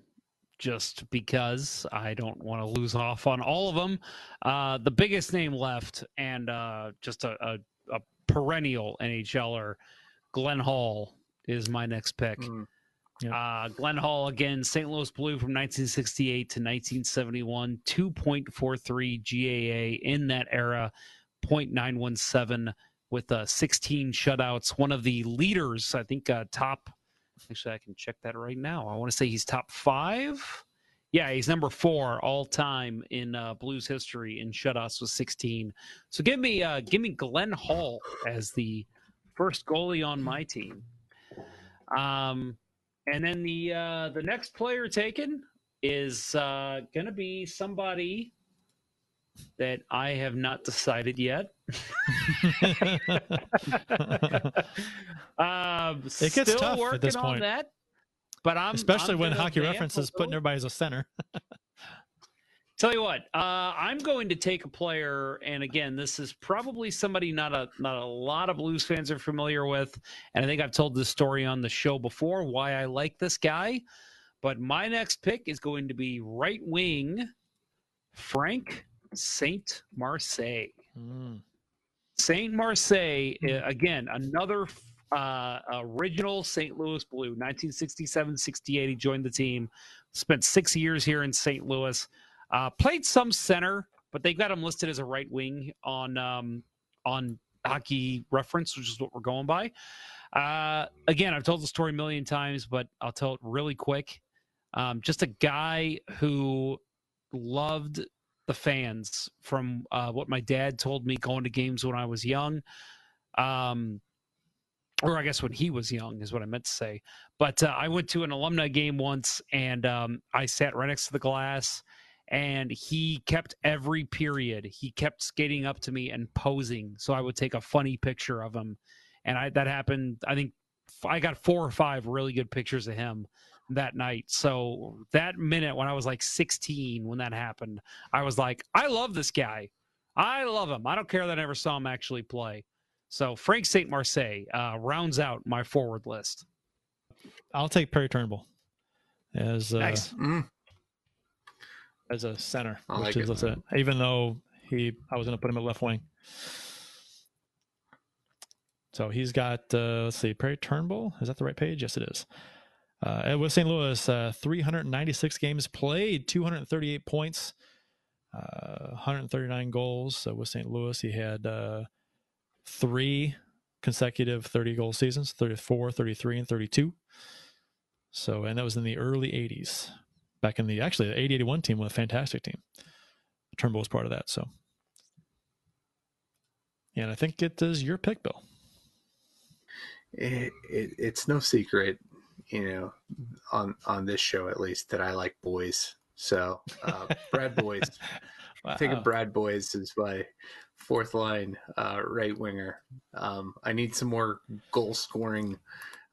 just because I don't want to lose off on all of them. Uh, the biggest name left and uh, just a, a, a perennial NHLer, Glenn Hall, is my next pick. Mm. Yep. Uh, Glenn Hall again, St. Louis Blue from 1968 to 1971, 2.43 GAA in that era, 0.917 with uh, 16 shutouts. One of the leaders, I think, uh, top. Actually, I can check that right now. I want to say he's top five. Yeah, he's number four all time in uh, Blues history in shutouts with 16. So give me, uh, give me Glenn Hall as the first goalie on my team. Um, and then the uh, the next player taken is uh, going to be somebody that I have not decided yet. Um, It gets still tough at this on point. that, but I'm Especially I'm when hockey reference is putting everybody as a center. Tell you what, uh, I'm going to take a player, and again, this is probably somebody not a not a lot of Blues fans are familiar with, and I think I've told this story on the show before why I like this guy. But my next pick is going to be right wing Frank Saint Marseille. Mm. Saint Marseille, uh, again, another uh, original St. Louis Blue, 1967 68. He joined the team, spent six years here in St. Louis, uh, played some center, but they've got him listed as a right wing on um, on hockey reference, which is what we're going by. Uh, again, I've told the story a million times, but I'll tell it really quick. Um, just a guy who loved the fans from uh, what my dad told me going to games when I was young. Um, or I guess when he was young is what I meant to say. But uh, I went to an alumni game once and um, I sat right next to the glass and he kept every period, he kept skating up to me and posing. So I would take a funny picture of him. And I, that happened, I think I got four or five really good pictures of him that night. So that minute when I was like 16, when that happened, I was like, I love this guy. I love him. I don't care that I never saw him actually play. So Frank Saint Marseille uh, rounds out my forward list. I'll take Perry Turnbull as uh, Nice. Mm. as a center, I which like is it. that's. Even though he, I was going to put him at left wing. So he's got uh, let's see, Perry Turnbull. Is that the right page? Yes, it is. Uh, with St. Louis, uh, 396 games played, 238 points, uh, 139 goals. So with St. Louis, he had uh, three consecutive 30 goal seasons 34, 33, and 32. So, and that was in the early 80s. Back in the actually, the 80 81 team was a fantastic team. Turnbull was part of that. So, and I think it is your pick, Bill. it, it, it's no secret, you know, on on this show at least that I like boys. So uh, Brad Boyes, I think Wow. of Brad Boys as my fourth line uh, right winger. Um, I need some more goal scoring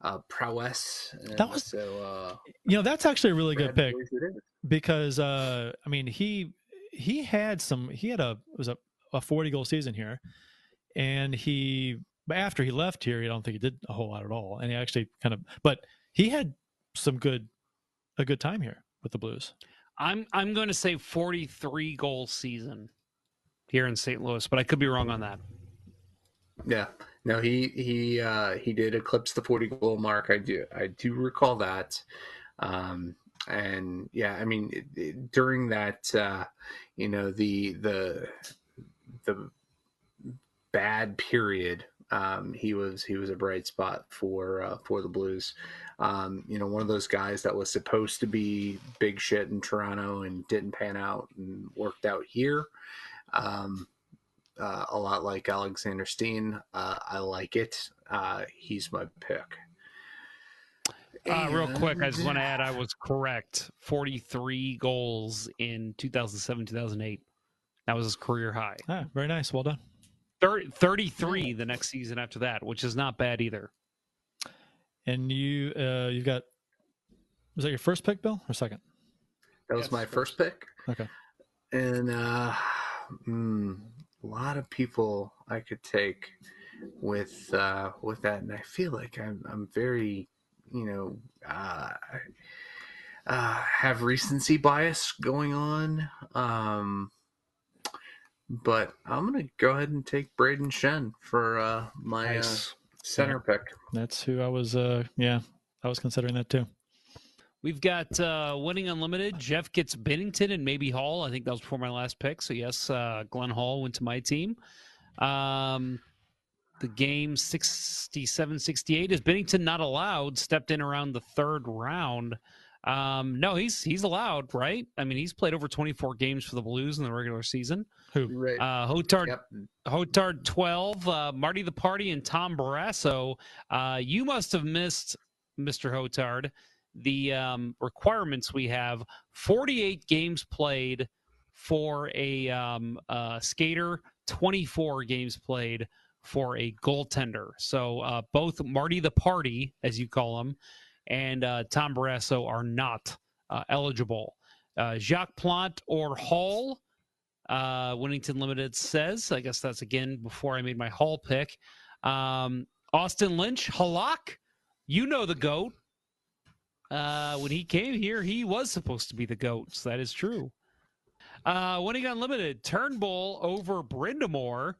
uh, prowess. and That was- so. Uh, You know, that's actually a really good pick. Is. because uh I mean he he had some he had a it was a, a 40 goal season here and he but after he left here I don't think he did a whole lot at all and he actually kind of but he had some good a good time here with the Blues. I'm I'm going to say 43 goal season here in St. Louis, but I could be wrong on that. Yeah. No, he he uh, he did eclipse the forty goal mark. I do I do recall that. Um, and yeah, I mean it, it- during that, uh, you know the the the bad period. Um, he was he was a bright spot for uh, for the Blues. Um, you know, one of those guys that was supposed to be big shit in Toronto and didn't pan out and worked out here. Um, uh, a lot like Alexander Steen. Uh, I like it. Uh, he's my pick. Uh, real quick, I just And- want to add I was correct. 43 goals in 2007 2008. That was his career high. Ah, very nice. Well done. Thir 33 the next season after that, which is not bad either. And you uh you've got was that your first pick, Bill, or second? That was Yes, my first. first pick. Okay. And uh, mm, a lot of people I could take with uh, with that, and I feel like I'm I'm very, you know, uh, uh, have recency bias going on. Um, but I'm gonna go ahead and take Brayden Schenn for uh, my uh, Nice. Center pick. That's who I was uh yeah, I was considering that too. We've got uh, winning unlimited. Jeff gets Binnington and maybe Hall. I think that was before my last pick. So yes, uh, Glenn Hall went to my team. Um, the game 67-68 is Binnington not allowed. Stepped in around the third round. Um, no, he's he's allowed, right? I mean, he's played over 24 games for the Blues in the regular season. Who? Right. Uh, Hotard, Yep. Hotard 12, uh, Marty the Party, and Tom Barrasso. Uh, you must have missed, Mr. Hotard, the um, requirements we have 48 games played for a um, uh, skater, 24 games played for a goaltender. So uh, both Marty the Party, as you call him, and uh, Tom Barrasso are not uh, eligible. Uh, Jacques Plante or Hall, uh, Winnington Limited says. I guess that's again before I made my Hall pick. Um, Austin Lynch, Halak, you know the GOAT. Uh, when he came here, he was supposed to be the GOAT. So that is true. Uh, winning unlimited, Turnbull over Brind'Amour.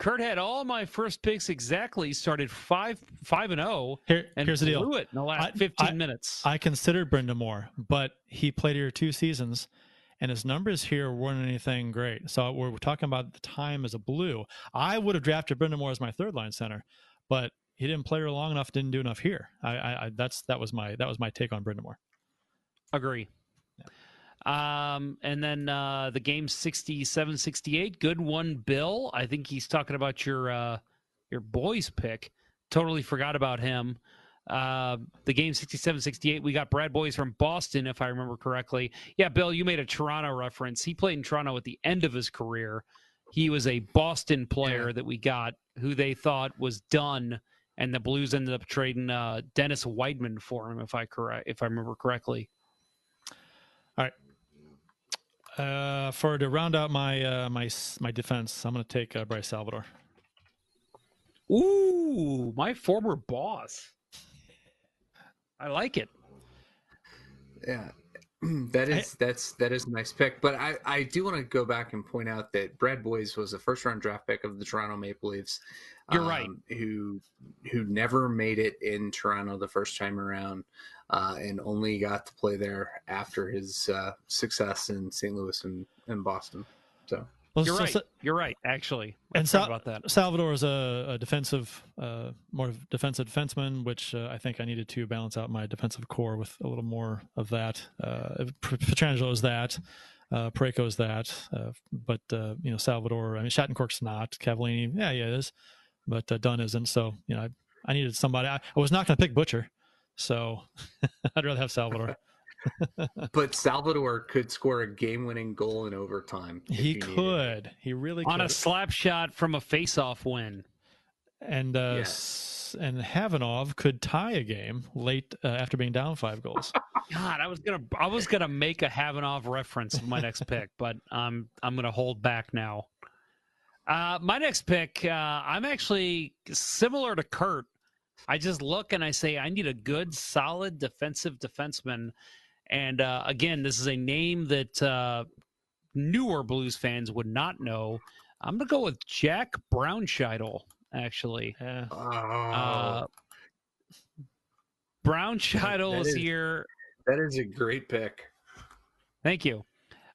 Curt had all my first picks exactly. Started five five and zero, Here, and here's the deal. blew it in the last I- fifteen I- minutes. I considered Brind'Amour, but he played here two seasons, and his numbers here weren't anything great. So we're, we're talking about the time as a blue. I would have drafted Brind'Amour as my third line center, but he didn't play her long enough, didn't do enough here. I, I, I that's that was my that was my take on Brind'Amour. Agree. Um, and then uh, the game 67 68. Good one, Bill. I think he's talking about your uh, your boys pick. Totally forgot about him. Uh, the game 67 68. We got Brad Boyes from Boston, if I remember correctly. Yeah, Bill, you made a Toronto reference. He played in Toronto at the end of his career. He was a Boston player that we got who they thought was done, and the Blues ended up trading uh, Dennis Wideman for him, if I correct, if I remember correctly. All right. Uh, for to round out my uh, my my defense, I'm going to take uh, Bryce Salvador. Ooh, my former boss. I like it. Yeah, that is that's that is a nice pick. But I I do want to go back and point out that Brad Boyes was a first round draft pick of the Toronto Maple Leafs. You're right. um, Who who never made it in Toronto the first time around, uh, and only got to play there after his uh, success in St. Louis and, and Boston. So Well, You're so- right. so- You're right. Actually, I and forgot Sal- about that. Salvador is a, a defensive, uh, more of defensive defenseman, which uh, I think I needed to balance out my defensive core with a little more of that. Uh, P- Pietrangelo is that, uh, Parayko is that, uh, but uh, you know Salvador. I mean Shattenkirk's not. Cavallini, yeah, yeah, it is, but uh, Dunn isn't. So you know I, I needed somebody. I, I was not going to pick Butcher, so I'd rather have Salvador. but Salvador could score a game winning goal in overtime. he you needed could. He really could. On could. a slap shot from a face-off win. and uh, Yeah. s- and Khavanov could tie a game late uh, after being down five goals. God, I was gonna, I was gonna make a Khavanov reference in my next pick, but I'm, I'm gonna hold back now. Uh, my next pick, uh, I'm actually similar to Curt. I just look and I say I need a good, solid defensive defenseman. And uh, again, this is a name that uh, newer Blues fans would not know. I'm gonna go with Jack Brownschidle. Actually, Yeah. Oh, uh, Brownschidle That is is- here. that is a great pick. Thank you.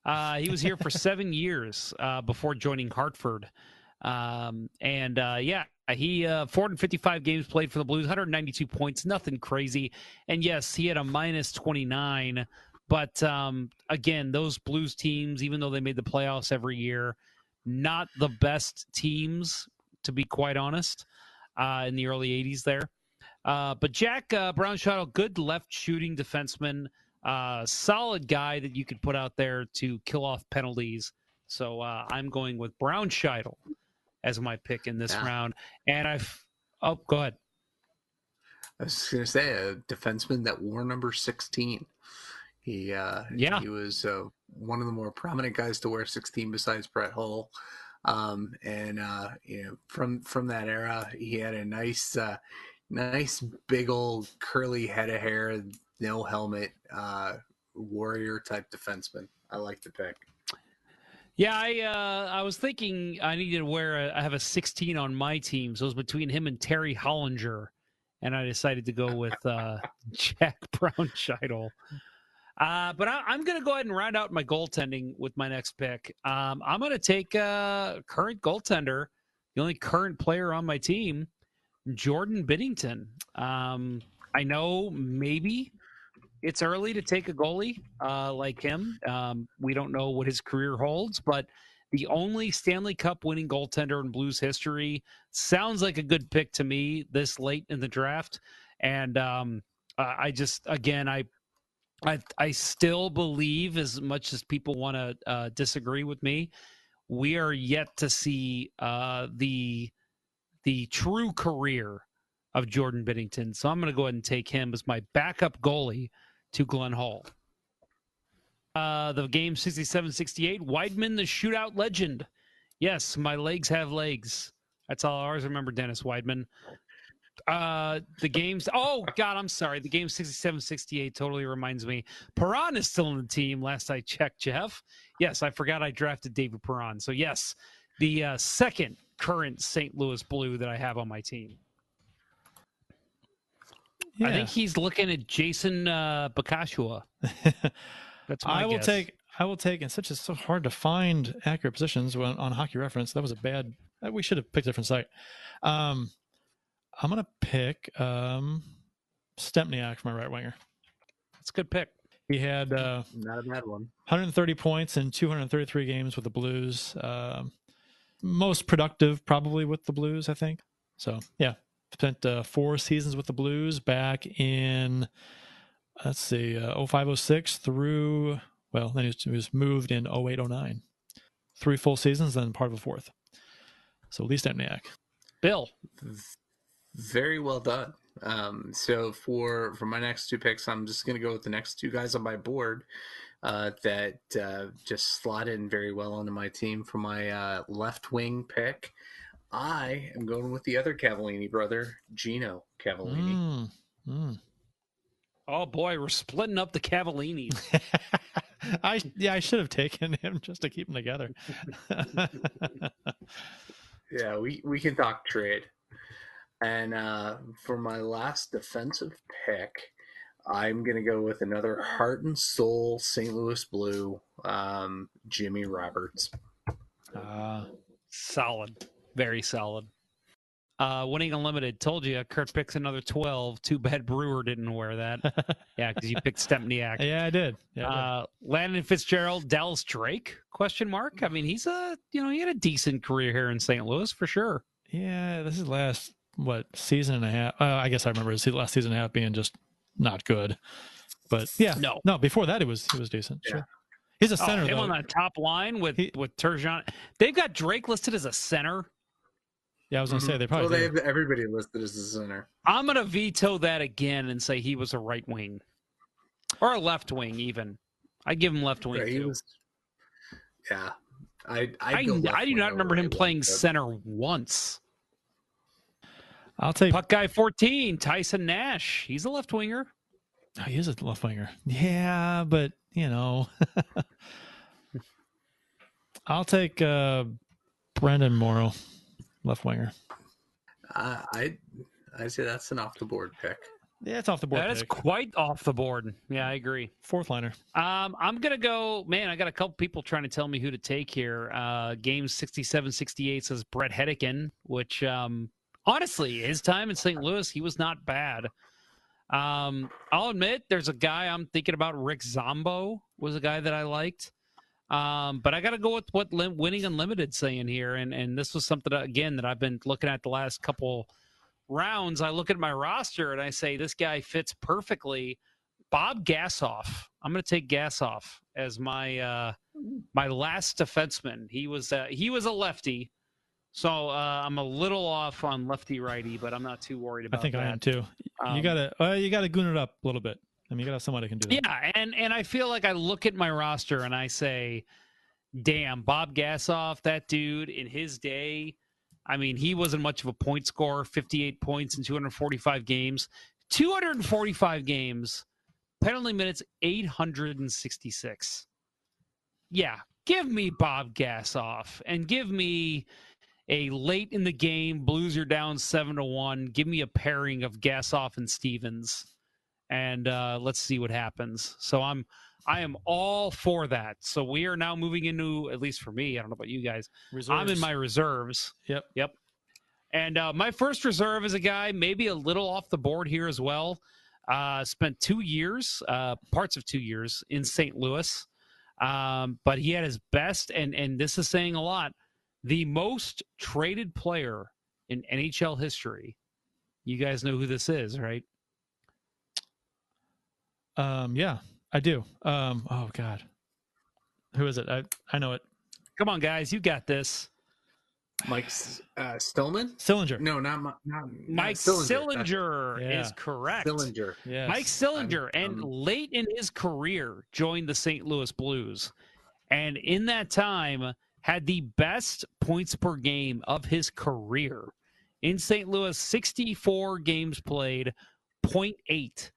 Uh, he was here for seven years uh, before joining Hartford. Um, and uh, yeah, he uh, 455 games played for the Blues, 192 points, nothing crazy. And yes, he had a minus 29. But um, again, those Blues teams, even though they made the playoffs every year, not the best teams, to be quite honest, uh, in the early 80s there. Uh, but Jack uh, good left shooting defenseman, uh, solid guy that you could put out there to kill off penalties. So uh, I'm going with Brownschidle as my pick in this Yeah. round. And I've oh, go ahead. I was gonna say a defenseman that wore number sixteen. He uh Yeah. he was uh, one of the more prominent guys to wear sixteen besides Brett Hull. Um and uh you know from from that era he had a nice uh nice big old curly head of hair, no helmet, uh warrior type defenseman. I like the pick. Yeah, I uh, I was thinking I needed to wear. A, I have a 16 on my team, so it was between him and Terry Hollinger, and I decided to go with uh, Jack Brownschidle. Uh, but I, am going to go ahead and round out my goaltending with my next pick. Um, I'm going to take uh, current goaltender, the only current player on my team, Jordan Binnington. Um, I know maybe it's early to take a goalie uh, like him. Um, we don't know what his career holds, but the only Stanley Cup winning goaltender in Blues history sounds like a good pick to me this late in the draft. And um, I just, again, I I I still believe, as much as people want to uh, disagree with me, we are yet to see uh, the the true career of Jordan Binnington. So I'm going to go ahead and take him as my backup goalie to Glenn Hall. Uh, the game 67-68, Wideman, the shootout legend. Yes, my legs have legs. That's all I always remember, Dennis Wideman. Uh, the games. Oh God, I'm sorry. The game 67-68 totally reminds me. Perron is still in the team. Last I checked, Jeff. Yes, I forgot I drafted David Perron. So yes, the uh, second current St. Louis Blue that I have on my team. Yeah. I think he's looking at Jason uh, Bacashihua. That's I will guess. take. I will take. And such is so hard to find accurate positions when, on Hockey Reference. That was a bad. We should have picked a different site. Um, I'm gonna pick um, Stempniak for my right winger. That's a good pick. He had uh, not a bad one. 130 points in 233 games with the Blues. Uh, most productive, probably with the Blues, I think. So yeah, spent uh, four seasons with the Blues back in let's see, uh, 0506 through well, then he was, he was moved in 0809. Three full seasons, then part of a fourth. So Lee Stempniak. Bill. Very well done. Um, so for for my next two picks, I'm just going to go with the next two guys on my board uh, that uh, just slot in very well onto my team for my uh, left wing pick. I am going with the other Cavallini brother, Gino Cavallini. Mm, mm. Oh boy, we're splitting up the Cavallinis. I yeah, I should have taken him just to keep them together. yeah, we we can talk trade. And uh, for my last defensive pick, I'm going to go with another heart and soul St. Louis Blue, um, Jimmy Roberts. Uh, solid. Very solid. Uh, winning unlimited told you Curt picks another 12. Too bad Brewer didn't wear that. yeah, because you picked Stempniak. Yeah, I did. Yeah, I did. Uh, Landon Fitzgerald, Dallas Drake? Question mark. I mean, he's a you know he had a decent career here in St. Louis for sure. Yeah, this is last what season and a half. Uh, I guess I remember his last season and a half being just not good. But yeah, no, no. Before that, it was it was decent. Yeah. Sure. He's a center. Oh, him though. on that top line with he, with Turgeon. They've got Drake listed as a center. Yeah, I was gonna mm-hmm. say they probably. Well, they have everybody listed as a center. I'm gonna veto that again and say he was a right wing, or a left wing even. I give him left wing too. Was, yeah, I I, I, I do not remember him playing center once. I'll take puck guy 14, Tyson Nash. He's a left winger. Oh, he is a left winger. Yeah, but you know, I'll take uh, Brenden Morrow, left winger. Uh, I I say that's an off the board pick. Yeah, it's off the board. That pick. is quite off the board. Yeah, I agree. Fourth liner. Um, I'm gonna go. Man, I got a couple people trying to tell me who to take here. Uh, game 67-68 says Bret Hedican, which um, honestly, his time in St. Louis, he was not bad. Um, I'll admit, there's a guy I'm thinking about. Rick Zombo was a guy that I liked. Um, but I got to go with what Lim- Winning Unlimited saying here, and and this was something again that I've been looking at the last couple rounds. I look at my roster and I say this guy fits perfectly. Bob Gassoff. I'm going to take Gassoff as my uh, my last defenseman. He was uh, he was a lefty. So uh, I'm a little off on lefty righty, but I'm not too worried about. It. I think that. I am too. Um, you gotta uh, you gotta goon it up a little bit. I mean, you gotta have somebody can do that. Yeah, and and I feel like I look at my roster and I say, "Damn, Bob Gassoff, that dude in his day." I mean, he wasn't much of a point scorer. 58 points in 245 games, 245 games, penalty minutes 866. Yeah, give me Bob Gassoff and give me a late in the game, Blues are down seven to one. Give me a pairing of Gassoff and Stevens, and uh, let's see what happens. So I'm I am all for that. So we are now moving into at least for me. I don't know about you guys. Reserves. I'm in my reserves. Yep. Yep. And uh, my first reserve is a guy maybe a little off the board here as well. Uh, spent two years, uh, parts of two years in St. Louis, um, but he had his best, and and this is saying a lot. The most traded player in NHL history. You guys know who this is, right? Um, yeah, I do. Um, oh God, who is it? I I know it. Come on, guys, you got this. Mike uh, Stillman? Sillinger. No, not, not, not Mike Sillinger. Sillinger Yeah. is correct. Sillinger. Yes. Mike Sillinger, I'm- and I'm- late in his career, joined the St. Louis Blues, and in that time had the best points per game of his career. In St. Louis, 64 games played, 0.8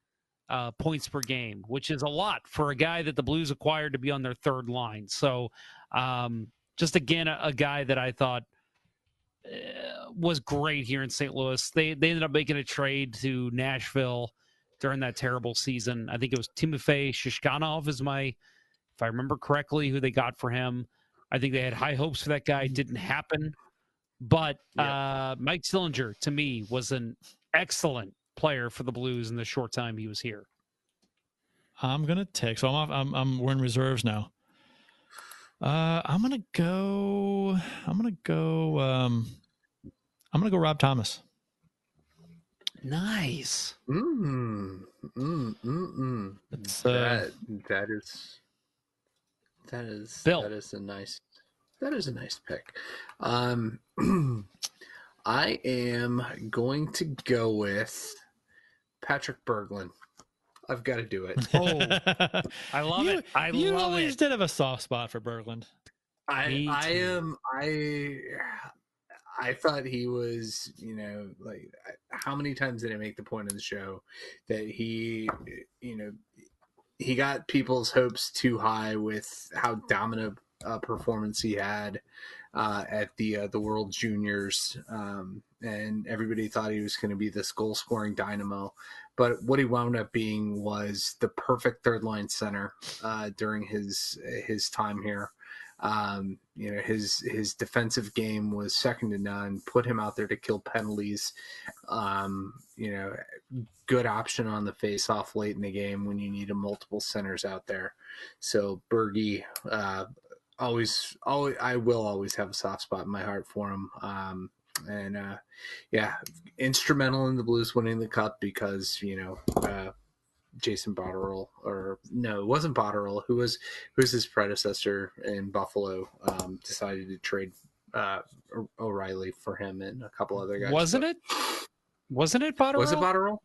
uh, points per game, which is a lot for a guy that the Blues acquired to be on their third line. So, um, just again, a, a guy that I thought uh, was great here in St. Louis. They they ended up making a trade to Nashville during that terrible season. I think it was Timofey Shishkanov is my, if I remember correctly, who they got for him. I think they had high hopes for that guy. It didn't happen. But uh, Mike Sillinger, to me, was an excellent player for the Blues in the short time he was here. I'm gonna take. So I'm off. I'm, I'm we're in reserves now. Uh, I'm gonna go. I'm gonna go. Um, I'm gonna go. Rob Thomas. Nice. Mm, mm, mm, mm. It's, uh, that that is that is Bill. that is a nice that is a nice pick. Um, I am going to go with Patrick Berglund. I've got to do it. Oh, I love you, it. I you love always it. did have a soft spot for Berglund. I I am I I thought he was you know like how many times did I make the point in the show that he you know he got people's hopes too high with how dominant a performance he had uh, at the uh, the World Juniors um, and everybody thought he was going to be this goal scoring dynamo but what he wound up being was the perfect third line center uh, during his his time here um, you know, his his defensive game was second to none. Put him out there to kill penalties. Um, you know, good option on the face-off late in the game when you need a multiple centers out there. So Bergie, uh, always, always, I will always have a soft spot in my heart for him. Um, and uh, yeah, instrumental in the Blues winning the cup because you know. Uh, Jason Botterill, or no, it wasn't Botterill. Who was who was his predecessor in Buffalo? Um, decided to trade uh, O'Reilly for him and a couple other guys. Wasn't But- it? Wasn't it Botterill? Was it Botterill?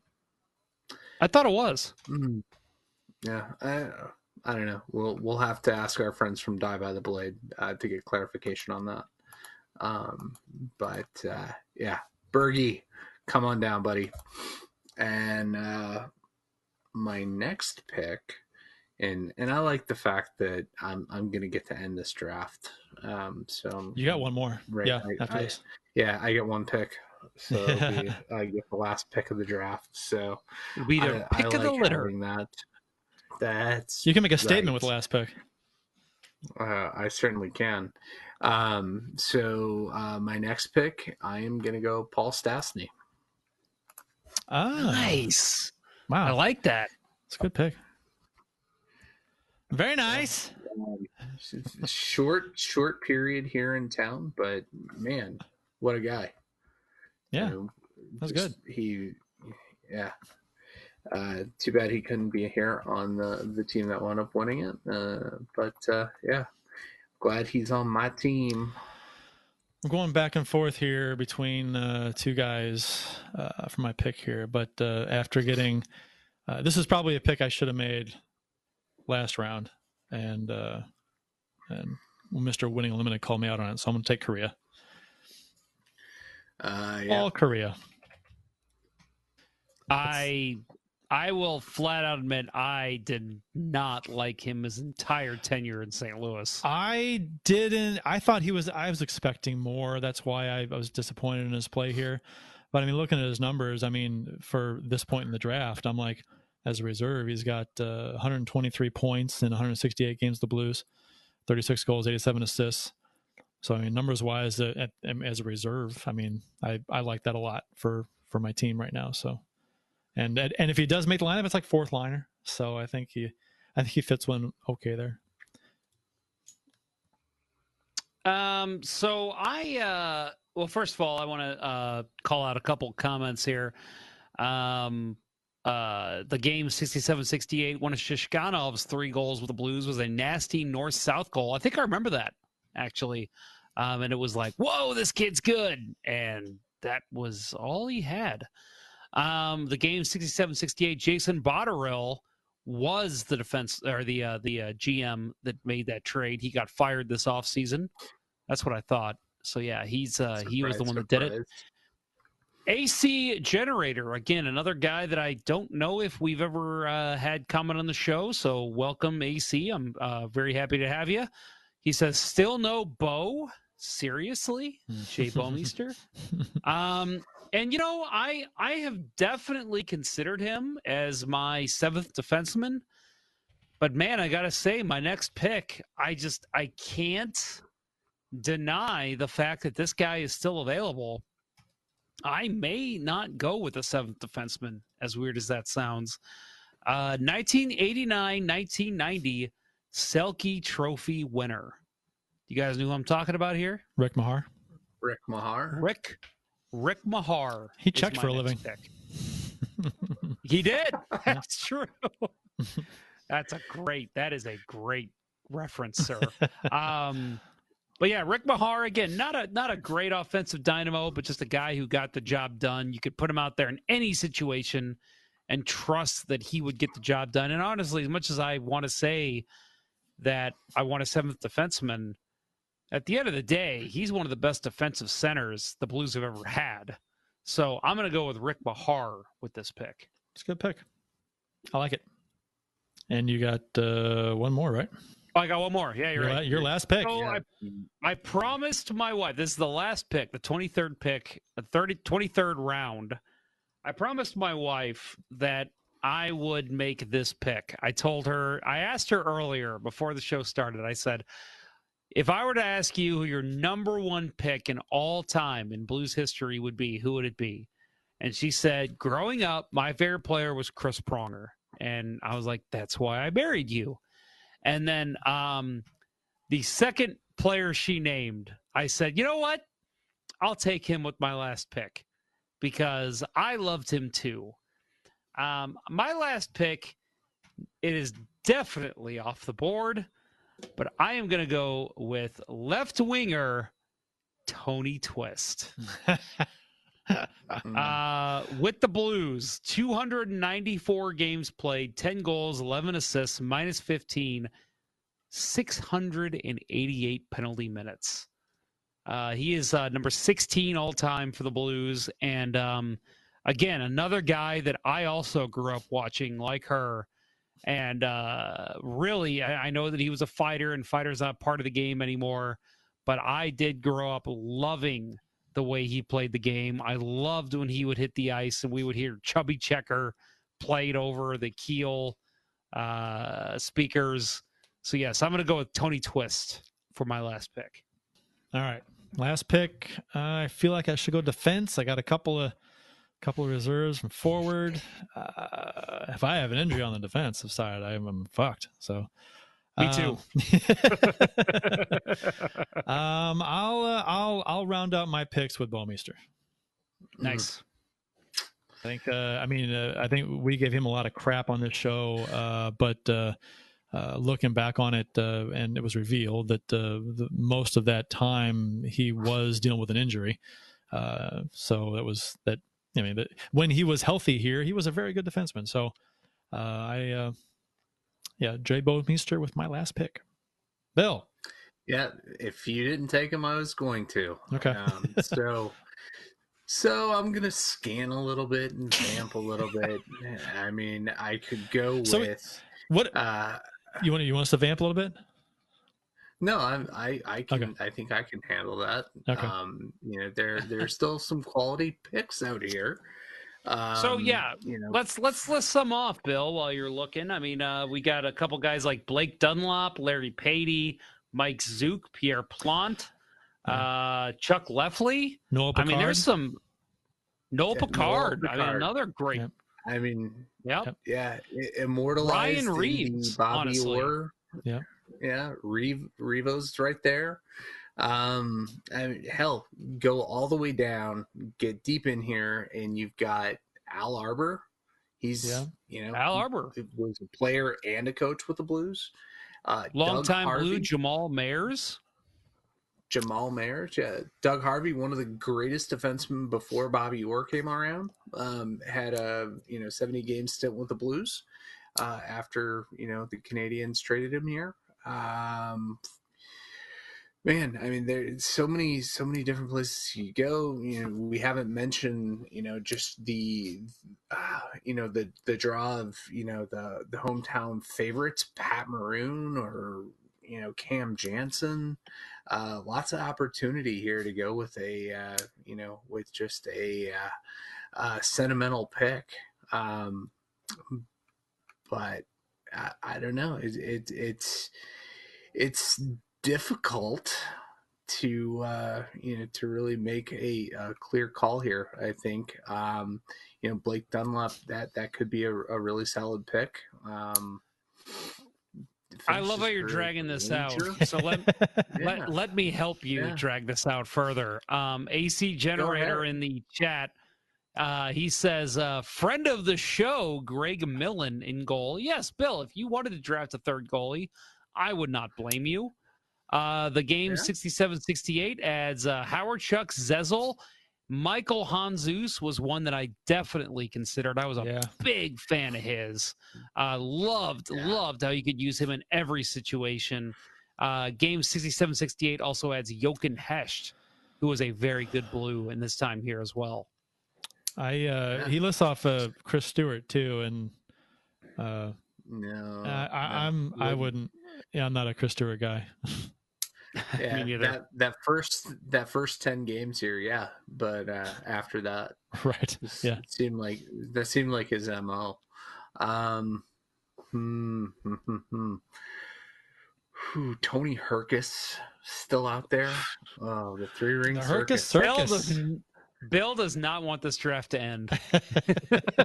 I thought it was. Mm. Yeah, I, I don't know. We'll we'll have to ask our friends from Die by the Blade uh, to get clarification on that. Um, but uh, yeah, Bergie, come on down, buddy. And uh, my next pick, and and I like the fact that I'm I'm gonna get to end this draft. Um, so You got one more. Right, Yeah. I- after I- this. yeah, I get one pick. So be, I get the last pick of the draft. So be I- pick I of the like litter. having That that's You can make a statement right. with the last pick. Uh, I certainly can. Um, so uh, my next pick, I am gonna go Paul Stastny. Ah, Nice. wow. I like that. It's a good pick. Very nice. Um, short, short period here in town, but man, what a guy! Yeah, You know, that's just- He, yeah. Uh, too bad he couldn't be here on the the team that wound up winning it. Uh, but uh, yeah, glad he's on my team. I'm going back and forth here between uh, two guys uh, for my pick here, but uh, after getting uh, this is probably a pick I should have made last round, and uh, and Mr. Winning Unlimited called me out on it, so I'm going to take Kariya. Uh, yeah. All Kariya. I I will flat out admit I did not like him his entire tenure in St. Louis. I didn't. I thought he was. I was expecting more. That's why I, I was disappointed in his play here. But I mean, looking at his numbers, I mean, for this point in the draft, I'm like, as a reserve, he's got uh, 123 points in 168 games. The Blues, 36 goals, 87 assists. So I mean, numbers wise, uh, as a reserve, I mean, I I like that a lot for for my team right now. So, and and if he does make the lineup, it's like fourth liner. So I think he, I think he fits one okay there. Um. So I uh. Well, first of all, I want to uh, call out a couple comments here. Um, uh, the game 67-68, one of Shishkanov's three goals with the Blues was a nasty north-south goal. I think I remember that actually. Um, and it was like, whoa, this kid's good. And that was all he had. Um, the game 67-68, Jason Botterill was the defense or the uh, the uh, GM that made that trade. He got fired this offseason. That's what I thought. So yeah, he's uh, surprise, he was the one surprise. that did it. AC Generator again, another guy that I don't know if we've ever uh, had comment on the show. So welcome, AC. I'm uh, very happy to have you. He says, "Still no Bo." Seriously, Jay Bouwmeester. um, and you know, I I have definitely considered him as my seventh defenseman. But man, I gotta say, my next pick, I just I can't deny the fact that this guy is still available. I may not go with the seventh defenseman, as weird as that sounds. Uh, 1989 1990 Selke Trophy winner. You guys know who I'm talking about here? Rick Meagher. Rick Meagher. Rick Rick Meagher. He checked for a living. he did. That's true. That's a great. That is a great reference, sir. Um, but yeah, Rick Meagher again, not a not a great offensive dynamo, but just a guy who got the job done. You could put him out there in any situation and trust that he would get the job done. And honestly, as much as I want to say that I want a seventh defenseman, at the end of the day, he's one of the best defensive centers the Blues have ever had. So I'm going to go with Rick Meagher with this pick. It's a good pick. I like it. And you got uh, one more, right? Oh, I got one more. Yeah, you're your, right. Your last pick. So yeah. I, I promised my wife, this is the last pick, the 23rd pick, the 30, 23rd round. I promised my wife that I would make this pick. I told her, I asked her earlier before the show started, I said, if I were to ask you who your number one pick in all time in Blues history would be, who would it be? And she said, growing up, my favorite player was Chris Pronger. And I was like, that's why I married you. And then um, the second player she named, I said, you know what? I'll take him with my last pick because I loved him too. Um, my last pick, it is definitely off the board, but I am going to go with left winger Tony Twist. uh, with the Blues, 294 games played, 10 goals, 11 assists, minus 15, 688 penalty minutes. Uh, he is uh, number 16 all time for the Blues. And um, again, another guy that I also grew up watching like her. And uh, really, I, I know that he was a fighter, and fighter's not part of the game anymore. But I did grow up loving the way he played the game. I loved when he would hit the ice and we would hear Chubby Checker played over the Kiel uh, speakers. So, yes, I'm going to go with Tony Twist for my last pick. All right. Last pick. Uh, I feel like I should go defense. I got a couple of couple of reserves from forward. Uh, if I have an injury on the defensive side, I'm, I'm fucked. So me too. Um, um, I'll uh, I'll I'll round out my picks with Bouwmeester. Nice. I think. Uh, I mean, uh, I think we gave him a lot of crap on this show, uh, but uh, uh, looking back on it, and it was revealed that the, most of that time he was dealing with an injury. so that was that. I mean, that when he was healthy here, he was a very good defenseman. So I yeah, Jay Bouwmeester with my last pick. Bill. Yeah, if you didn't take him, I was going to. Okay. Um, so So I'm gonna scan a little bit and vamp a little bit. I mean, I could go So, with What uh, you want? You want us to vamp a little bit? No. I'm, I I can Okay. I think I can handle that. Okay. Um, you know, there there's still some quality picks out here. Um, So yeah, you know, let's let's list some off, Bill, while you're looking. I mean, uh, we got a couple guys like Blake Dunlop, Larry Patey, Mike Zuke, Pierre Plante, uh, Chuck Lefley. Noah I mean, there's some Noel Yeah, Noel Picard. I mean, another great. Yep. I mean, Yep. yeah, i- immortalized Ryan in the Reaves, Bobby honestly. Orr. Yeah. Yeah, Reeve, Revo's right there. Um, I mean, hell, go all the way down, get deep in here, and you've got Al Arbour. He's Yeah. you know Al he Arbour, was a player and a coach with the Blues. Uh, Doug longtime Harvey, Blue Jamal Mayers. Jamal Mayers, yeah. Doug Harvey, one of the greatest defensemen before Bobby Orr came around, um, had a you know seventy game stint with the Blues uh, after you know the Canadiens traded him here. Um, man, I mean, there's so many so many different places you go. You know, we haven't mentioned you know just the uh, you know the the draw of you know the the hometown favorites, Pat Maroon or you know Cam Janssen uh, lots of opportunity here to go with a uh, you know with just a uh, uh, sentimental pick um, but I, I don't know it, it it's it's difficult to uh, you know to really make a, a clear call here I think um, you know Blake Dunlop that that could be a, a really solid pick um, I love how you're dragging this out. So let Yeah. let, let me help you Yeah. drag this out further. Um, AC generator in the chat. Uh, he says, uh, friend of the show, Greg Millen in goal. Yes, Bill, if you wanted to draft a third goalie, I would not blame you. Uh, the game Yeah. 67 68 adds uh, Howard Chuck Zezel. Michael Handzus was one that I definitely considered. I was a Yeah. big fan of his. Uh, loved, Yeah. loved how you could use him in every situation. Uh, game 67 68 also adds Jochen Hecht, who was a very good blue in this time here as well. I uh, Yeah. he lists off uh, Chris Stewart too, and uh, no I, I, no, I'm I wouldn't. wouldn't. Yeah, I'm not a Chris Stewart guy. yeah, neither. that that first that first ten games here, yeah. But uh, after that, right? it Yeah. seemed like that seemed like his mo. Um, hmm, hmm, hmm, hmm. Whew, Tony Hrkac still out there. Oh, the three ring The Hrkac circus. Circus. Does, Bill does not want this draft to end.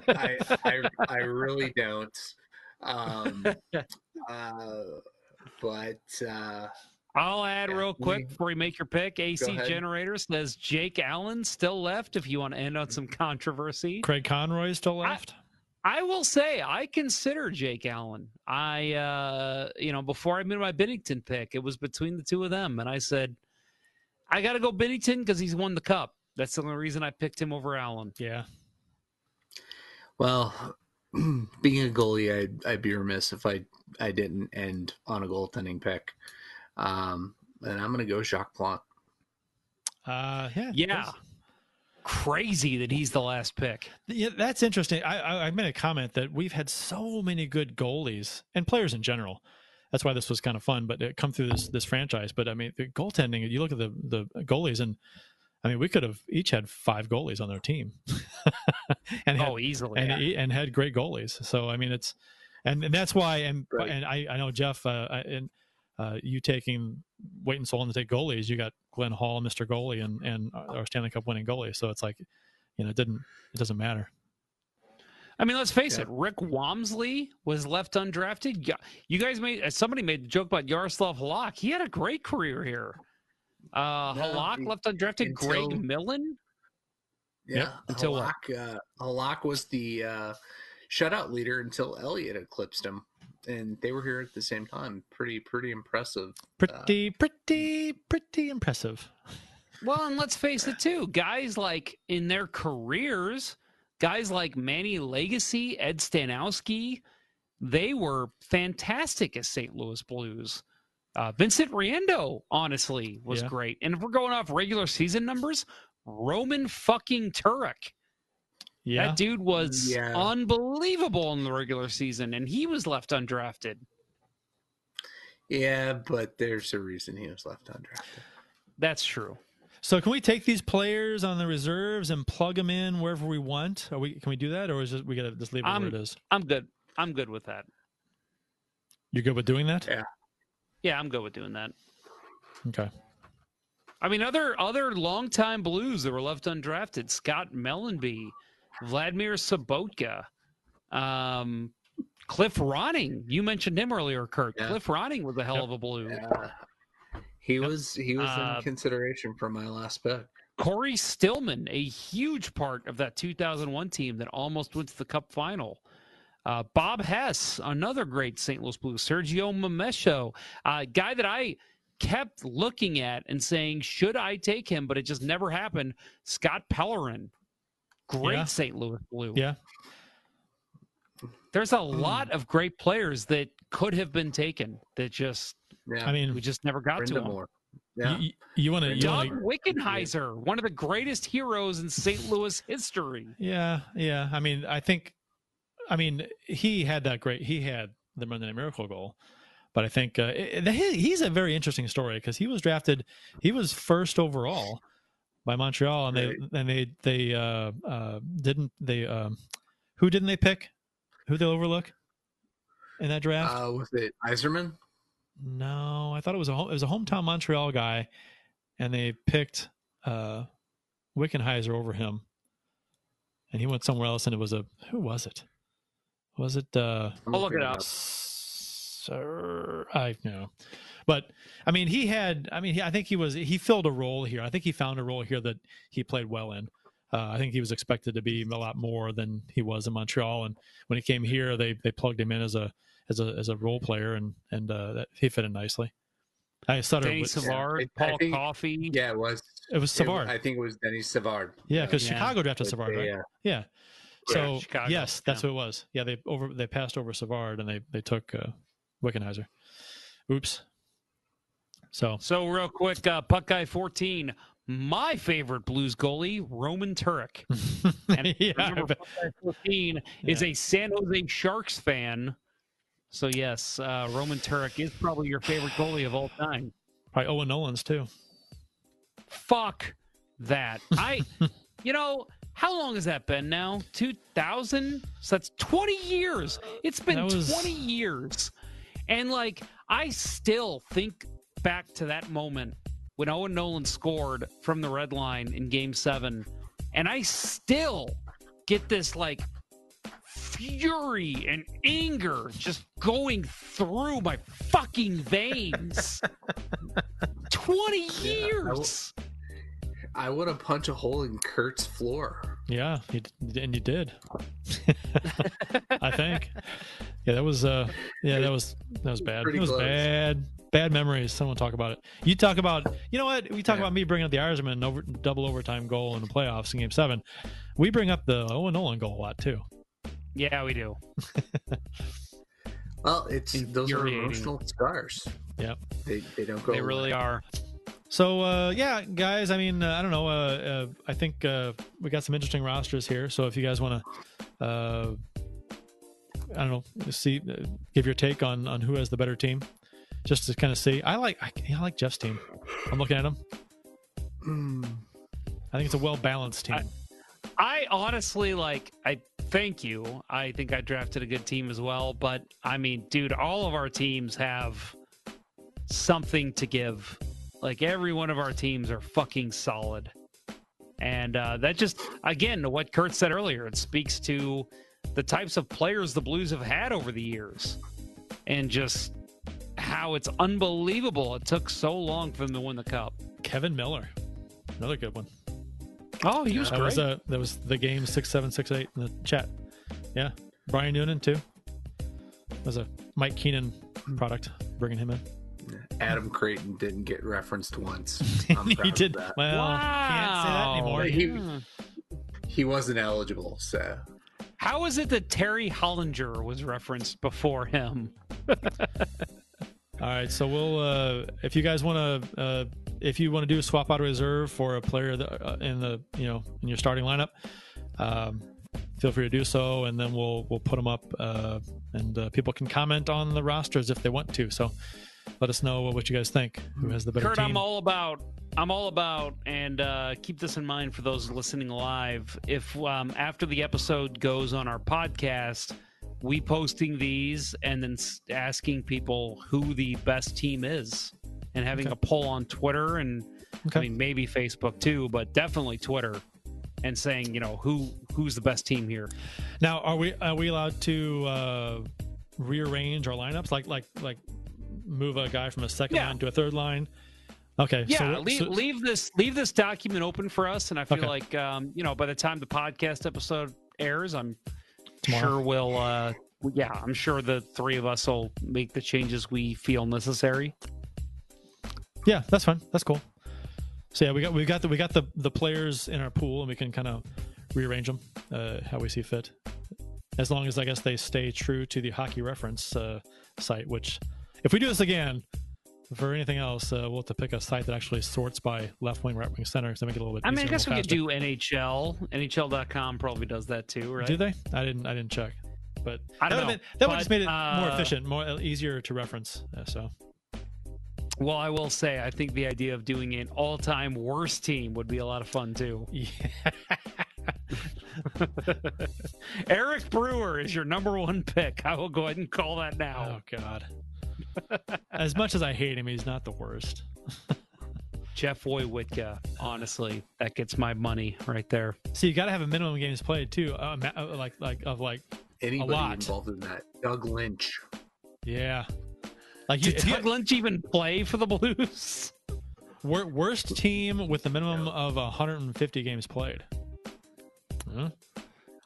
I, I I really don't. Um, uh, but uh, I'll add Yeah, real quick me- before you make your pick. AC ahead. Generator says Jake Allen still left if you want to end on some controversy. Craig Conroy is still I- left. I will say I consider Jake Allen. I uh you know, before I made my Binnington pick, it was between the two of them and I said I got to go Binnington cuz he's won the cup. That's the only reason I picked him over Allen. yeah. well, being a goalie, I'd I'd be remiss if I I didn't end on a goaltending pick. Um, and I'm gonna go Jacques Plante. Uh, yeah. Yeah. Crazy that he's the last pick. Yeah, that's interesting. I, I I made a comment that we've had so many good goalies and players in general. That's why this was kind of fun. But it come through this this franchise. But I mean, the goaltending. You look at the the goalies, and I mean, we could have each had five goalies on their team, and had, Oh, easily. and e- and had great goalies. So I mean, it's and, and that's why and Right. and I I know Jeff uh, and uh, you taking waiting so long to take goalies. You got Glenn Hall, Mister Goalie, and and our Stanley Cup winning goalie. So it's like, you know, it didn't it doesn't matter. I mean, let's face Yeah. it. Rick Wamsley was left undrafted. You guys made uh, somebody made the joke about Yaroslav Halak. He had a great career here. Uh, No, Halak he- left undrafted. Greg until- Millen. Yeah, until what? Halak, uh, Halak was the uh, shutout leader until Elliott eclipsed him, and they were here at the same time. Pretty pretty impressive. Pretty pretty pretty impressive. Well, and let's face it too. Guys like in their careers, guys like Manny Legace, Ed Staniowski, they were fantastic as St. Louis Blues. Uh, Vincent Riendeau, honestly, was Yeah. great. And if we're going off regular season numbers, Roman fucking Turek. Yeah. That dude was Yeah. unbelievable in the regular season, and he was left undrafted. Yeah, but there's a reason he was left undrafted. That's true. So can we take these players on the reserves and plug them in wherever we want? Are we can we do that, or is it, we gotta just leave it I'm- where it is? I'm good. I'm good with that. You're good with doing that? Yeah. Yeah, I'm good with doing that. Okay. I mean, other other longtime Blues that were left undrafted: Scott Mellanby, Vladimir Sobotka, um, Cliff Ronning. You mentioned him earlier, Curt. Yeah. Cliff Ronning was a hell Yep. of a Blue. Yeah. He was he was Uh, in consideration for my last pick. Cory Stillman, a huge part of that 2001 team that almost went to the Cup final. Uh, Bob Hess, another great St. Louis Blues. Sergio Momesso, a guy that I kept looking at and saying, should I take him? But it just never happened. Scott Pellerin, great Yeah. St. Louis Blue. Yeah. There's a lot of great players that could have been taken that just Yeah. I mean, we just never got to them. Moore. Yeah. you, you want to you Doug wanna, Wickenheiser, one of the greatest heroes in St. Louis history. Yeah, yeah. I mean, I think, I mean, he had that great. He had the Monday Night Miracle goal, but I think uh, it, he- he's a very interesting story because he was drafted. He was first overall by Montreal, and they and they they uh, uh, didn't they um, who didn't they pick? Who they overlook in that draft? Uh, was it Yzerman? No, I thought it was a it was a hometown Montreal guy, and they picked uh, Wickenheiser over him, and he went somewhere else, and it was a who was it? Was it? Uh, I'm I'll look it up. Sir, I know, but I mean, he had. I mean, he, I think he was. He filled a role here. I think he found a role here that he played well in. Uh, I think he was expected to be a lot more than he was in Montreal, and when he came here, they they plugged him in as a as a as a role player, and and uh, that he fit in nicely. I Sutter, Danny was- Savard, I- I Paul think- Coffey. Yeah, it was. it was it- Savard. I think it was Denny Savard. yeah, because Yeah. Chicago drafted Savard, right? uh, Yeah. So Chicago, yes, that's yeah. who it was. Yeah, they over they passed over Savard and they they took uh, Wickenheiser. Oops. So So real quick, uh, Puck Guy 14, my favorite Blues goalie, Roman Turek. And yeah, remember. Puck Guy 14 is a San Jose Sharks fan. So yes, uh, Roman Turek is probably your favorite goalie of all time. probably Owen Nolan's too. Fuck that. I, you know, how long has that been now? 2000? So that's 20 years. It's been was- 20 years. And like, I still think back to that moment when Owen Nolan scored from the red line in game seven. And I still get this like fury and anger just going through my fucking veins. 20 years. I want to punch a hole in Curt's floor. Yeah, you, and you did. I think. Yeah, that was uh yeah, that was that was bad. Pretty it was close. bad. Bad memories. Someone talk about it. You talk about you know what? We talk Yeah. about me bringing up the Yzerman over double overtime goal in the playoffs in game seven. We bring up the Owen Nolan goal a lot too. Yeah, we do. Well, it's those are emotional scars. Yep. They they don't go. They really are. So uh, yeah, guys. I mean, uh, I don't know. Uh, uh, I think uh, we got some interesting rosters here. So if you guys want to, uh, I don't know, see, give your take on on who has the better team, just to kind of see. I like I, I like Jeff's team. I'm looking at him. Hmm. I think it's a well balanced team. I honestly like I thank you. I think I drafted a good team as well, but I mean, dude, all of our teams have something to give. Like every one of our teams are fucking solid. And uh, that just again what Curt said earlier, it speaks to the types of players the Blues have had over the years. And just how it's unbelievable it took so long for them to win the cup. Kevin Miller, another good one. Oh, he was that great. was uh, that was the game six seven six eight in the chat. Yeah, Brian Noonan too. was a Mike Keenan product, bringing him in. Adam Creighton didn't get referenced once. I'm proud he of did that. well. Can't say that anymore. He, he wasn't eligible, so How is it that Terry Hollinger was referenced before him? All right, so we'll uh, if you guys want to uh, if you want to do a swap out of reserve for a player that, uh, in the you know in your starting lineup, um, feel free to do so, and then we'll we'll put them up, uh, and uh, people can comment on the rosters if they want to. So let us know what you guys think. Who has the better Curt, team? I'm all about. I'm all about, and uh, keep this in mind for those listening live. If um, after the episode goes on our podcast, we posting these and then asking people who the best team is, and having Okay. a poll on Twitter and Okay. I mean maybe Facebook too, but definitely Twitter, and saying you know who who's the best team here. Now, are we are we allowed to uh, rearrange our lineups, like like like move a guy from a second Yeah. line to a third line? Okay, Yeah, so, leave, so- leave this leave this document open for us, and I feel Okay. like um, you know by the time the podcast episode airs, I'm Tomorrow. sure we'll uh, yeah, I'm sure the three of us will make the changes we feel necessary. Yeah, that's fine. That's cool. So yeah, we got we got the we got the the players in our pool, and we can kind of rearrange them uh, how we see fit. As long as I guess they stay true to the hockey reference uh, site. Which, if we do this again, for anything else, uh, we'll have to pick a site that actually sorts by left wing, right wing, center, to make it a little bit. I mean, I guess we little could do NHL. NHL.com probably does that too, right? Do they? I didn't. I didn't check. But I that don't would've know, been- that would but, just made it more uh, efficient, more uh, easier to reference. Uh, so Well, I will say, I think the idea of doing an all-time worst team would be a lot of fun too. yeah. Eric Brewer is your number one pick. I will go ahead and call that now. Oh God. as much as I hate him, he's not the worst. Jeff Wojciechowski, honestly, that gets my money right there. See, you got to have a minimum games played too, ma- uh, like like of like Anybody a lot. involved in that? Doug Lynch. Yeah, like you, Did if you- Doug Lynch even play for the Blues? worst team with the minimum of 150 games played. Huh?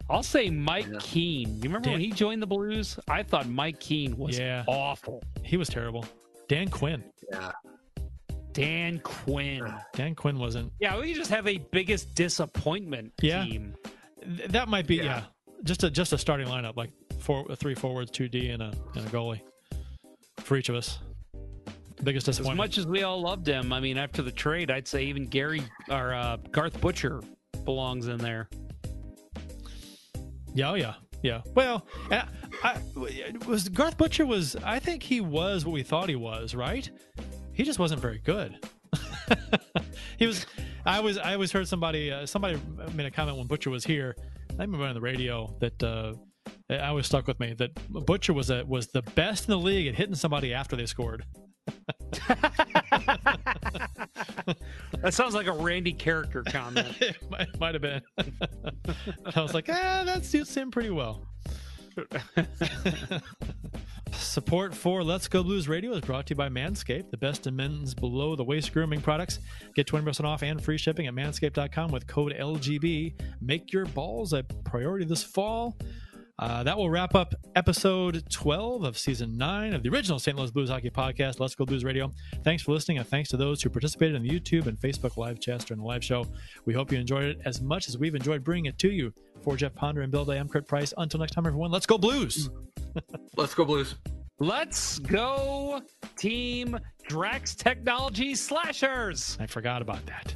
I'll say Mike Yeah. Keane. You remember Dan- when he joined the Blues? I thought Mike Keane was Yeah. awful. He was terrible. Dan Quinn. Yeah. Dan Quinn. Dan Quinn wasn't. Yeah, we could just have a biggest disappointment Yeah. team. th- That might be yeah. Yeah. Just a just a starting lineup like four three forwards, two D, and a and a goalie for each of us. Biggest As much as we all loved him, I mean, after the trade, I'd say even Gary or uh, Garth Butcher belongs in there. Yeah, oh yeah, yeah. Well, I, I, was Garth Butcher was. I think he was what we thought he was. Right? He just wasn't very good. he was. I was. I always heard somebody. Uh, somebody made a comment when Butcher was here. I remember on the radio that. Uh, I always stuck with me that Butcher was a, was the best in the league at hitting somebody after they scored. That sounds like a Randy character comment. it might, might have been. I was like, ah, that suits him pretty well. Support for Let's Go Blues Radio is brought to you by Manscaped, the best in men's below the waist grooming products. Get 20% off and free shipping at manscaped.com with code LGB. Make your balls a priority this fall. Uh, that will wrap up episode 12 of season 9 of the original St. Louis Blues Hockey Podcast, Let's Go Blues Radio. Thanks for listening, and thanks to those who participated in the YouTube and Facebook live chats during the live show. We hope you enjoyed it as much as we've enjoyed bringing it to you. For Jeff Ponder and Bill Day, I'm Curt Price. Until next time, everyone, let's go Blues! Let's go Blues. Let's go, Team Drax Technology Slashers. I forgot about that.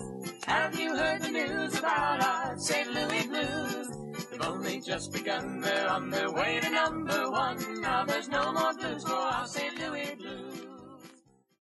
Have you heard the news about our St. Louis Blues? They've only just begun, they're on their way to number one. Now there's no more blues for our St. Louis Blues.